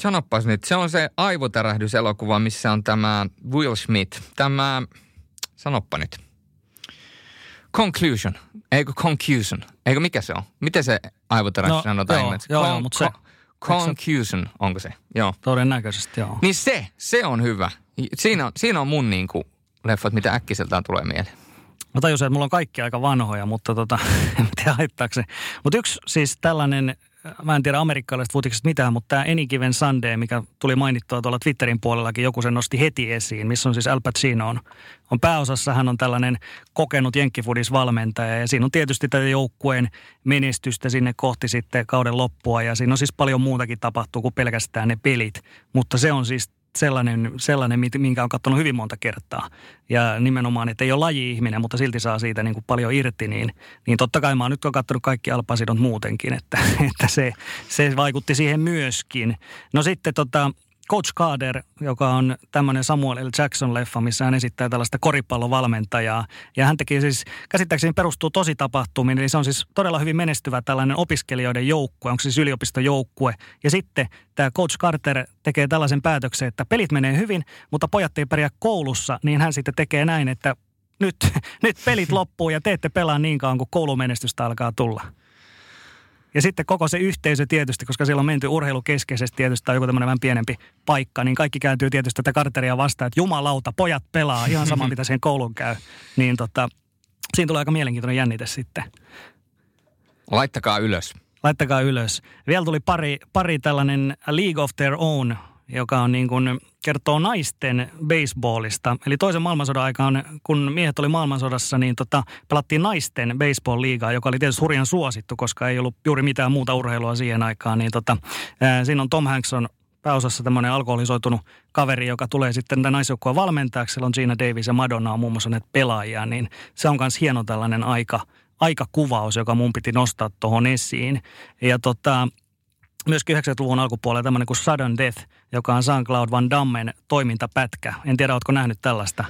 Speaker 1: sanopas nyt, se on se aivotärähdyselokuva, missä on tämä Will Smith, tämä, sanoppa nyt. Conclusion, eikö Confusion, eikö mikä se on? Miten se aivotärähdys
Speaker 2: No,
Speaker 1: sanotaan
Speaker 2: joo,
Speaker 1: englanniksi?
Speaker 2: joo, joo, mut se-
Speaker 1: Confusion, onko se? Joo.
Speaker 2: Todennäköisesti joo.
Speaker 1: Niin se, se on hyvä. Siinä on, siinä on mun niinku leffat, mitä äkkiseltään tulee mieleen.
Speaker 2: Mä tajusin, että mulla on kaikki aika vanhoja, mutta tota, en tiedä haittaako se. Mutta yksi siis tällainen, mä en tiedä amerikkalaiset futikset mitään, mutta tämä Any Given Sunday, mikä tuli mainittua tuolla Twitterin puolellakin, joku sen nosti heti esiin, missä on siis Al Pacino on, on pääosassa, hän on tällainen kokenut jenkkifudisvalmentaja ja siinä on tietysti tätä joukkueen menestystä sinne kohti sitten kauden loppua ja siinä on siis paljon muutakin tapahtuu kuin pelkästään ne pelit, mutta se on siis sellainen, sellainen, minkä on katsonut hyvin monta kertaa. Ja nimenomaan, että ei ole laji-ihminen, mutta silti saa siitä niin kuin paljon irti, niin, niin totta kai mä oon nyt katsonut kaikki alpasidot muutenkin, että, että se, se vaikutti siihen myöskin. No sitten tota, Coach Carter, joka on tämmöinen Samuel L. Jackson-leffa, missä hän esittää tällaista koripallovalmentajaa. Ja hän teki siis, käsittääkseni perustuu tosi tapahtumiin, eli se on siis todella hyvin menestyvä tällainen opiskelijoiden joukkue, onko siis yliopistojoukkue. Ja sitten tämä Coach Carter tekee tällaisen päätöksen, että pelit menee hyvin, mutta pojat ei pärjää koulussa, niin hän sitten tekee näin, että nyt, nyt pelit loppuu ja te ette pelaa niin kauan, kuin koulumenestystä alkaa tulla. Ja sitten koko se yhteisö tietysti, koska siellä on menty urheilukeskeisesti tietysti tai joku tämmöinen vähän pienempi paikka, niin kaikki kääntyy tietysti tätä Carteria vastaan, että jumalauta, pojat pelaa, ihan sama mitä sen koulun käy. Niin tota, siinä tulee aika mielenkiintoinen jännite sitten.
Speaker 1: Laittakaa ylös.
Speaker 2: Laittakaa ylös. Vielä tuli pari, pari tällainen League of Their Own, joka on niin kuin, kertoo naisten baseballista. Eli toisen maailmansodan aikaan, kun miehet oli maailmansodassa, niin tota, pelattiin naisten baseball-liigaa, joka oli tietysti hurjan suosittu, koska ei ollut juuri mitään muuta urheilua siihen aikaan. Niin tota, ää, siinä on Tom Hanks on pääosassa tämmöinen alkoholisoitunut kaveri, joka tulee sitten tämän naisjoukkueen valmentajaksi. Siellä on Gina Davis ja Madonna on muun muassa näitä pelaajia, niin se on myös hieno tällainen aika, aikakuvaus, joka mun piti nostaa tuohon esiin. Ja tota, myöskin 90-luvun alkupuolella tämmöinen kuin Sudden Death, joka on Jean-Claude Van Dammen toimintapätkä. En tiedä, oletko nähnyt tällaista.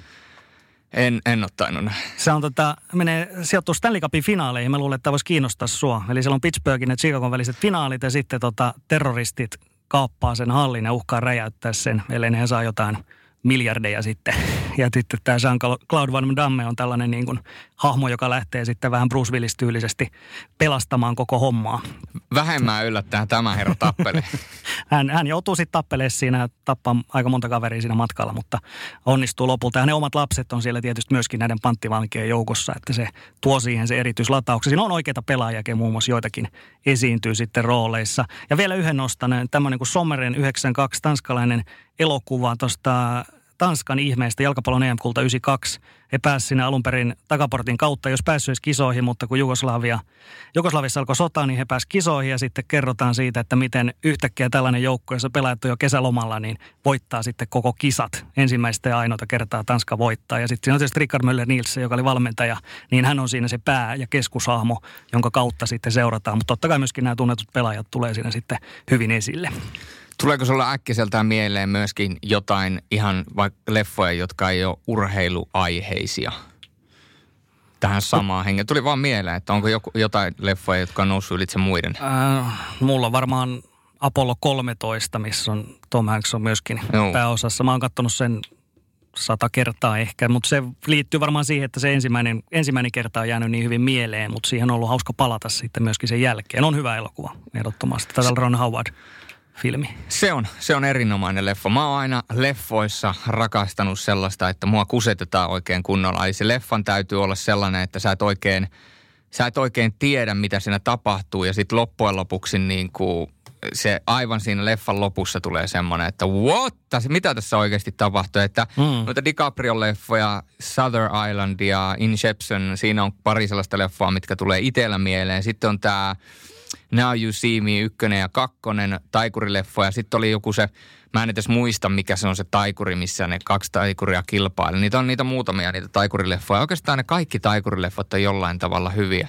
Speaker 1: En, en ole tainnut.
Speaker 2: Se on tota, menee, sijoittuu Stanley Cupin finaaleihin. Mä luulen, että tämä voisi kiinnostaa sua. Eli siellä on Pittsburghin ja Chicagon väliset finaalit ja sitten tota, terroristit kaappaa sen hallin ja uhkaa räjäyttää sen, ellei ne saa jotain miljardeja sitten. Ja sitten tämä Jean-Claude Van Damme on tällainen niin kuin hahmo, joka lähtee sitten vähän Bruce Willis-tyylisesti pelastamaan koko hommaa.
Speaker 1: Vähemmän yllättäen tämä herra tappelee.
Speaker 2: Hän, hän joutuu sitten tappelemaan siinä ja tappaa aika monta kaveria siinä matkalla, mutta onnistuu lopulta. Ja ne omat lapset on siellä tietysti myöskin näiden panttivankien joukossa, että se tuo siihen se erityislatauksen. Siinä on oikeita pelaajakin, muun muassa joitakin esiintyy sitten rooleissa. Ja vielä yhden nostan, tämmöinen kuin Sommeren 92 tanskalainen elokuva tuosta Tanskan ihmeistä jalkapallon EM-kulta 92. He pääsivät sinne alun perin takaportin kautta, jos päässyt kisoihin, mutta kun Jugoslavia, Jugoslavissa alkoi sota, niin he pääsivät kisoihin ja sitten kerrotaan siitä, että miten yhtäkkiä tällainen joukko, jossa pelaajat jo kesälomalla, niin voittaa sitten koko kisat. Ensimmäistä ja ainoata kertaa Tanska voittaa. Ja sitten siinä on tietysti Rickard Möller Nielsen, joka oli valmentaja, niin hän on siinä se pää- ja keskushahmo, jonka kautta sitten seurataan. Mutta totta kai myöskin nämä tunnetut pelaajat tulee siinä sitten hyvin esille.
Speaker 1: Tuleeko sulla äkkiseltään mieleen myöskin jotain ihan vaikka leffoja, jotka ei ole urheiluaiheisia? Tähän samaan hengen. Tuli vaan mieleen, että onko joku, jotain leffoja, jotka on noussut ylitse muiden?
Speaker 2: Äh, mulla on varmaan Apollo 13, missä on Tom Hanks on myöskin
Speaker 1: Joo.
Speaker 2: pääosassa. Mä oon katsonut sen sata kertaa ehkä, mutta se liittyy varmaan siihen, että se ensimmäinen, ensimmäinen kerta on jäänyt niin hyvin mieleen, mutta siihen on ollut hauska palata sitten myöskin sen jälkeen. On hyvä elokuva, ehdottomasti. Tätä Ron Howard-filmi.
Speaker 1: Se on, se on erinomainen leffa. Mä oon aina leffoissa rakastanut sellaista, että mua kusetetaan oikein kunnolla. Eli se leffan täytyy olla sellainen, että sä et oikein, sä et oikein tiedä, mitä siinä tapahtuu. Ja sitten loppujen lopuksi niin kuin se aivan siinä leffan lopussa tulee semmoinen, että what? Mitä tässä oikeasti tapahtuu? Että mm. noita DiCaprio-leffoja, Southern Island ja Inception, siinä on pari sellaista leffaa, mitkä tulee itsellä mieleen. Sitten on tämä Now You See Me ykkönen ja kakkonen taikurileffoja. Sitten oli joku se, mä en edes muista mikä se on se taikuri, missä ne kaksi taikuria kilpailee. Niitä on niitä muutamia niitä taikurileffoja. Oikeastaan ne kaikki taikurileffot on jollain tavalla hyviä.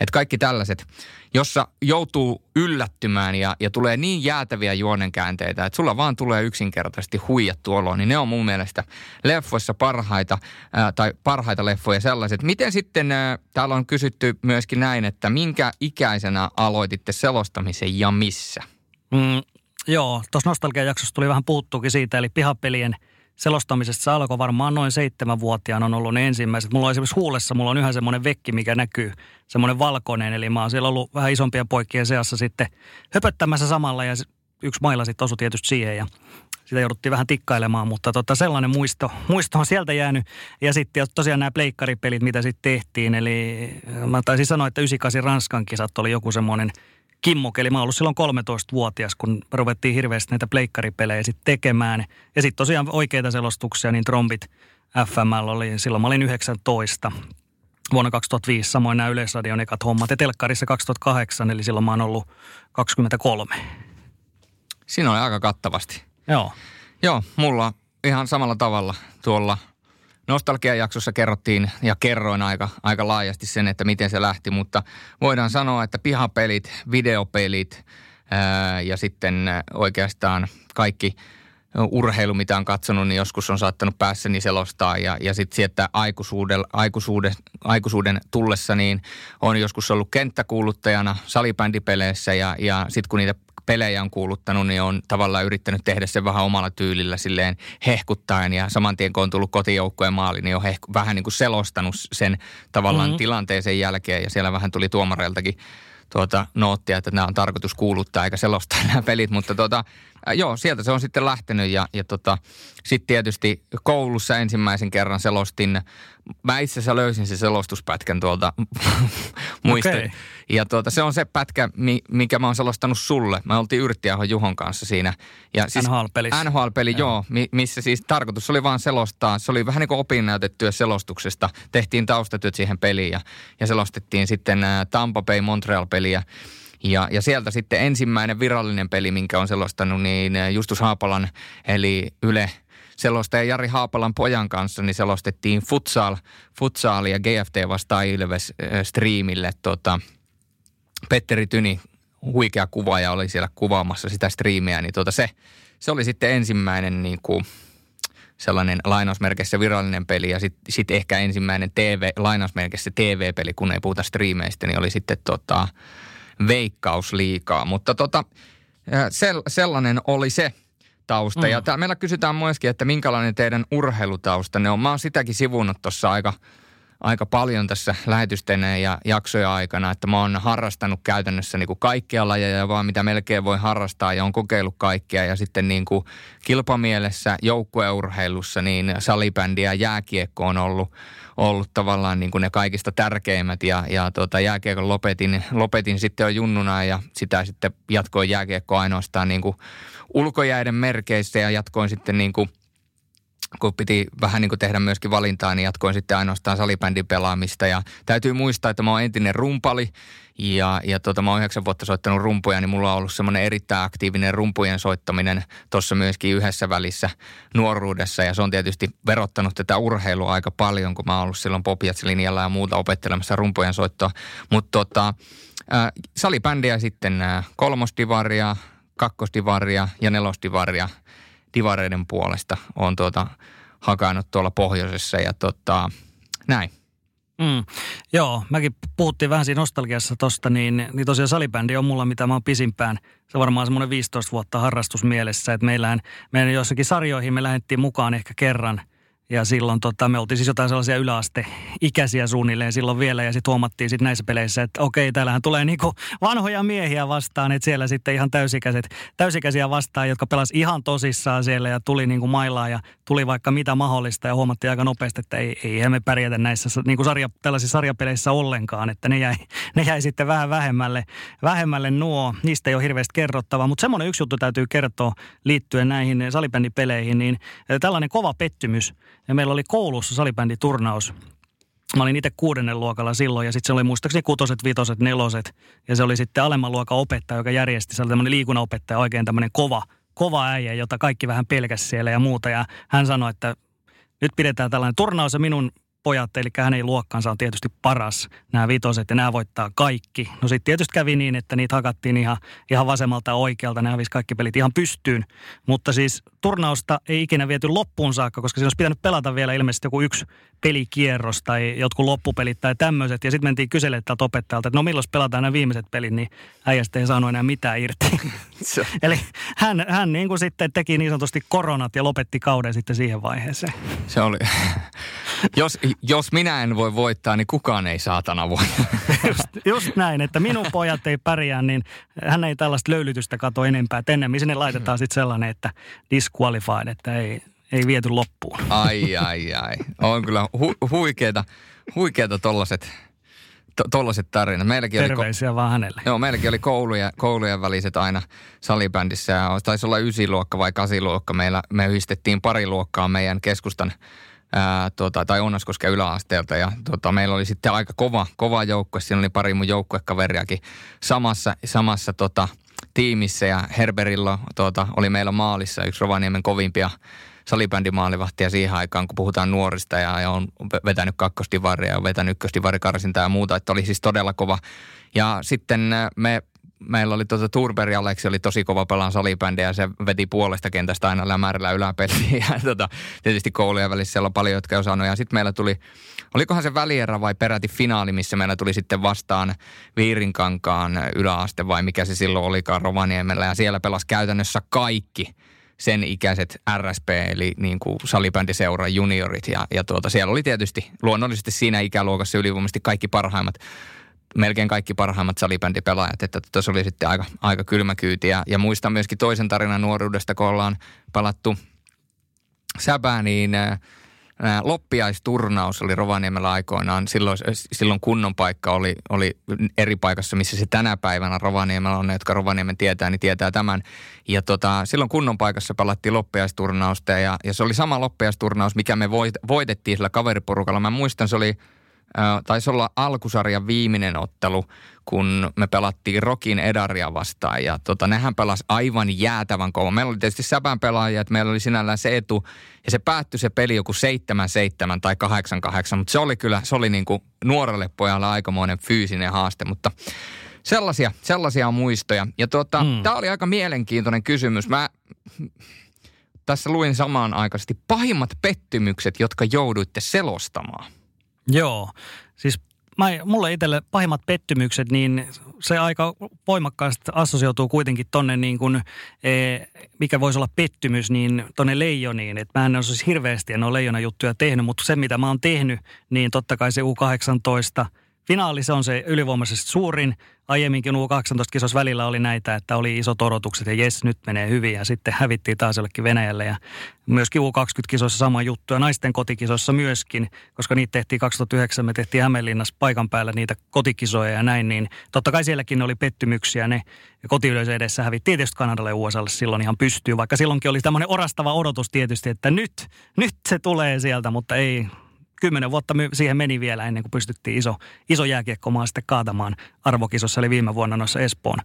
Speaker 1: Et kaikki tällaiset, jossa joutuu yllättymään ja, ja tulee niin jäätäviä juonenkäänteitä, että sulla vaan tulee yksinkertaisesti huijattu olo, niin ne on mun mielestä leffoissa parhaita, ää, tai parhaita leffoja sellaiset. Miten sitten, ää, täällä on kysytty myöskin näin, että minkä ikäisenä aloititte selostamisen ja missä?
Speaker 2: Mm, joo, tuossa nostalgiajaksossa tuli vähän puhuttuukin siitä, eli pihapelien selostamisesta se alkoi varmaan noin seitsemänvuotiaana on ollut ne ensimmäiset. Mulla on esimerkiksi huulessa, mulla on yhä semmoinen vekki, mikä näkyy, semmoinen valkoinen, eli mä oon siellä ollut vähän isompien poikien seassa sitten höpöttämässä samalla ja yksi mailla sitten osui tietysti siihen ja sitä jouduttiin vähän tikkailemaan, mutta tota, sellainen muisto, muisto on sieltä jäänyt. Ja sitten tosiaan nämä pleikkaripelit, mitä sitten tehtiin, eli mä taisin sanoa, että 98 Ranskan kisat oli joku semmoinen kimmoke. Eli mä oon ollut silloin 13-vuotias, kun ruvettiin hirveästi näitä pleikkaripelejä sitten tekemään. Ja sitten tosiaan oikeita selostuksia, niin trombit FML oli, silloin mä olin 19 vuonna 2005, samoin nämä Yleisradion ekat hommat. Ja telkkarissa 2008, eli silloin mä oon ollut 23.
Speaker 1: Siinä oli aika kattavasti.
Speaker 2: Joo.
Speaker 1: Joo, mulla ihan samalla tavalla tuolla nostalgiajaksossa kerrottiin ja kerroin aika, aika laajasti sen, että miten se lähti, mutta voidaan sanoa, että pihapelit, videopelit ää, ja sitten oikeastaan kaikki urheilu, mitä on katsonut, niin joskus on saattanut päässäni selostaa. Ja, ja sitten sieltä aikuisuuden, aikuisuuden, aikuisuuden tullessa niin on joskus ollut kenttäkuuluttajana salibändipeleissä ja, ja sitten kun niitä pelejä on kuuluttanut, niin on tavallaan yrittänyt tehdä sen vähän omalla tyylillä silleen hehkuttaen ja saman tien kun on tullut kotijoukkojen maali, niin on hehku, vähän niin kuin selostanut sen tavallaan mm-hmm. tilanteen sen jälkeen ja siellä vähän tuli tuomareiltakin tuota noottia, että nämä on tarkoitus kuuluttaa eikä selostaa nämä pelit, mutta tuota, äh, joo, sieltä se on sitten lähtenyt ja, ja tota, sitten tietysti koulussa ensimmäisen kerran selostin, mä itse asiassa löysin sen selostuspätkän tuolta muista.
Speaker 2: Okei.
Speaker 1: Ja tuota, se on se pätkä, mi, mikä mä oon selostanut sulle. Mä oltiin Yrttiahon Juhon kanssa siinä. Ja siis
Speaker 2: NHL-pelissä.
Speaker 1: NHL-peli, joo. joo mi, missä siis tarkoitus oli vaan selostaa. Se oli vähän niin kuin opinnäytetyö selostuksesta. Tehtiin taustatyöt siihen peliin ja, ja selostettiin sitten ää, Tampa Bay Montreal-peliä. Ja, ja sieltä sitten ensimmäinen virallinen peli, minkä on selostanut, niin ää, Justus Haapalan, eli Yle selostaja Jari Haapalan pojan kanssa, niin selostettiin futsal, futsal ja GFT vastaan Ilves äh, striimille tota, Petteri Tyni, huikea kuvaaja, oli siellä kuvaamassa sitä striimiä, niin tuota se, se oli sitten ensimmäinen niin kuin, sellainen lainausmerkeissä virallinen peli ja sitten sit ehkä ensimmäinen TV, lainausmerkeissä TV-peli, kun ei puhuta striimeistä, niin oli sitten tota, veikkausliikaa. Mutta tota, sel, sellainen oli se tausta. Mm. Ja täällä meillä kysytään myöskin, että minkälainen teidän urheilutaustanne on. Mä oon sitäkin sivunut tuossa aika, aika paljon tässä lähetysten ja jaksojen aikana, että mä oon harrastanut käytännössä niin kuin kaikkia lajeja, vaan mitä melkein voi harrastaa ja on kokeillut kaikkia. Ja sitten niin kuin kilpamielessä, joukkueurheilussa, niin salibändi ja jääkiekko on ollut, ollut tavallaan niin kuin ne kaikista tärkeimmät. Ja, ja tota, jääkiekon lopetin, lopetin sitten jo junnuna ja sitä sitten jatkoin jääkiekko ainoastaan niin kuin ulkojäiden merkeissä ja jatkoin sitten niin kuin kun piti vähän niin kuin tehdä myöskin valintaa, niin jatkoin sitten ainoastaan salibändin pelaamista. Ja täytyy muistaa, että mä oon entinen rumpali ja, ja tota, mä oon yhdeksän vuotta soittanut rumpuja, niin mulla on ollut semmoinen erittäin aktiivinen rumpujen soittaminen tuossa myöskin yhdessä välissä nuoruudessa. Ja se on tietysti verottanut tätä urheilua aika paljon, kun mä oon ollut silloin Popiats-linjalla ja muuta opettelemassa rumpujen soittoa. Mutta tota, salibändiä sitten kolmosdivaria, kakkosdivaria ja nelosdivaria divareiden puolesta on tuota hakannut tuolla pohjoisessa ja tota, näin.
Speaker 2: Mm. Joo, mäkin puhuttiin vähän siinä nostalgiassa tosta, niin, niin tosiaan salibändi on mulla, mitä mä oon pisimpään. Se on varmaan semmoinen 15 vuotta harrastusmielessä, että meillähän, meidän joissakin sarjoihin me lähdettiin mukaan ehkä kerran – ja silloin tota, me oltiin siis jotain sellaisia yläasteikäisiä suunnilleen silloin vielä. Ja sitten huomattiin sitten näissä peleissä, että okei, täällähän tulee niinku vanhoja miehiä vastaan. Että siellä sitten ihan täysikäiset, täysikäisiä vastaan, jotka pelas ihan tosissaan siellä ja tuli niinku mailaa ja tuli vaikka mitä mahdollista. Ja huomattiin aika nopeasti, että ei, ei me pärjätä näissä niinku sarja, tällaisissa sarjapeleissä ollenkaan. Että ne jäi, ne jäi sitten vähän vähemmälle, vähemmälle nuo. Niistä ei ole hirveästi kerrottavaa. Mutta semmoinen yksi juttu täytyy kertoa liittyen näihin salibändipeleihin. Niin tällainen kova pettymys ja meillä oli koulussa salibänditurnaus. Mä olin itse kuudennen luokalla silloin ja sitten se oli muistaakseni kutoset, vitoset, neloset. Ja se oli sitten alemman luokan opettaja, joka järjesti. Se oli tämmöinen liikunnanopettaja, oikein tämmöinen kova, kova äijä, jota kaikki vähän pelkäsi siellä ja muuta. Ja hän sanoi, että nyt pidetään tällainen turnaus ja minun pojat, eli hänen luokkansa on tietysti paras, nämä vitoset, ja nämä voittaa kaikki. No sitten tietysti kävi niin, että niitä hakattiin ihan, ihan vasemmalta ja oikealta, nämä hävisi kaikki pelit ihan pystyyn. Mutta siis turnausta ei ikinä viety loppuun saakka, koska siinä olisi pitänyt pelata vielä ilmeisesti joku yksi pelikierros tai jotkut loppupelit tai tämmöiset. Ja sitten mentiin kyselemään tältä opettajalta, että no milloin pelataan nämä viimeiset pelit, niin äijästä ei saanut enää mitään irti. Eli hän, hän niin kuin sitten teki niin sanotusti koronat ja lopetti kauden sitten siihen vaiheeseen.
Speaker 1: Se oli, jos, jos minä en voi voittaa, niin kukaan ei saatana voi.
Speaker 2: Just, just näin, että minun pojat ei pärjää, niin hän ei tällaista löylytystä kato enempää. Et ennemmin sinne laitetaan sitten sellainen, että disqualified, että ei, ei viety loppuun.
Speaker 1: Ai, ai, ai. On kyllä hu- huikeita, huikeita tollaset, to, tollaset tarinat.
Speaker 2: Meilläkin Terveisiä oli, vaan hänelle.
Speaker 1: Joo, meilläkin oli kouluja, koulujen väliset aina salibändissä. Ja taisi olla ysiluokka vai kasiluokka. Meillä, me yhdistettiin pari luokkaa meidän keskustan ää, tuota, tai Onnaskosken yläasteelta. Ja tuota, meillä oli sitten aika kova, kova joukkue. Siinä oli pari mun joukkuekaveriakin samassa, samassa tota, tiimissä. Ja Herberillo tuota, oli meillä maalissa yksi Rovaniemen kovimpia salibändimaalivahtia siihen aikaan, kun puhutaan nuorista ja, ja on vetänyt kakkostivaria ja on vetänyt ykköstivarikarsintaa ja muuta, että oli siis todella kova. Ja sitten me meillä oli tuota Turberi Aleksi oli tosi kova pelaan salibändiä ja se veti puolesta kentästä aina lämärillä yläpeliin. Ja tota, tietysti koulujen välissä siellä on paljon, jotka ei osannut. Ja sitten meillä tuli, olikohan se välierä vai peräti finaali, missä meillä tuli sitten vastaan Viirinkankaan yläaste vai mikä se silloin olikaan Rovaniemellä. Ja siellä pelasi käytännössä kaikki sen ikäiset RSP, eli niin kuin salibändiseura juniorit. Ja, ja tuota, siellä oli tietysti luonnollisesti siinä ikäluokassa ylivoimaisesti kaikki parhaimmat melkein kaikki parhaimmat salibändipelaajat, että tuossa oli sitten aika, aika kylmä kyyti. Ja, ja muistan myöskin toisen tarinan nuoruudesta, kun ollaan palattu säbää, niin ää, loppiaisturnaus oli Rovaniemellä aikoinaan. Silloin, silloin kunnon paikka oli, oli eri paikassa, missä se tänä päivänä Rovaniemellä on. Ne, jotka Rovaniemen tietää, niin tietää tämän. Ja tota, silloin kunnon paikassa palattiin loppiaisturnausta ja, ja se oli sama loppiaisturnaus, mikä me voit, voitettiin sillä kaveriporukalla. Mä muistan, se oli taisi olla alkusarjan viimeinen ottelu, kun me pelattiin Rokin Edaria vastaan. Ja tota, nehän pelas aivan jäätävän kova. Meillä oli tietysti säpän pelaajia, että meillä oli sinällään se etu. Ja se päättyi se peli joku 7-7 tai 8-8. Mutta se oli kyllä, se oli niin kuin nuorelle pojalle aikamoinen fyysinen haaste. Mutta sellaisia, sellaisia on muistoja. Ja tuota, mm. tämä oli aika mielenkiintoinen kysymys. Mä tässä luin samaan aikaisesti pahimmat pettymykset, jotka jouduitte selostamaan.
Speaker 2: Joo, siis mä, mulle itselle pahimmat pettymykset, niin se aika voimakkaasti assosioituu kuitenkin tonne niin kuin, e, mikä voisi olla pettymys, niin tonne leijoniin. Että mä en ole siis hirveästi en ole leijona juttuja tehnyt, mutta se mitä mä oon tehnyt, niin totta kai se U18 – Finaali se on se ylivoimaisesti suurin. Aiemminkin U18-kisossa välillä oli näitä, että oli isot odotukset ja jes, nyt menee hyvin. Ja sitten hävittiin taas jollekin Venäjälle ja myöskin U20-kisoissa sama juttu. Ja naisten kotikisoissa myöskin, koska niitä tehtiin 2009, me tehtiin Hämeenlinnassa paikan päällä niitä kotikisoja ja näin. Niin totta kai sielläkin oli pettymyksiä. Ne kotiyleisö edessä hävittiin tietysti Kanadalle ja USAlle silloin ihan pystyy. Vaikka silloinkin oli tämmöinen orastava odotus tietysti, että nyt, nyt se tulee sieltä, mutta ei, kymmenen vuotta siihen meni vielä ennen kuin pystyttiin iso, iso jääkiekkomaa sitten kaatamaan arvokisossa, eli viime vuonna noissa Espoon,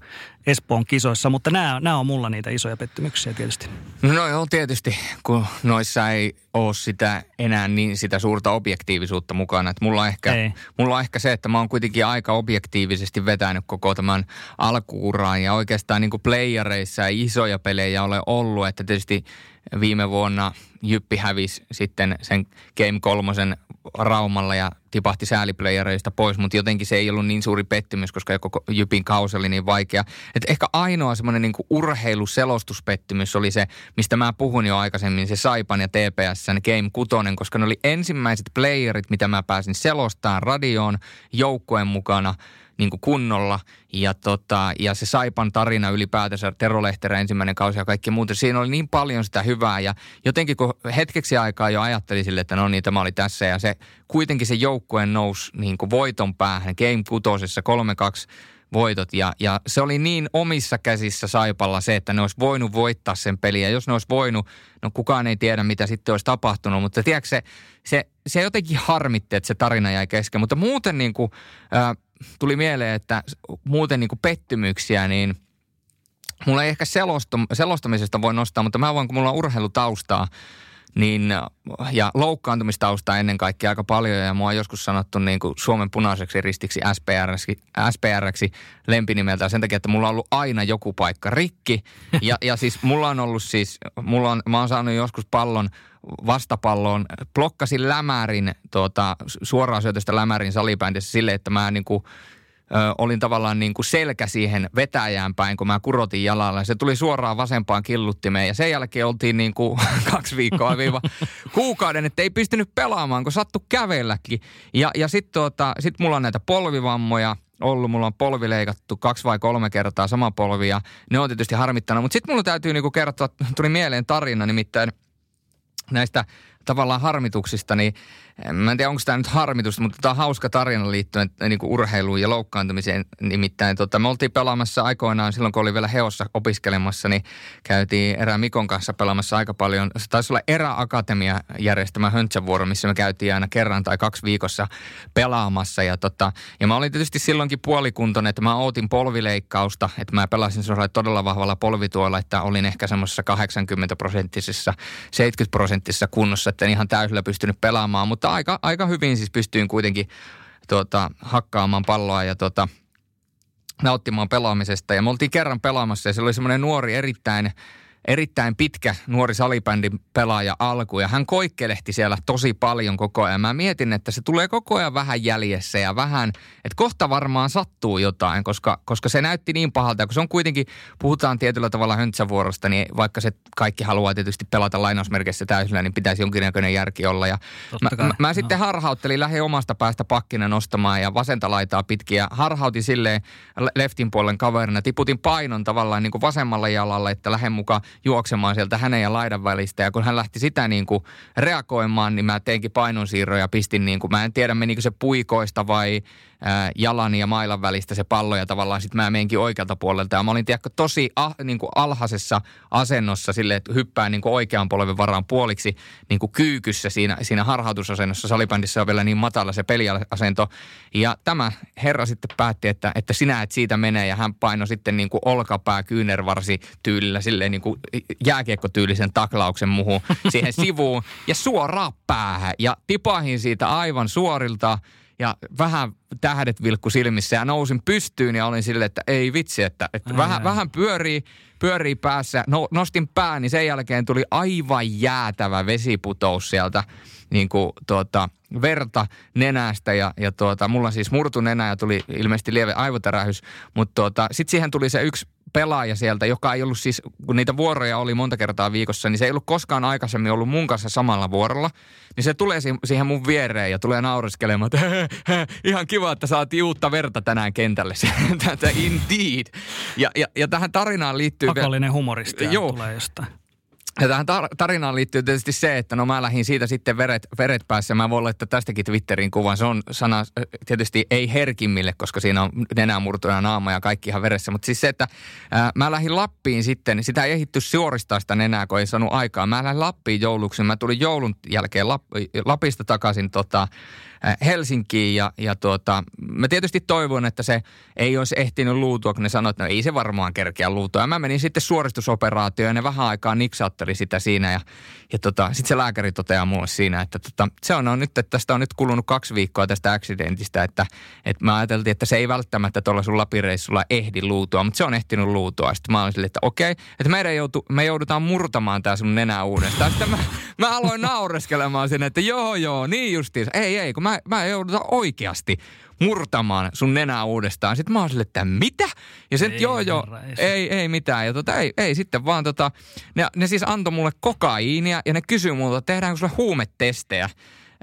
Speaker 2: Espoon kisoissa. Mutta nämä, nämä on mulla niitä isoja pettymyksiä tietysti.
Speaker 1: No joo, tietysti, kun noissa ei ole sitä enää niin sitä suurta objektiivisuutta mukana. Että mulla, on ehkä, mulla on ehkä se, että mä oon kuitenkin aika objektiivisesti vetänyt koko tämän alkuuraan ja oikeastaan niin kuin playereissa ei isoja pelejä ole ollut. Että tietysti viime vuonna Jyppi hävisi sitten sen Game kolmosen Raumalla ja tipahti sääliplayereista pois, mutta jotenkin se ei ollut niin suuri pettymys, koska koko Jypin kausi oli niin vaikea. Et ehkä ainoa semmoinen niin urheiluselostuspettymys oli se, mistä mä puhun jo aikaisemmin, se Saipan ja TPSn Game 6, koska ne oli ensimmäiset playerit, mitä mä pääsin selostamaan radioon joukkueen mukana – niin kuin kunnolla. Ja, tota, ja se Saipan tarina ylipäätänsä, Tero Lehterä ensimmäinen kausi ja kaikki muuta. Siinä oli niin paljon sitä hyvää ja jotenkin kun hetkeksi aikaa jo ajattelin sille, että no niin, tämä oli tässä. Ja se kuitenkin se joukkueen nousi niin kuin voiton päähän. Game kutosessa 3-2 voitot. Ja, ja se oli niin omissa käsissä Saipalla se, että ne olisi voinut voittaa sen peliä. Jos ne olisi voinut, no kukaan ei tiedä, mitä sitten olisi tapahtunut. Mutta tiedätkö, se, se, se jotenkin harmitti, että se tarina jäi kesken. Mutta muuten niin kuin, äh, tuli mieleen, että muuten niin kuin pettymyksiä, niin mulla ei ehkä selostamisesta voi nostaa, mutta mä voin, kun mulla on urheilutaustaa, niin, ja loukkaantumistaustaa ennen kaikkea aika paljon ja mua on joskus sanottu niin kuin Suomen punaiseksi ristiksi SPRksi, SPRksi lempinimeltä sen takia, että mulla on ollut aina joku paikka rikki. Ja, ja siis mulla on ollut siis, mulla on, mä oon saanut joskus pallon vastapalloon, blokkasin lämärin, tuota, suoraan syötöstä lämärin salibändissä sille, että mä niin kuin ö, olin tavallaan niin kuin selkä siihen vetäjään päin, kun mä kurotin jalalla. Se tuli suoraan vasempaan killuttimeen ja sen jälkeen oltiin niin kuin kaksi viikkoa viiva kuukauden, että ei pystynyt pelaamaan, kun sattu kävelläkin. Ja, ja sitten tuota, sit mulla on näitä polvivammoja ollut. Mulla on polvi leikattu kaksi vai kolme kertaa sama polvi ja ne on tietysti harmittanut. Mutta sitten mulla täytyy niinku kertoa, tuli mieleen tarina nimittäin näistä tavallaan harmituksista, niin Mä en tiedä, onko tämä nyt harmitusta, mutta tämä on hauska tarina liittyen eh, niin kuin urheiluun ja loukkaantumiseen. Nimittäin tota, me oltiin pelaamassa aikoinaan, silloin kun oli vielä Heossa opiskelemassa, niin käytiin erään Mikon kanssa pelaamassa aika paljon. Se taisi olla Eräakatemia järjestämä höntsävuoro, missä me käytiin aina kerran tai kaksi viikossa pelaamassa. Ja, tota, ja mä olin tietysti silloinkin puolikuntoinen, että mä ootin polvileikkausta, että mä pelasin sellaisella todella vahvalla polvituolla, että olin ehkä semmoisessa 80 prosenttisessa, 70 prosenttisessa kunnossa, että en ihan täysillä pystynyt pelaamaan, mutta mutta aika, aika hyvin siis pystyin kuitenkin tuota, hakkaamaan palloa ja tuota, nauttimaan pelaamisesta. Ja me oltiin kerran pelaamassa ja se oli semmoinen nuori erittäin erittäin pitkä nuori salibändin pelaaja alku ja hän koikkelehti siellä tosi paljon koko ajan. Mä mietin, että se tulee koko ajan vähän jäljessä ja vähän, että kohta varmaan sattuu jotain, koska, koska se näytti niin pahalta. kun se on kuitenkin, puhutaan tietyllä tavalla höntsävuorosta, niin vaikka se kaikki haluaa tietysti pelata lainausmerkeissä täysillä, niin pitäisi jonkinnäköinen järki olla. Ja mä, mä, mä, sitten harhauttelin lähe omasta päästä pakkina nostamaan ja vasenta laitaa pitkiä. Harhautin silleen leftin puolen kaverina, tiputin painon tavallaan niin kuin vasemmalla jalalla, että lähden mukaan juoksemaan sieltä hänen ja laidan välistä. Ja kun hän lähti sitä niin kuin reagoimaan, niin mä teinkin painonsiirroja, pistin niin kuin, mä en tiedä menikö se puikoista vai jalan ja mailan välistä se pallo ja tavallaan sitten mä menkin oikealta puolelta. Ja mä olin tiedätkö, tosi ah, niin kuin alhaisessa asennossa sille, että hyppään niin kuin oikean polven varaan puoliksi niin kuin kyykyssä siinä, siinä harhautusasennossa. Salibändissä on vielä niin matala se peliasento. Ja tämä herra sitten päätti, että, että sinä et siitä mene ja hän painoi sitten niin kuin olkapää kyynärvarsi tyylillä silleen niin kuin jääkiekkotyylisen taklauksen muuhun siihen sivuun ja suoraan päähän. Ja tipahin siitä aivan suorilta ja vähän tähdet vilkku silmissä ja nousin pystyyn ja olin silleen, että ei vitsi, että, että vähän, vähän pyörii, pyörii päässä. No, nostin pään, niin sen jälkeen tuli aivan jäätävä vesiputous sieltä niin kuin, tuota, verta nenästä ja, ja tuota, mulla siis murtu nenä ja tuli ilmeisesti lieve aivotärähys, mutta tuota, sitten siihen tuli se yksi pelaaja sieltä, joka ei ollut siis, kun niitä vuoroja oli monta kertaa viikossa, niin se ei ollut koskaan aikaisemmin ollut mun kanssa samalla vuorolla. Niin se tulee siihen mun viereen ja tulee nauriskelemaan, että ihan kiva, että saatiin uutta verta tänään kentälle. Tätä indeed. Ja, ja, ja tähän tarinaan liittyy...
Speaker 2: Pakollinen humoristi tulee jostain.
Speaker 1: Ja tähän tar- tarinaan liittyy tietysti se, että no mä lähdin siitä sitten veret, veret päässä. Mä voin laittaa tästäkin Twitterin kuvan. Se on sana tietysti ei herkimmille, koska siinä on nenämurtoja, naama ja kaikki ihan veressä. Mutta siis se, että ää, mä lähdin Lappiin sitten. Sitä ei ehditty suoristaa sitä nenää, kun ei saanut aikaa. Mä lähdin Lappiin jouluksi. Mä tulin joulun jälkeen Lap- Lapista takaisin tota, Helsinkiin ja, ja tuota, mä tietysti toivon, että se ei olisi ehtinyt luutua, kun ne sanoivat, että no ei se varmaan kerkeä luutua. Ja mä menin sitten suoristusoperaatioon ja ne vähän aikaa niksautteli sitä siinä ja, ja tota, sitten se lääkäri toteaa mulle siinä, että tota, se on, on nyt, että tästä on nyt kulunut kaksi viikkoa tästä accidentistä, että, että mä ajateltiin, että se ei välttämättä tuolla sun lapireissulla ehdi luutua, mutta se on ehtinyt luutua. Sitten mä olin sille, että okei, että meidän joutu, me joudutaan murtamaan tää sun nenä uudestaan. Sitten mä, mä aloin naureskelemaan sinne, että joo joo, niin justiinsa. Ei ei, kun mä, mä joudutaan oikeasti murtamaan sun nenää uudestaan. Sitten mä oon sille, että mitä? Ja sen,
Speaker 2: Ei
Speaker 1: joo joo, ei, ei mitään. Ja tota, ei, ei sitten vaan tota, ne, ne siis antoi mulle kokaiinia ja ne kysyi multa, että tehdäänkö sulle huumetestejä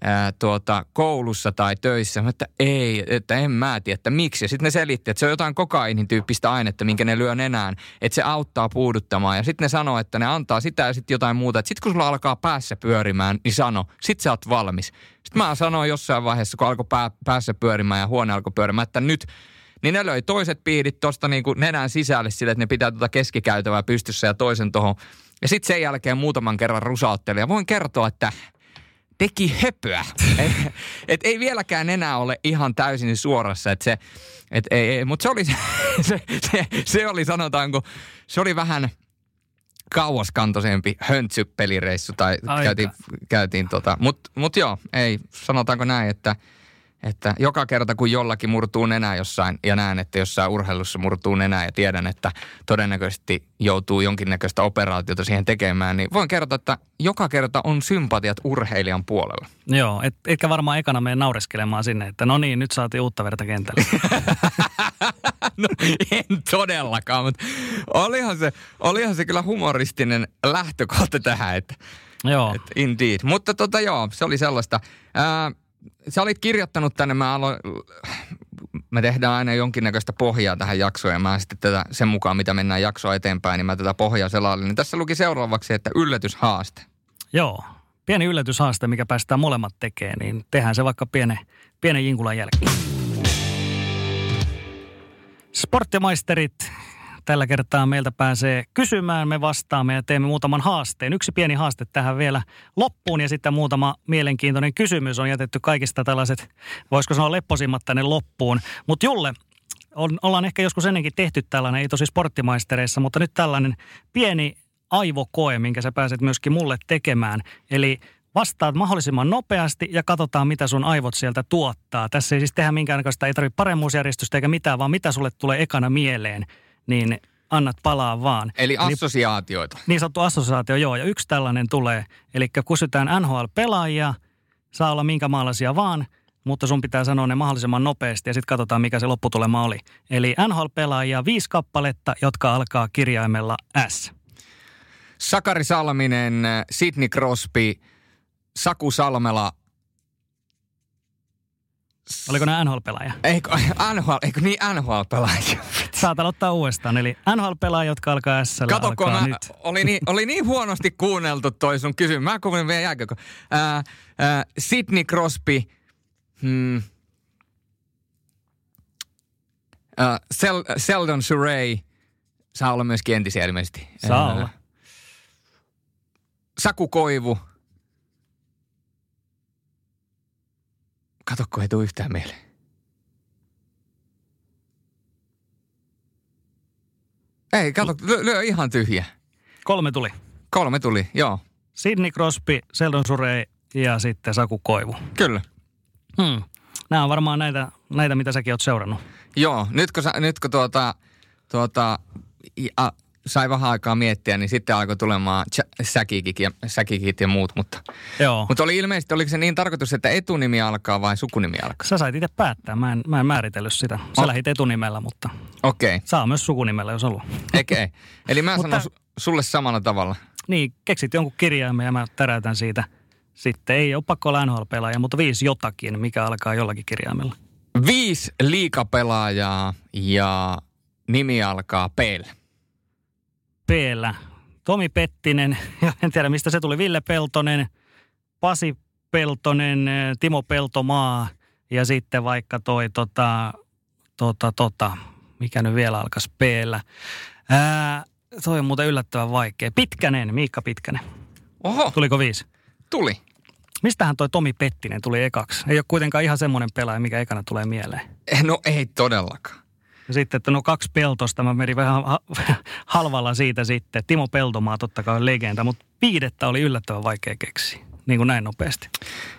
Speaker 1: ää, tuota, koulussa tai töissä. Mä että ei, että en mä tiedä, että miksi. Ja sitten ne selitti, että se on jotain kokainin tyyppistä ainetta, minkä ne lyö nenään, että se auttaa puuduttamaan. Ja sitten ne sanoo, että ne antaa sitä ja sitten jotain muuta. Sitten kun sulla alkaa päässä pyörimään, niin sano, sit sä oot valmis. Sitten mä sanoin jossain vaiheessa, kun alkoi pää, päässä pyörimään ja huone alkoi pyörimään, että nyt niin ne löi toiset piidit tuosta niinku nenän sisälle sille, että ne pitää tuota keskikäytävää pystyssä ja toisen tuohon. Ja sitten sen jälkeen muutaman kerran rusautteli. Ja voin kertoa, että teki höpöä. et, et ei vieläkään enää ole ihan täysin suorassa. Et se, et ei, ei, mutta se oli, se, se, se, se oli sanotaanko, se oli vähän kauaskantoisempi höntsyppelireissu tai
Speaker 2: Aika.
Speaker 1: käytiin, käytiin tota. Mutta mut joo, ei, sanotaanko näin, että että joka kerta kun jollakin murtuu nenä jossain ja näen, että jossain urheilussa murtuu nenä ja tiedän, että todennäköisesti joutuu jonkinnäköistä operaatiota siihen tekemään, niin voin kertoa, että joka kerta on sympatiat urheilijan puolella.
Speaker 2: Joo, et, etkä varmaan ekana mene naureskelemaan sinne, että no niin, nyt saatiin uutta verta kentälle.
Speaker 1: No en todellakaan, mutta olihan se, olihan se kyllä humoristinen lähtökohta tähän, että
Speaker 2: Joo,
Speaker 1: Et indeed. Mutta tota joo, se oli sellaista. Ää, sä olit kirjoittanut tänne, mä aloin, me tehdään aina jonkinnäköistä pohjaa tähän jaksoon ja mä sitten tätä sen mukaan, mitä mennään jaksoa eteenpäin, niin mä tätä pohjaa selailin. Niin tässä luki seuraavaksi, että yllätyshaaste.
Speaker 2: joo. Pieni yllätyshaaste, mikä päästään molemmat tekemään, niin tehdään se vaikka pienen, pienen jinkulan jälkeen. Sporttimaisterit tällä kertaa meiltä pääsee kysymään, me vastaamme ja teemme muutaman haasteen. Yksi pieni haaste tähän vielä loppuun ja sitten muutama mielenkiintoinen kysymys on jätetty kaikista tällaiset, voisiko sanoa lepposimmat tänne loppuun. Mutta Julle, on, ollaan ehkä joskus ennenkin tehty tällainen, ei tosi sporttimaistereissa, mutta nyt tällainen pieni aivokoe, minkä sä pääset myöskin mulle tekemään. Eli vastaat mahdollisimman nopeasti ja katsotaan, mitä sun aivot sieltä tuottaa. Tässä ei siis tehdä minkäännäköistä, ei tarvitse paremmuusjärjestystä eikä mitään, vaan mitä sulle tulee ekana mieleen, niin annat palaa vaan.
Speaker 1: Eli assosiaatioita.
Speaker 2: Niin sanottu assosiaatio, joo. Ja yksi tällainen tulee. Eli kysytään NHL-pelaajia, saa olla minkä maalaisia vaan, mutta sun pitää sanoa ne mahdollisimman nopeasti ja sitten katsotaan, mikä se lopputulema oli. Eli NHL-pelaajia viisi kappaletta, jotka alkaa kirjaimella S.
Speaker 1: Sakari Salminen, Sidney Crosby, Saku Salmela,
Speaker 2: Oliko ne NHL-pelaajia?
Speaker 1: eikö, NHL, eikö niin NHL-pelaajia?
Speaker 2: Saat aloittaa uudestaan. Eli NHL-pelaajia, jotka alkaa S.
Speaker 1: Kato,
Speaker 2: alkaa
Speaker 1: mä,
Speaker 2: nyt.
Speaker 1: oli, niin, oli niin huonosti kuunneltu toi sun kysymys. Mä kuulin vielä jälkeen. Ää, ää, Sidney Crosby, hmm, ää, Sel, Seldon Surrey, saa olla myöskin entisiä ilmeisesti.
Speaker 2: Saa
Speaker 1: Ää,
Speaker 2: olla.
Speaker 1: Saku Koivu. Kato, kun ei tule yhtään mieleen. Ei, kato, lyö, lyö ihan tyhjä.
Speaker 2: Kolme tuli.
Speaker 1: Kolme tuli, joo.
Speaker 2: Sidney Crosby, Sheldon Surrey ja sitten Saku Koivu.
Speaker 1: Kyllä.
Speaker 2: Hmm. Nämä on varmaan näitä, näitä, mitä säkin oot seurannut.
Speaker 1: Joo, nyt kun, sä, nyt kun tuota, tuota, ja, sai vähän aikaa miettiä, niin sitten alkoi tulemaan säkikit ja, säkikit ja muut. Mutta,
Speaker 2: Joo.
Speaker 1: mutta oli ilmeisesti, oliko se niin tarkoitus, että etunimi alkaa vai sukunimi alkaa?
Speaker 2: Sä sait itse päättää. Mä en, mä en määritellyt sitä. Sä
Speaker 1: Oh.
Speaker 2: lähit etunimellä, mutta
Speaker 1: Okei, okay.
Speaker 2: saa myös sukunimellä, jos haluaa.
Speaker 1: okay. Eli mä
Speaker 2: Mutta-
Speaker 1: sanon su- sulle samalla tavalla.
Speaker 2: Niin, keksit jonkun kirjaimen ja mä täräytän siitä. Sitten ei ole pakko olla NHL-pelaaja, mutta viisi jotakin, mikä alkaa jollakin kirjaimella.
Speaker 1: Viisi liikapelaajaa ja nimi alkaa P.
Speaker 2: p Tomi Pettinen, ja en tiedä mistä se tuli, Ville Peltonen, Pasi Peltonen, Timo Peltomaa ja sitten vaikka toi tota, tota, tota, mikä nyt vielä alkaisi p Ää, toi on muuten yllättävän vaikea. Pitkänen, Miikka Pitkänen.
Speaker 1: Oho,
Speaker 2: Tuliko viisi?
Speaker 1: tuli.
Speaker 2: Mistähän toi Tomi Pettinen tuli ekaksi? Ei ole kuitenkaan ihan semmoinen pelaaja, mikä ekana tulee mieleen.
Speaker 1: Eh, No ei todellakaan.
Speaker 2: Ja sitten, että no kaksi peltosta, mä menin vähän ha- halvalla siitä sitten. Timo Peltomaa totta kai on legenda, mutta viidettä oli yllättävän vaikea keksiä, niin kuin näin nopeasti.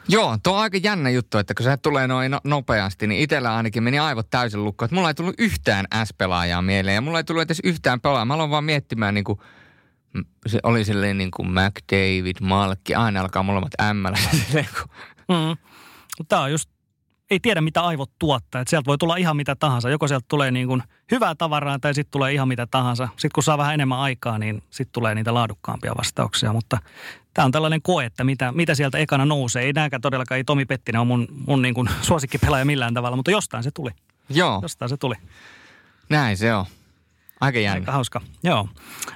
Speaker 1: Joo, tuo on aika jännä juttu, että kun se tulee noin no- nopeasti, niin itsellä ainakin meni aivot täysin lukkoon. Mulla ei tullut yhtään S-pelaajaa mieleen ja mulla ei tullut edes yhtään pelaajaa. Mä aloin vaan miettimään niin kuin, se oli silleen niin kuin McDavid, Malkki, aina alkaa molemmat M.
Speaker 2: Mm. Mutta tämä on just, ei tiedä mitä aivot tuottaa. Että sieltä voi tulla ihan mitä tahansa. Joko sieltä tulee niin kuin hyvää tavaraa tai sitten tulee ihan mitä tahansa. Sitten kun saa vähän enemmän aikaa, niin sitten tulee niitä laadukkaampia vastauksia. Mutta tämä on tällainen koe, että mitä, mitä sieltä ekana nousee. Ei nääkään todellakaan, ei Tomi Pettinen ole mun, mun niin kuin suosikkipelaaja millään tavalla, mutta jostain se tuli.
Speaker 1: Joo,
Speaker 2: Jostain se tuli.
Speaker 1: näin se on. Aika jännä.
Speaker 2: Aika hauska. Joo.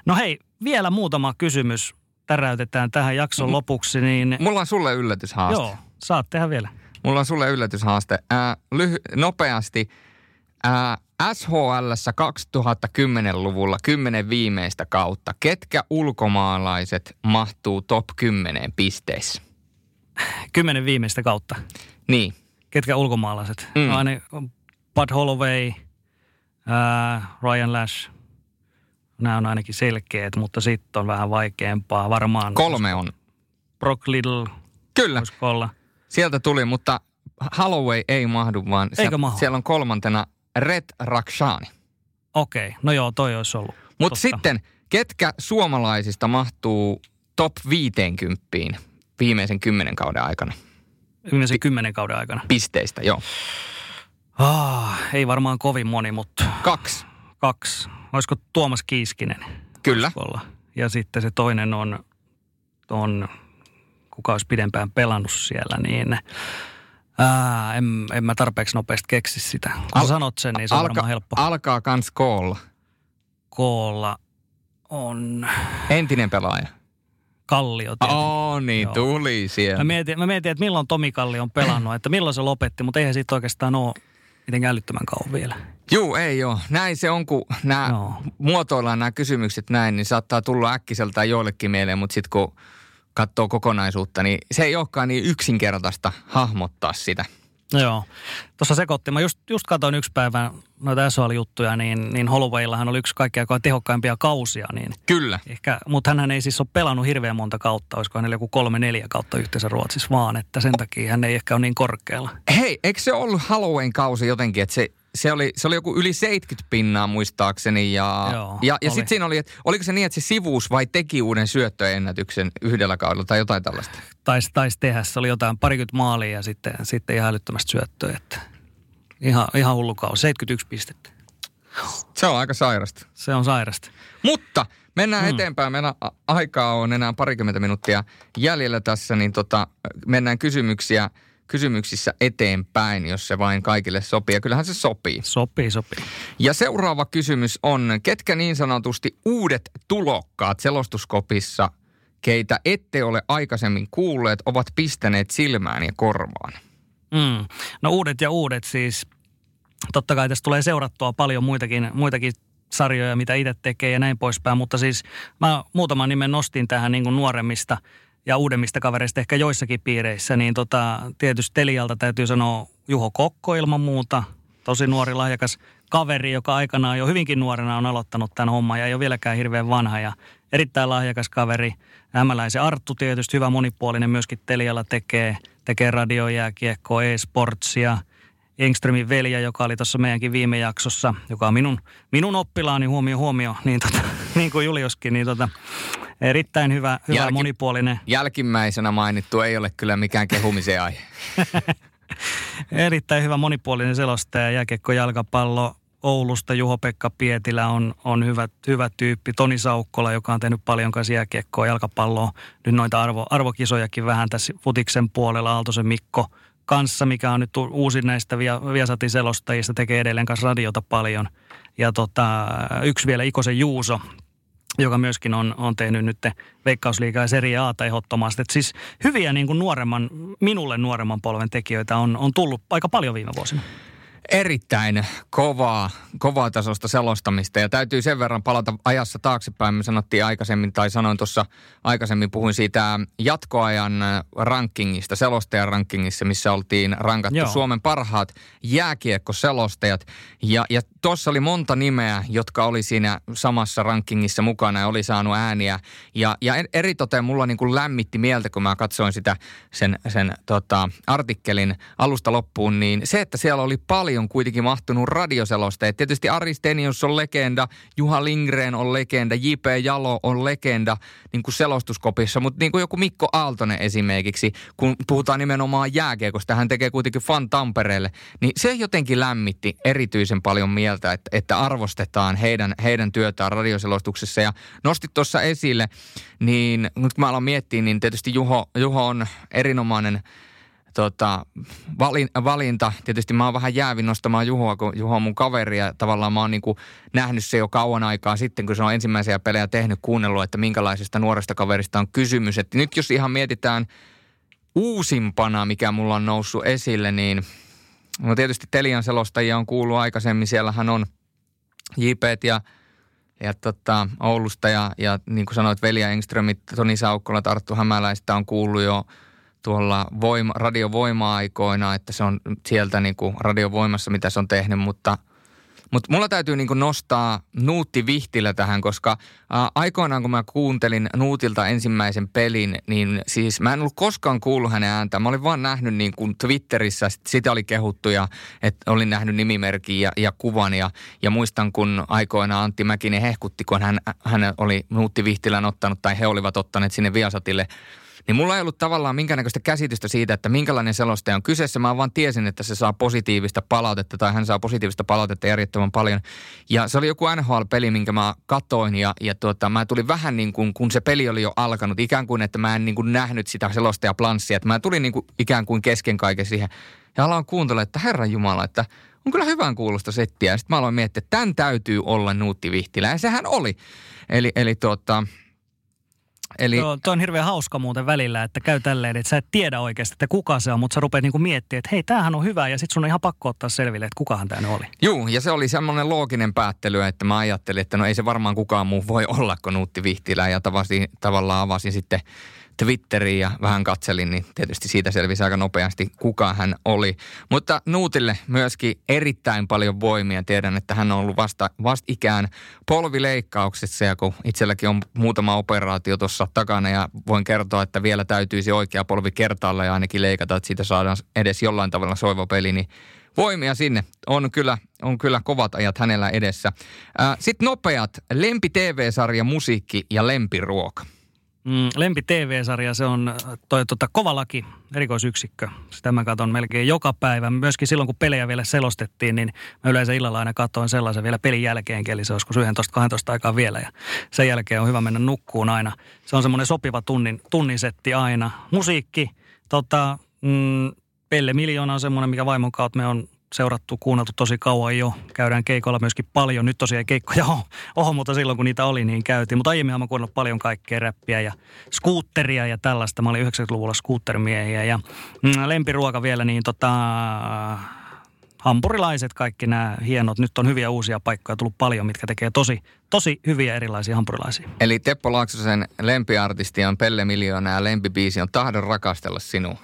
Speaker 2: No hei, vielä muutama kysymys täräytetään tähän jakson lopuksi, niin
Speaker 1: Mulla on sulle yllätyshaaste.
Speaker 2: joo, saat tehdä vielä.
Speaker 1: Mulla on sulle yllätyshaaste. Ää, lyhy- nopeasti. Ää, SHL 2010-luvulla 10 viimeistä kautta. Ketkä ulkomaalaiset mahtuu top 10 pisteissä?
Speaker 2: Kymmenen viimeistä kautta.
Speaker 1: Niin.
Speaker 2: Ketkä ulkomaalaiset?
Speaker 1: Mm.
Speaker 2: Aina Bud Holloway, ää, Ryan Lash. Nämä on ainakin selkeät, mutta sitten on vähän vaikeampaa. Varmaan
Speaker 1: Kolme on.
Speaker 2: Brock Little
Speaker 1: Kyllä,
Speaker 2: olla.
Speaker 1: sieltä tuli, mutta Holloway ei mahdu, vaan
Speaker 2: Eikö mahdu?
Speaker 1: siellä on kolmantena Red Rakshani.
Speaker 2: Okei, no joo, toi olisi ollut.
Speaker 1: Mutta sitten, ketkä suomalaisista mahtuu top 50 viimeisen kymmenen kauden aikana?
Speaker 2: Viimeisen kymmenen kauden aikana.
Speaker 1: Pisteistä, joo.
Speaker 2: Ah, ei varmaan kovin moni, mutta
Speaker 1: Kaksi.
Speaker 2: kaksi. Olisiko Tuomas Kiiskinen?
Speaker 1: Kyllä.
Speaker 2: Olla? Ja sitten se toinen on, on kuka olisi pidempään pelannut siellä, niin ää, en, en mä tarpeeksi nopeasti keksi sitä. Kun
Speaker 1: Al-
Speaker 2: sanot sen, niin se on varmaan helppo.
Speaker 1: Alkaa kans koolla.
Speaker 2: Koolla on
Speaker 1: Entinen pelaaja.
Speaker 2: Kallio tietenkin.
Speaker 1: Oh niin,
Speaker 2: Joo.
Speaker 1: tuli siellä.
Speaker 2: Mä mietin, mä mietin, että milloin Tomi Kalli on pelannut, että milloin se lopetti, mutta eihän siitä oikeastaan ole mitenkään älyttömän kauan vielä.
Speaker 1: Juu, ei joo. Näin se on, kun nämä
Speaker 2: Joo.
Speaker 1: muotoillaan nämä kysymykset näin, niin saattaa tulla äkkiseltään joillekin mieleen, mutta sitten kun katsoo kokonaisuutta, niin se ei olekaan niin yksinkertaista hahmottaa sitä.
Speaker 2: No joo. Tuossa sekoitti. Mä just, just katsoin yksi päivä noita SHL-juttuja, niin, niin Hollowayllahan oli yksi kaikkein tehokkaimpia kausia. Niin
Speaker 1: Kyllä.
Speaker 2: ehkä, mutta hän ei siis ole pelannut hirveän monta kautta, olisiko hänellä joku kolme neljä kautta yhteensä Ruotsissa, vaan että sen takia hän ei ehkä ole niin korkealla.
Speaker 1: Hei, eikö se ollut Halloween kausi jotenkin, että se, se, oli, se oli joku yli 70 pinnaa muistaakseni ja,
Speaker 2: Joo,
Speaker 1: ja, ja sitten siinä oli, että oliko se niin, että se sivuus vai teki uuden syöttöennätyksen yhdellä kaudella tai jotain tällaista?
Speaker 2: Taisi tais tehdä, se oli jotain parikymmentä maalia ja sitten, sitten ihan älyttömästi syöttöä, että ihan, ihan hullu kausi, 71 pistettä.
Speaker 1: Se on aika sairasta.
Speaker 2: Se on sairasta.
Speaker 1: Mutta mennään hmm. eteenpäin. Meillä aikaa on enää parikymmentä minuuttia jäljellä tässä, niin tota, mennään kysymyksiä, kysymyksissä eteenpäin, jos se vain kaikille sopii. Ja kyllähän se sopii.
Speaker 2: Sopii, sopii.
Speaker 1: Ja seuraava kysymys on, ketkä niin sanotusti uudet tulokkaat selostuskopissa, keitä ette ole aikaisemmin kuulleet, ovat pistäneet silmään ja korvaan?
Speaker 2: Mm. No uudet ja uudet siis. Totta kai tässä tulee seurattua paljon muitakin, muitakin sarjoja, mitä itse tekee ja näin poispäin. Mutta siis mä muutaman nimen nostin tähän niin kuin nuoremmista ja uudemmista kavereista ehkä joissakin piireissä. Niin tota, tietysti Telialta täytyy sanoa Juho Kokko ilman muuta. Tosi nuori lahjakas kaveri, joka aikanaan jo hyvinkin nuorena on aloittanut tämän homman ja ei ole vieläkään hirveän vanha ja erittäin lahjakas kaveri. Hämäläisen Arttu tietysti hyvä monipuolinen myöskin Telialla tekee, tekee radiojääkiekkoa, e-sportsia. Engströmin veljä, joka oli tuossa meidänkin viime jaksossa, joka on minun, minun oppilaani, huomio huomio, niin, tota, niin kuin Juliuskin, niin tota, erittäin hyvä, hyvä
Speaker 1: Jälki-
Speaker 2: monipuolinen,
Speaker 1: Jälkimmäisenä mainittu ei ole kyllä mikään kehumisen aihe.
Speaker 2: erittäin hyvä monipuolinen selostaja, jääkiekko, jalkapallo, Oulusta Juho-Pekka Pietilä on, on hyvä, hyvä tyyppi. Toni Saukkola, joka on tehnyt paljon kanssa jääkiekkoa, jalkapalloa. Nyt noita arvo, arvokisojakin vähän tässä futiksen puolella. Aaltosen Mikko kanssa, mikä on nyt u- uusi näistä Via- Viasatin selostajista, tekee edelleen kanssa radiota paljon. Ja tota, yksi vielä Ikosen Juuso, joka myöskin on, on tehnyt nyt Veikkausliigaa ja Serie Ata ehdottomasti. Et siis hyviä niin kuin nuoremman, minulle nuoremman polven tekijöitä on, on tullut aika paljon viime vuosina.
Speaker 1: Erittäin kovaa, kovaa tasosta selostamista. Ja täytyy sen verran palata ajassa taaksepäin. Me sanottiin aikaisemmin, tai sanoin tuossa aikaisemmin, puhuin siitä jatkoajan rankingista, selostajan rankingissa, missä oltiin rankattu Joo. Suomen parhaat jääkiekkoselostajat. Ja, ja tuossa oli monta nimeä, jotka oli siinä samassa rankingissa mukana ja oli saanut ääniä. Ja, ja eritoten mulla niin kuin lämmitti mieltä, kun mä katsoin sitä sen, sen tota, artikkelin alusta loppuun, niin se, että siellä oli paljon kuitenkin mahtunut radioselosteet. Tietysti Ari Stenius on legenda, Juha Lindgren on legenda, J.P. Jalo on legenda niin kuin selostuskopissa, mutta niin kuin joku Mikko Aaltonen esimerkiksi, kun puhutaan nimenomaan jääkiekosta, hän tekee kuitenkin fan Tampereelle, niin se jotenkin lämmitti erityisen paljon mieltä, että, että arvostetaan heidän, heidän työtään radioselostuksessa. Ja nostit tuossa esille, niin nyt kun mä aloin miettiä, niin tietysti Juho, Juho on erinomainen tota, valin, valinta. Tietysti mä oon vähän jäävin nostamaan Juhoa, kun Juho on mun kaveri ja tavallaan mä oon niin nähnyt se jo kauan aikaa sitten, kun se on ensimmäisiä pelejä tehnyt, kuunnellut, että minkälaisesta nuoresta kaverista on kysymys. Että nyt jos ihan mietitään uusimpana, mikä mulla on noussut esille, niin no tietysti Telian selostajia on kuullut aikaisemmin. Siellähän on JP ja ja tota, Oulusta ja, ja niin kuin sanoit, Velja Engströmit, Toni Saukkola, Tarttu Hämäläistä on kuullut jo tuolla voima, radiovoima-aikoina, että se on sieltä niin kuin radiovoimassa, mitä se on tehnyt, mutta – mutta mulla täytyy niinku nostaa Nuutti Vihtilä tähän, koska ää, aikoinaan kun mä kuuntelin Nuutilta ensimmäisen pelin, niin siis mä en ollut koskaan kuullut hänen ääntään. Mä olin vaan nähnyt niin kuin Twitterissä, sit sitä oli kehuttu ja että olin nähnyt nimimerkin ja, ja kuvan. Ja, ja muistan, kun aikoinaan Antti Mäkinen hehkutti, kun hän, hän oli Nuutti Vihtilän ottanut tai he olivat ottaneet sinne Viasatille – niin mulla ei ollut tavallaan minkäännäköistä käsitystä siitä, että minkälainen selostaja on kyseessä. Mä vaan tiesin, että se saa positiivista palautetta tai hän saa positiivista palautetta järjettömän paljon. Ja se oli joku NHL-peli, minkä mä katoin ja, ja tuota, mä tulin vähän niin kuin, kun se peli oli jo alkanut, ikään kuin, että mä en niin kuin nähnyt sitä selostajaplanssia. Että mä tulin niin kuin ikään kuin kesken kaiken siihen ja aloin kuuntella, että Herran Jumala, että on kyllä hyvän kuulosta settiä. Sitten mä aloin miettiä, että tämän täytyy olla Nuutti Vihtilä. Ja sehän oli. Eli, eli tuota,
Speaker 2: Eli... Joo, toi on hirveän hauska muuten välillä, että käy tälleen, että sä et tiedä oikeasti, että kuka se on, mutta sä rupeat niinku miettimään, että hei, tämähän on hyvä ja sit sun on ihan pakko ottaa selville, että kukahan tämä oli.
Speaker 1: Joo, ja se oli semmoinen looginen päättely, että mä ajattelin, että no ei se varmaan kukaan muu voi olla kuin Nuutti Vihtilä ja tavasin, tavallaan avasin sitten Twitteriin ja vähän katselin, niin tietysti siitä selvisi aika nopeasti, kuka hän oli. Mutta Nuutille myöskin erittäin paljon voimia. Tiedän, että hän on ollut vasta, ikään polvileikkauksessa ja kun itselläkin on muutama operaatio tuossa takana ja voin kertoa, että vielä täytyisi oikea polvi kertaalla ja ainakin leikata, että siitä saadaan edes jollain tavalla soiva peli, niin voimia sinne. On kyllä, on kyllä kovat ajat hänellä edessä. Sitten nopeat lempi TV-sarja, musiikki ja lempiruoka.
Speaker 2: Mm, lempi TV-sarja, se on toi, tuota, Kova laki, erikoisyksikkö. Sitä mä katson melkein joka päivä. Myöskin silloin, kun pelejä vielä selostettiin, niin mä yleensä illalla aina katsoin sellaisen vielä pelin jälkeen, eli se joskus 11-12 aikaa vielä. Ja sen jälkeen on hyvä mennä nukkuun aina. Se on semmoinen sopiva tunnin, tunnisetti aina. Musiikki, tota, mm, Pelle Miljoona on semmoinen, mikä vaimon kautta me on seurattu, kuunneltu tosi kauan jo. Käydään keikoilla myöskin paljon. Nyt tosiaan keikkoja on, oho, mutta silloin kun niitä oli, niin käytiin. Mutta aiemmin mä kuunnellut paljon kaikkea räppiä ja skuutteria ja tällaista. Mä olin 90-luvulla skuuttermiehiä ja mm, lempiruoka vielä, niin tota, hampurilaiset, kaikki nämä hienot. Nyt on hyviä uusia paikkoja tullut paljon, mitkä tekee tosi, tosi hyviä erilaisia hampurilaisia.
Speaker 1: Eli Teppo Laaksosen lempiartisti on Pelle Miljoona ja lempibiisi on Tahdon rakastella sinua.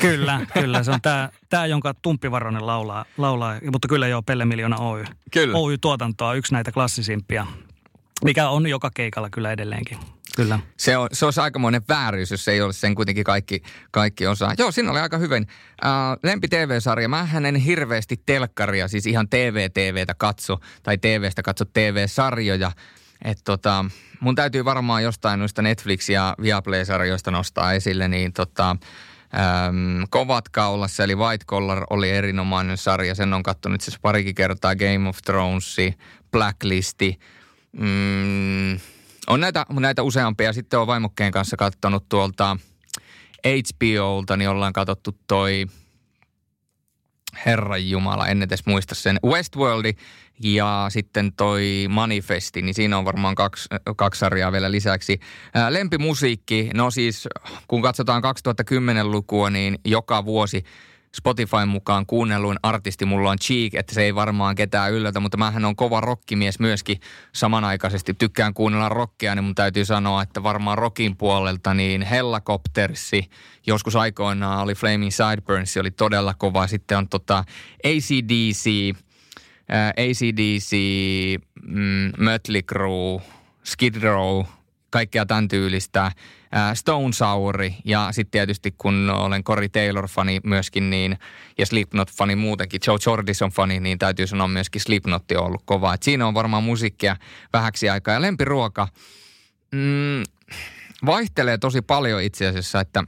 Speaker 2: Kyllä, kyllä. Se on tämä, tämä jonka Tumppi Varonen laulaa, laulaa, mutta kyllä joo, Pelle Miljoona Oy. Kyllä. Oy-tuotantoa, yksi näitä klassisimpia, mikä on joka keikalla kyllä edelleenkin. Kyllä.
Speaker 1: Se, on, se olisi aikamoinen vääryys, jos ei olisi sen kuitenkin kaikki, kaikki osaa. Joo, siinä oli aika hyvin. Äh, lempi TV-sarja. Mä en hirveästi telkkaria, siis ihan TV-TVtä katso, tai TVstä katso TV-sarjoja. Et tota, mun täytyy varmaan jostain noista Netflix- ja Viaplay-sarjoista nostaa esille, niin tota, ähm, Kovat kaulassa, eli White Collar oli erinomainen sarja. Sen on katsonut itse parikin kertaa Game of Thrones, Blacklisti. Mm, on näitä, näitä useampia. Sitten on vaimokkeen kanssa katsonut tuolta HBOlta, niin ollaan katsottu toi Herran Jumala, en edes muista sen, Westworldi ja sitten toi Manifesti, niin siinä on varmaan kaksi, kaksi sarjaa vielä lisäksi. Ää, lempimusiikki, no siis kun katsotaan 2010-lukua, niin joka vuosi Spotifyn mukaan kuunnelluin artisti mulla on Cheek, että se ei varmaan ketään yllätä, mutta mähän on kova rockimies myöskin samanaikaisesti. Tykkään kuunnella rockia, niin mun täytyy sanoa, että varmaan rockin puolelta niin Hellacoptersi, joskus aikoinaan oli Flaming Sideburns, oli todella kova. Sitten on tota ACDC, ACDC, mm, Mötley Crue, Skid Row, kaikkea tämän tyylistä. Stone Souri ja sitten tietysti kun olen Cory Taylor-fani myöskin niin, ja Slipknot-fani muutenkin, Joe Jordison-fani, niin täytyy sanoa myöskin Slipknot on ollut kova. Et siinä on varmaan musiikkia vähäksi aikaa. Ja lempiruoka mm, vaihtelee tosi paljon itse asiassa, että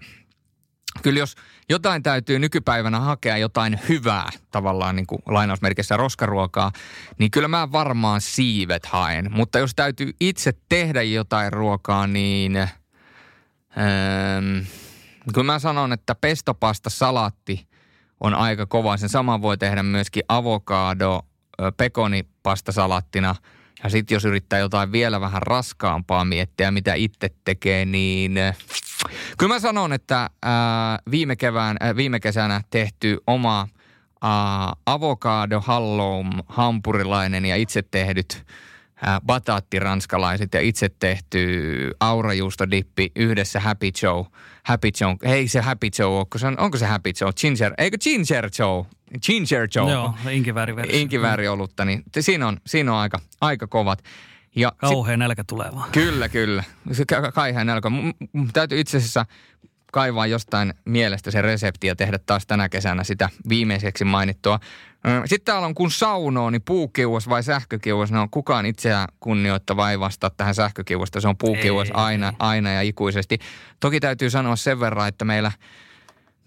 Speaker 1: kyllä jos jotain täytyy nykypäivänä hakea jotain hyvää, tavallaan niin kuin lainausmerkissä roskaruokaa, niin kyllä mä varmaan siivet haen. Mutta jos täytyy itse tehdä jotain ruokaa, niin – Ähm, kun mä sanon, että pestopasta salatti on aika kova, sen saman voi tehdä myöskin avokado pekonipastasalattina. Ja sitten jos yrittää jotain vielä vähän raskaampaa miettiä, mitä itse tekee, niin kyllä mä sanon, että ää, viime, kevään, ää, viime kesänä tehty oma ää, avokado halloum hampurilainen ja itse tehdyt bataatti-ranskalaiset ja itse tehty aurajuustodippi yhdessä Happy Joe. Happy Joe, hei se Happy Joe, onko se, onko se Happy Joe? Ginger, eikö Ginger Joe? Ginger Joe.
Speaker 2: Joo, inkivääriversio.
Speaker 1: Inkivääriolutta, niin siinä on, siinä on aika, aika kovat.
Speaker 2: Ja Kauhean nälkä tulee vaan.
Speaker 1: Kyllä, kyllä. Se kauhean nälkä. Täytyy itse asiassa kaivaa jostain mielestä se resepti ja tehdä taas tänä kesänä sitä viimeiseksi mainittua. Sitten täällä on kun saunoo, niin puukiuas vai sähkökiuas, ne on kukaan itseään kunnioittava ei vastaa tähän sähkökiuasta. Se on puukiuas aina, aina ja ikuisesti. Toki täytyy sanoa sen verran, että meillä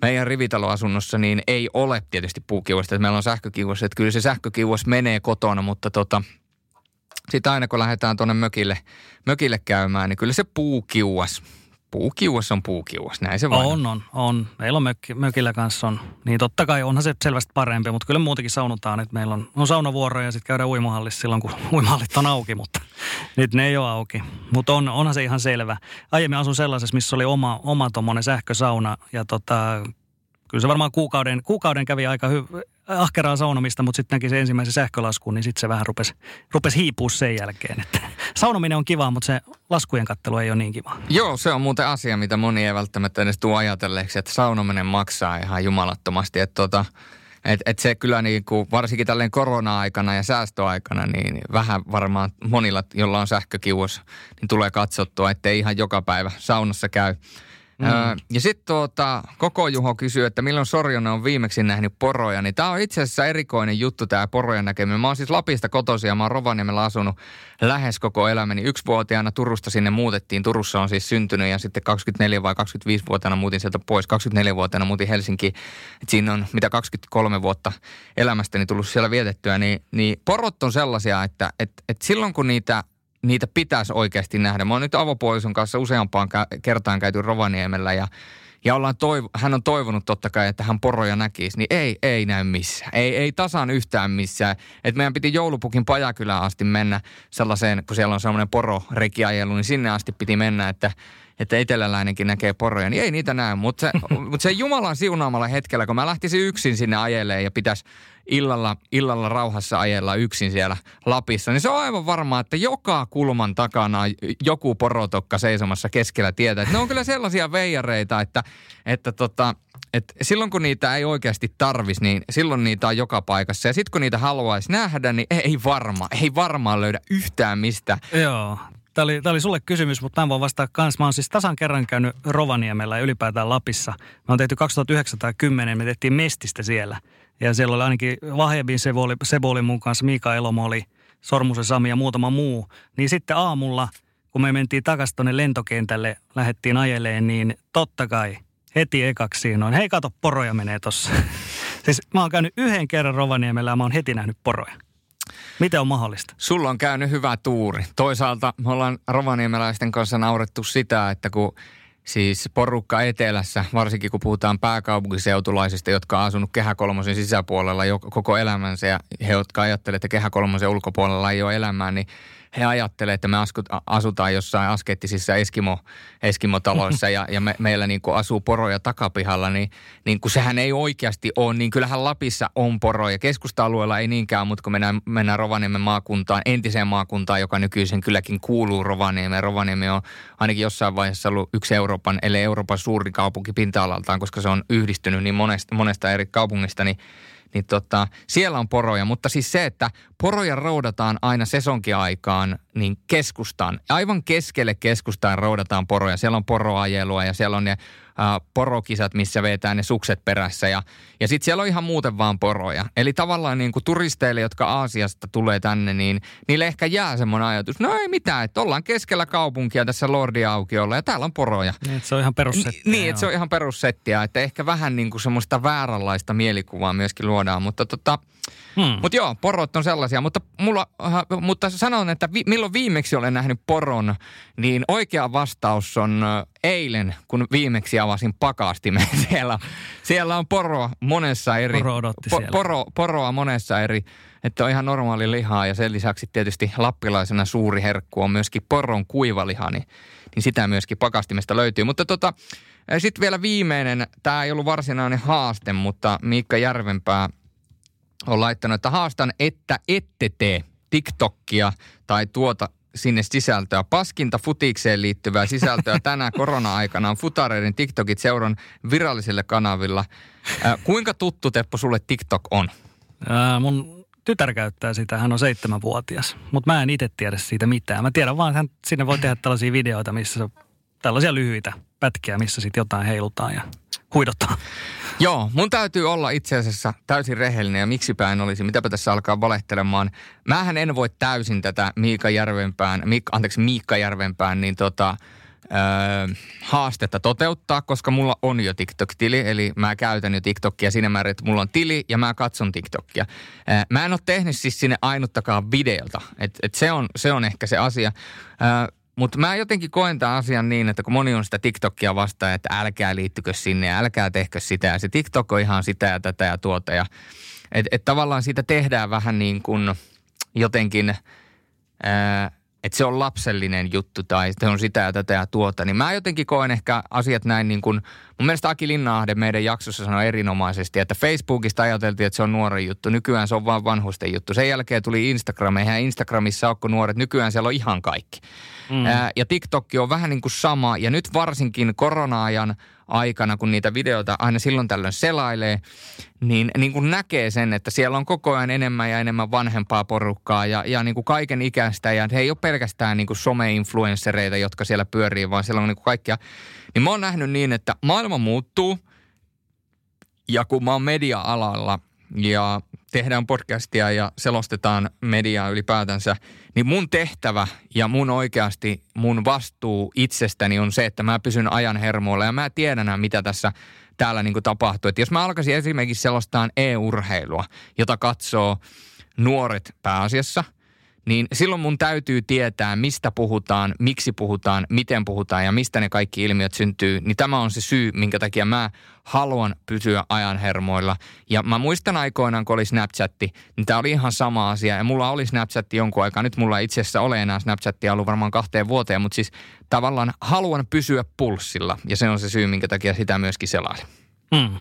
Speaker 1: meidän rivitaloasunnossa niin ei ole tietysti puukiuasta, että meillä on sähkökiuas. Että kyllä se sähkökiuas menee kotona, mutta tota, sitten aina kun lähdetään tuonne mökille, mökille käymään, niin kyllä se puukiuas puukiuas on puukiuas, näin se vaan
Speaker 2: on. On, on. Meillä on mökki, mökillä kanssa on. Niin totta kai onhan se selvästi parempi, mutta kyllä muutenkin saunotaan, että meillä on, on saunavuoroja ja sitten käydään uimahallissa silloin, kun uimahallit on auki, mutta nyt ne ei ole auki. Mutta on, onhan se ihan selvä. Aiemmin asun sellaisessa, missä oli oma, oma tuommoinen sähkösauna ja tota, kyllä se varmaan kuukauden, kuukauden kävi aika hyvä ahkeraa saunomista, mutta sitten näki se ensimmäisen sähkölaskun, niin sitten se vähän rupesi, rupesi hiipua sen jälkeen. Että saunominen on kiva, mutta se laskujen kattelu ei ole niin kiva.
Speaker 1: Joo, se on muuten asia, mitä moni ei välttämättä edes tule ajatelleeksi, että saunominen maksaa ihan jumalattomasti. Että tota, et, et se kyllä niin kuin, varsinkin tälleen korona-aikana ja säästöaikana, niin vähän varmaan monilla, jolla on sähkökiuos, niin tulee katsottua, ettei ihan joka päivä saunassa käy. Mm. Öö, ja sitten tuota, Koko Juho kysyy, että milloin Sorjonen on viimeksi nähnyt poroja. Niin tämä on itse asiassa erikoinen juttu tämä porojen näkeminen. Mä oon siis Lapista kotoisin ja mä oon Rovaniemellä asunut lähes koko elämäni. Yksivuotiaana Turusta sinne muutettiin. Turussa on siis syntynyt ja sitten 24 vai 25-vuotiaana muutin sieltä pois. 24-vuotiaana muutin Helsinkiin. Et siinä on mitä 23 vuotta elämästäni tullut siellä vietettyä. Niin, niin porot on sellaisia, että et, et silloin kun niitä niitä pitäisi oikeasti nähdä. Mä oon nyt avopuolison kanssa useampaan kertaan käyty Rovaniemellä ja, ja ollaan toiv- hän on toivonut totta kai, että hän poroja näkisi, niin ei, ei näy missään. Ei, ei tasan yhtään missään. Et meidän piti joulupukin Pajakylään asti mennä sellaiseen, kun siellä on semmoinen pororekiajelu, niin sinne asti piti mennä, että että eteläläinenkin näkee poroja, niin ei niitä näy. Mutta se, mut se Jumalan siunaamalla hetkellä, kun mä lähtisin yksin sinne ajeleen ja pitäisi illalla, illalla rauhassa ajella yksin siellä Lapissa, niin se on aivan varmaa, että joka kulman takana on joku porotokka seisomassa keskellä tietä. Et ne on kyllä sellaisia veijareita, että, että tota, et silloin kun niitä ei oikeasti tarvisi, niin silloin niitä on joka paikassa. Ja sitten kun niitä haluaisi nähdä, niin ei varma, ei varmaan löydä yhtään mistä.
Speaker 2: Joo, Tämä oli, tämä oli sulle kysymys, mutta mä voin vastata kanssa. Mä oon siis tasan kerran käynyt Rovaniemellä ja ylipäätään Lapissa. Me on tehty 2009 me tehtiin Mestistä siellä. Ja siellä oli ainakin Vahjebin Seboli, Sebolin muun kanssa, Mika Elomo oli, Sormusen Sami ja muutama muu. Niin sitten aamulla, kun me mentiin takaisin tuonne lentokentälle, lähdettiin ajeleen, niin totta kai heti ekaksi on, hei kato, poroja menee tossa. siis mä oon käynyt yhden kerran Rovaniemellä ja mä oon heti nähnyt poroja. Miten on mahdollista?
Speaker 1: Sulla on käynyt hyvä tuuri. Toisaalta me ollaan rovaniemeläisten kanssa naurettu sitä, että kun siis porukka etelässä, varsinkin kun puhutaan pääkaupunkiseutulaisista, jotka on asunut Kehä Kolmosen sisäpuolella jo koko elämänsä ja he, jotka ajattelevat, että Kehä Kolmosen ulkopuolella ei ole elämää, niin he ajattelevat, että me asutaan jossain askettisissa Eskimo, Eskimo-taloissa ja, ja me, meillä niin kuin asuu poroja takapihalla, niin, niin kuin sehän ei oikeasti ole, niin kyllähän Lapissa on poroja. Keskusta-alueella ei niinkään, mutta kun mennään, mennään Rovaniemen maakuntaan, entiseen maakuntaan, joka nykyisin kylläkin kuuluu Rovaniemeen. Rovaniemi on ainakin jossain vaiheessa ollut yksi Euroopan, eli Euroopan suurin kaupunki pinta-alaltaan, koska se on yhdistynyt niin monesta, monesta eri kaupungista, niin niin tota, siellä on poroja. Mutta siis se, että poroja roudataan aina sesonkiaikaan niin keskustaan. Aivan keskelle keskustaan roudataan poroja. Siellä on poroajelua ja siellä on ne porokisat, missä vetää ne sukset perässä. Ja, ja sitten siellä on ihan muuten vaan poroja. Eli tavallaan niin kuin turisteille, jotka Aasiasta tulee tänne, niin niille ehkä jää semmoinen ajatus, no ei mitään, että ollaan keskellä kaupunkia tässä Lordi aukiolla ja täällä on poroja.
Speaker 2: Niin, se on ihan perussettiä.
Speaker 1: N- niin, että se on ihan perussettiä, että ehkä vähän niin kuin semmoista vääränlaista mielikuvaa myöskin luodaan, mutta tota, Hmm. Mutta joo, porot on sellaisia. Mutta, mulla, uh, mutta sanon, että vi, milloin viimeksi olen nähnyt poron, niin oikea vastaus on uh, eilen, kun viimeksi avasin pakastimen. Siellä, siellä on poroa monessa eri...
Speaker 2: Poro odotti po,
Speaker 1: poro, poroa monessa eri että on ihan normaali lihaa ja sen lisäksi tietysti lappilaisena suuri herkku on myöskin poron kuivaliha, niin, niin sitä myöskin pakastimesta löytyy. Mutta tota, sitten vielä viimeinen, tämä ei ollut varsinainen haaste, mutta Miikka Järvenpää on laittanut, että haastan, että ette tee TikTokia tai tuota sinne sisältöä. Paskinta futikseen liittyvää sisältöä tänä korona-aikana on futareiden TikTokit seuran virallisille kanavilla. Äh, kuinka tuttu, Teppo, sulle TikTok on?
Speaker 2: Ää, mun tytär käyttää sitä, hän on seitsemänvuotias, mutta mä en itse tiedä siitä mitään. Mä tiedän vaan, että hän sinne voi tehdä tällaisia videoita, missä tällaisia lyhyitä pätkiä, missä sitten jotain heilutaan ja huidotaan.
Speaker 1: Joo, mun täytyy olla itse asiassa täysin rehellinen ja miksipä en olisi, mitäpä tässä alkaa valehtelemaan. Mähän en voi täysin tätä Miika Järvenpään, Miikka, anteeksi Miikka Järvenpään, niin tota, öö, haastetta toteuttaa, koska mulla on jo TikTok-tili, eli mä käytän jo TikTokia siinä määrin, että mulla on tili ja mä katson TikTokia. Öö, mä en ole tehnyt siis sinne ainuttakaan videota, että et se, on, se on ehkä se asia. Öö, mutta mä jotenkin koen tämän asian niin, että kun moni on sitä TikTokia vastaan, että älkää liittykö sinne ja älkää tehkö sitä. Ja se TikTok on ihan sitä ja tätä ja tuota. Ja, et, et tavallaan siitä tehdään vähän niin kuin jotenkin, ää, että se on lapsellinen juttu tai se on sitä ja tätä ja tuota. Niin mä jotenkin koen ehkä asiat näin niin kuin, mun mielestä Aki Linnahde meidän jaksossa sanoi erinomaisesti, että Facebookista ajateltiin, että se on nuori juttu. Nykyään se on vain vanhusten juttu. Sen jälkeen tuli Instagram. Eihän Instagramissa ole nuoret. Nykyään siellä on ihan kaikki. Mm. Ää, ja TikTok on vähän niin kuin sama. Ja nyt varsinkin korona-ajan aikana, kun niitä videoita aina silloin tällöin selailee, niin, niin kuin näkee sen, että siellä on koko ajan enemmän ja enemmän vanhempaa porukkaa ja, ja niin kuin kaiken ikäistä. Ja he ei ole pelkästään niin kuin some-influenssereita, jotka siellä pyörii, vaan siellä on niin kuin kaikkia. Niin mä oon nähnyt niin, että maailma muuttuu ja kun mä oon media-alalla ja tehdään podcastia ja selostetaan mediaa ylipäätänsä, niin mun tehtävä ja mun oikeasti mun vastuu itsestäni on se, että mä pysyn ajan hermoilla ja mä tiedän, mitä tässä täällä niin tapahtuu. Että jos mä alkaisin esimerkiksi selostaan e-urheilua, jota katsoo nuoret pääasiassa – niin silloin mun täytyy tietää, mistä puhutaan, miksi puhutaan, miten puhutaan ja mistä ne kaikki ilmiöt syntyy. Niin tämä on se syy, minkä takia mä haluan pysyä ajan hermoilla. Ja mä muistan aikoinaan, kun oli Snapchatti, niin tämä oli ihan sama asia. Ja mulla oli Snapchatti jonkun aikaa. Nyt mulla itse asiassa ole enää Snapchattia ollut varmaan kahteen vuoteen, mutta siis tavallaan haluan pysyä pulssilla. Ja se on se syy, minkä takia sitä myöskin selailin.
Speaker 2: Mm.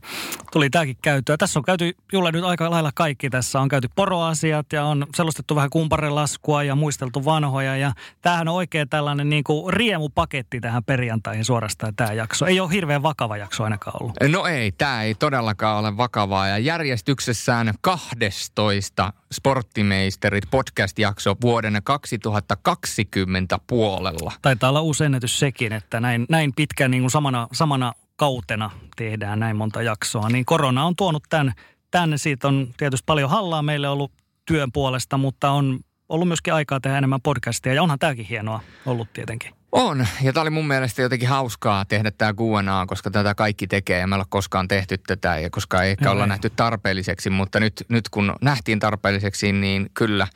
Speaker 2: Tuli tämäkin käytyä. Tässä on käyty Julle nyt aika lailla kaikki. Tässä on käyty poroasiat ja on selostettu vähän kumparelaskua ja muisteltu vanhoja. Ja tämähän on oikein tällainen niin kuin riemupaketti tähän perjantaihin suorastaan tämä jakso. Ei ole hirveän vakava jakso ainakaan ollut.
Speaker 1: No ei, tämä ei todellakaan ole vakavaa. Ja järjestyksessään 12 Sporttimeisterit podcast-jakso vuoden 2020 puolella.
Speaker 2: Taitaa olla uusi ennätys sekin, että näin, näin pitkä niin kuin samana, samana kautena tehdään näin monta jaksoa, niin korona on tuonut tämän, tänne. Siitä on tietysti paljon hallaa meille ollut työn puolesta, mutta on ollut myöskin aikaa tehdä enemmän podcastia. Ja onhan tämäkin hienoa ollut tietenkin.
Speaker 1: On, ja tämä oli mun mielestä jotenkin hauskaa tehdä tämä Q&A, koska tätä kaikki tekee. Ja me ei ole koskaan tehty tätä ja koska ei ehkä olla nähty tarpeelliseksi, mutta nyt, nyt kun nähtiin tarpeelliseksi, niin kyllä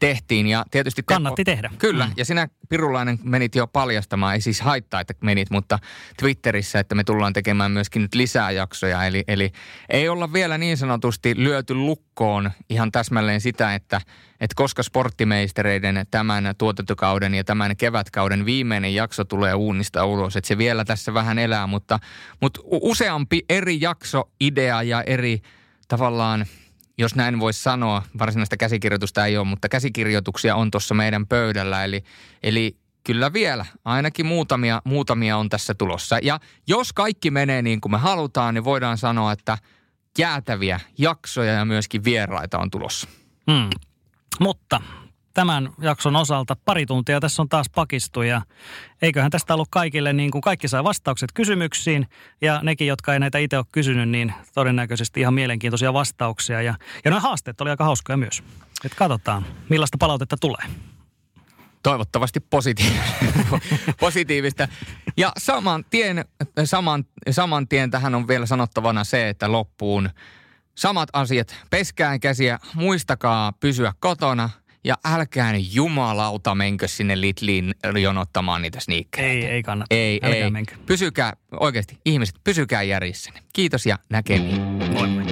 Speaker 1: tehtiin. Ja tietysti
Speaker 2: Kannatti tehdä.
Speaker 1: Kyllä,
Speaker 2: Mm.
Speaker 1: ja sinä Pirulainen menit jo paljastamaan, ei siis haittaa, että menit, mutta Twitterissä, että me tullaan tekemään myöskin nyt lisää jaksoja. Eli, eli ei olla vielä niin sanotusti lyöty lukkoon ihan täsmälleen sitä, että, että koska sporttimeistereiden tämän tuotantokauden ja tämän kevätkauden viimeinen jakso tulee uunista ulos, että se vielä tässä vähän elää, mutta, mutta useampi eri jakso, idea ja eri tavallaan jos näin voisi sanoa, varsinaista käsikirjoitusta ei ole, mutta käsikirjoituksia on tuossa meidän pöydällä. Eli, eli kyllä vielä, ainakin muutamia, muutamia on tässä tulossa. Ja jos kaikki menee niin kuin me halutaan, niin voidaan sanoa, että jäätäviä jaksoja ja myöskin vieraita on tulossa.
Speaker 2: Mm. Mutta tämän jakson osalta pari tuntia tässä on taas pakistu ja eiköhän tästä ollut kaikille niin kuin kaikki saa vastaukset kysymyksiin ja nekin, jotka ei näitä itse ole kysynyt, niin todennäköisesti ihan mielenkiintoisia vastauksia ja, ja nämä haasteet oli aika hauskoja myös. Et katsotaan, millaista palautetta tulee.
Speaker 1: Toivottavasti positiivista. Ja saman tien, saman, saman tien tähän on vielä sanottavana se, että loppuun samat asiat. Peskää käsiä, muistakaa pysyä kotona ja älkää nyt jumalauta menkö sinne Lidliin jonottamaan niitä sniikkereitä.
Speaker 2: Ei, ei kannata.
Speaker 1: Ei,
Speaker 2: Älkää
Speaker 1: ei.
Speaker 2: menkö.
Speaker 1: Pysykää, oikeasti ihmiset, pysykää järjissänne. Kiitos ja näkemiin.
Speaker 2: Moi.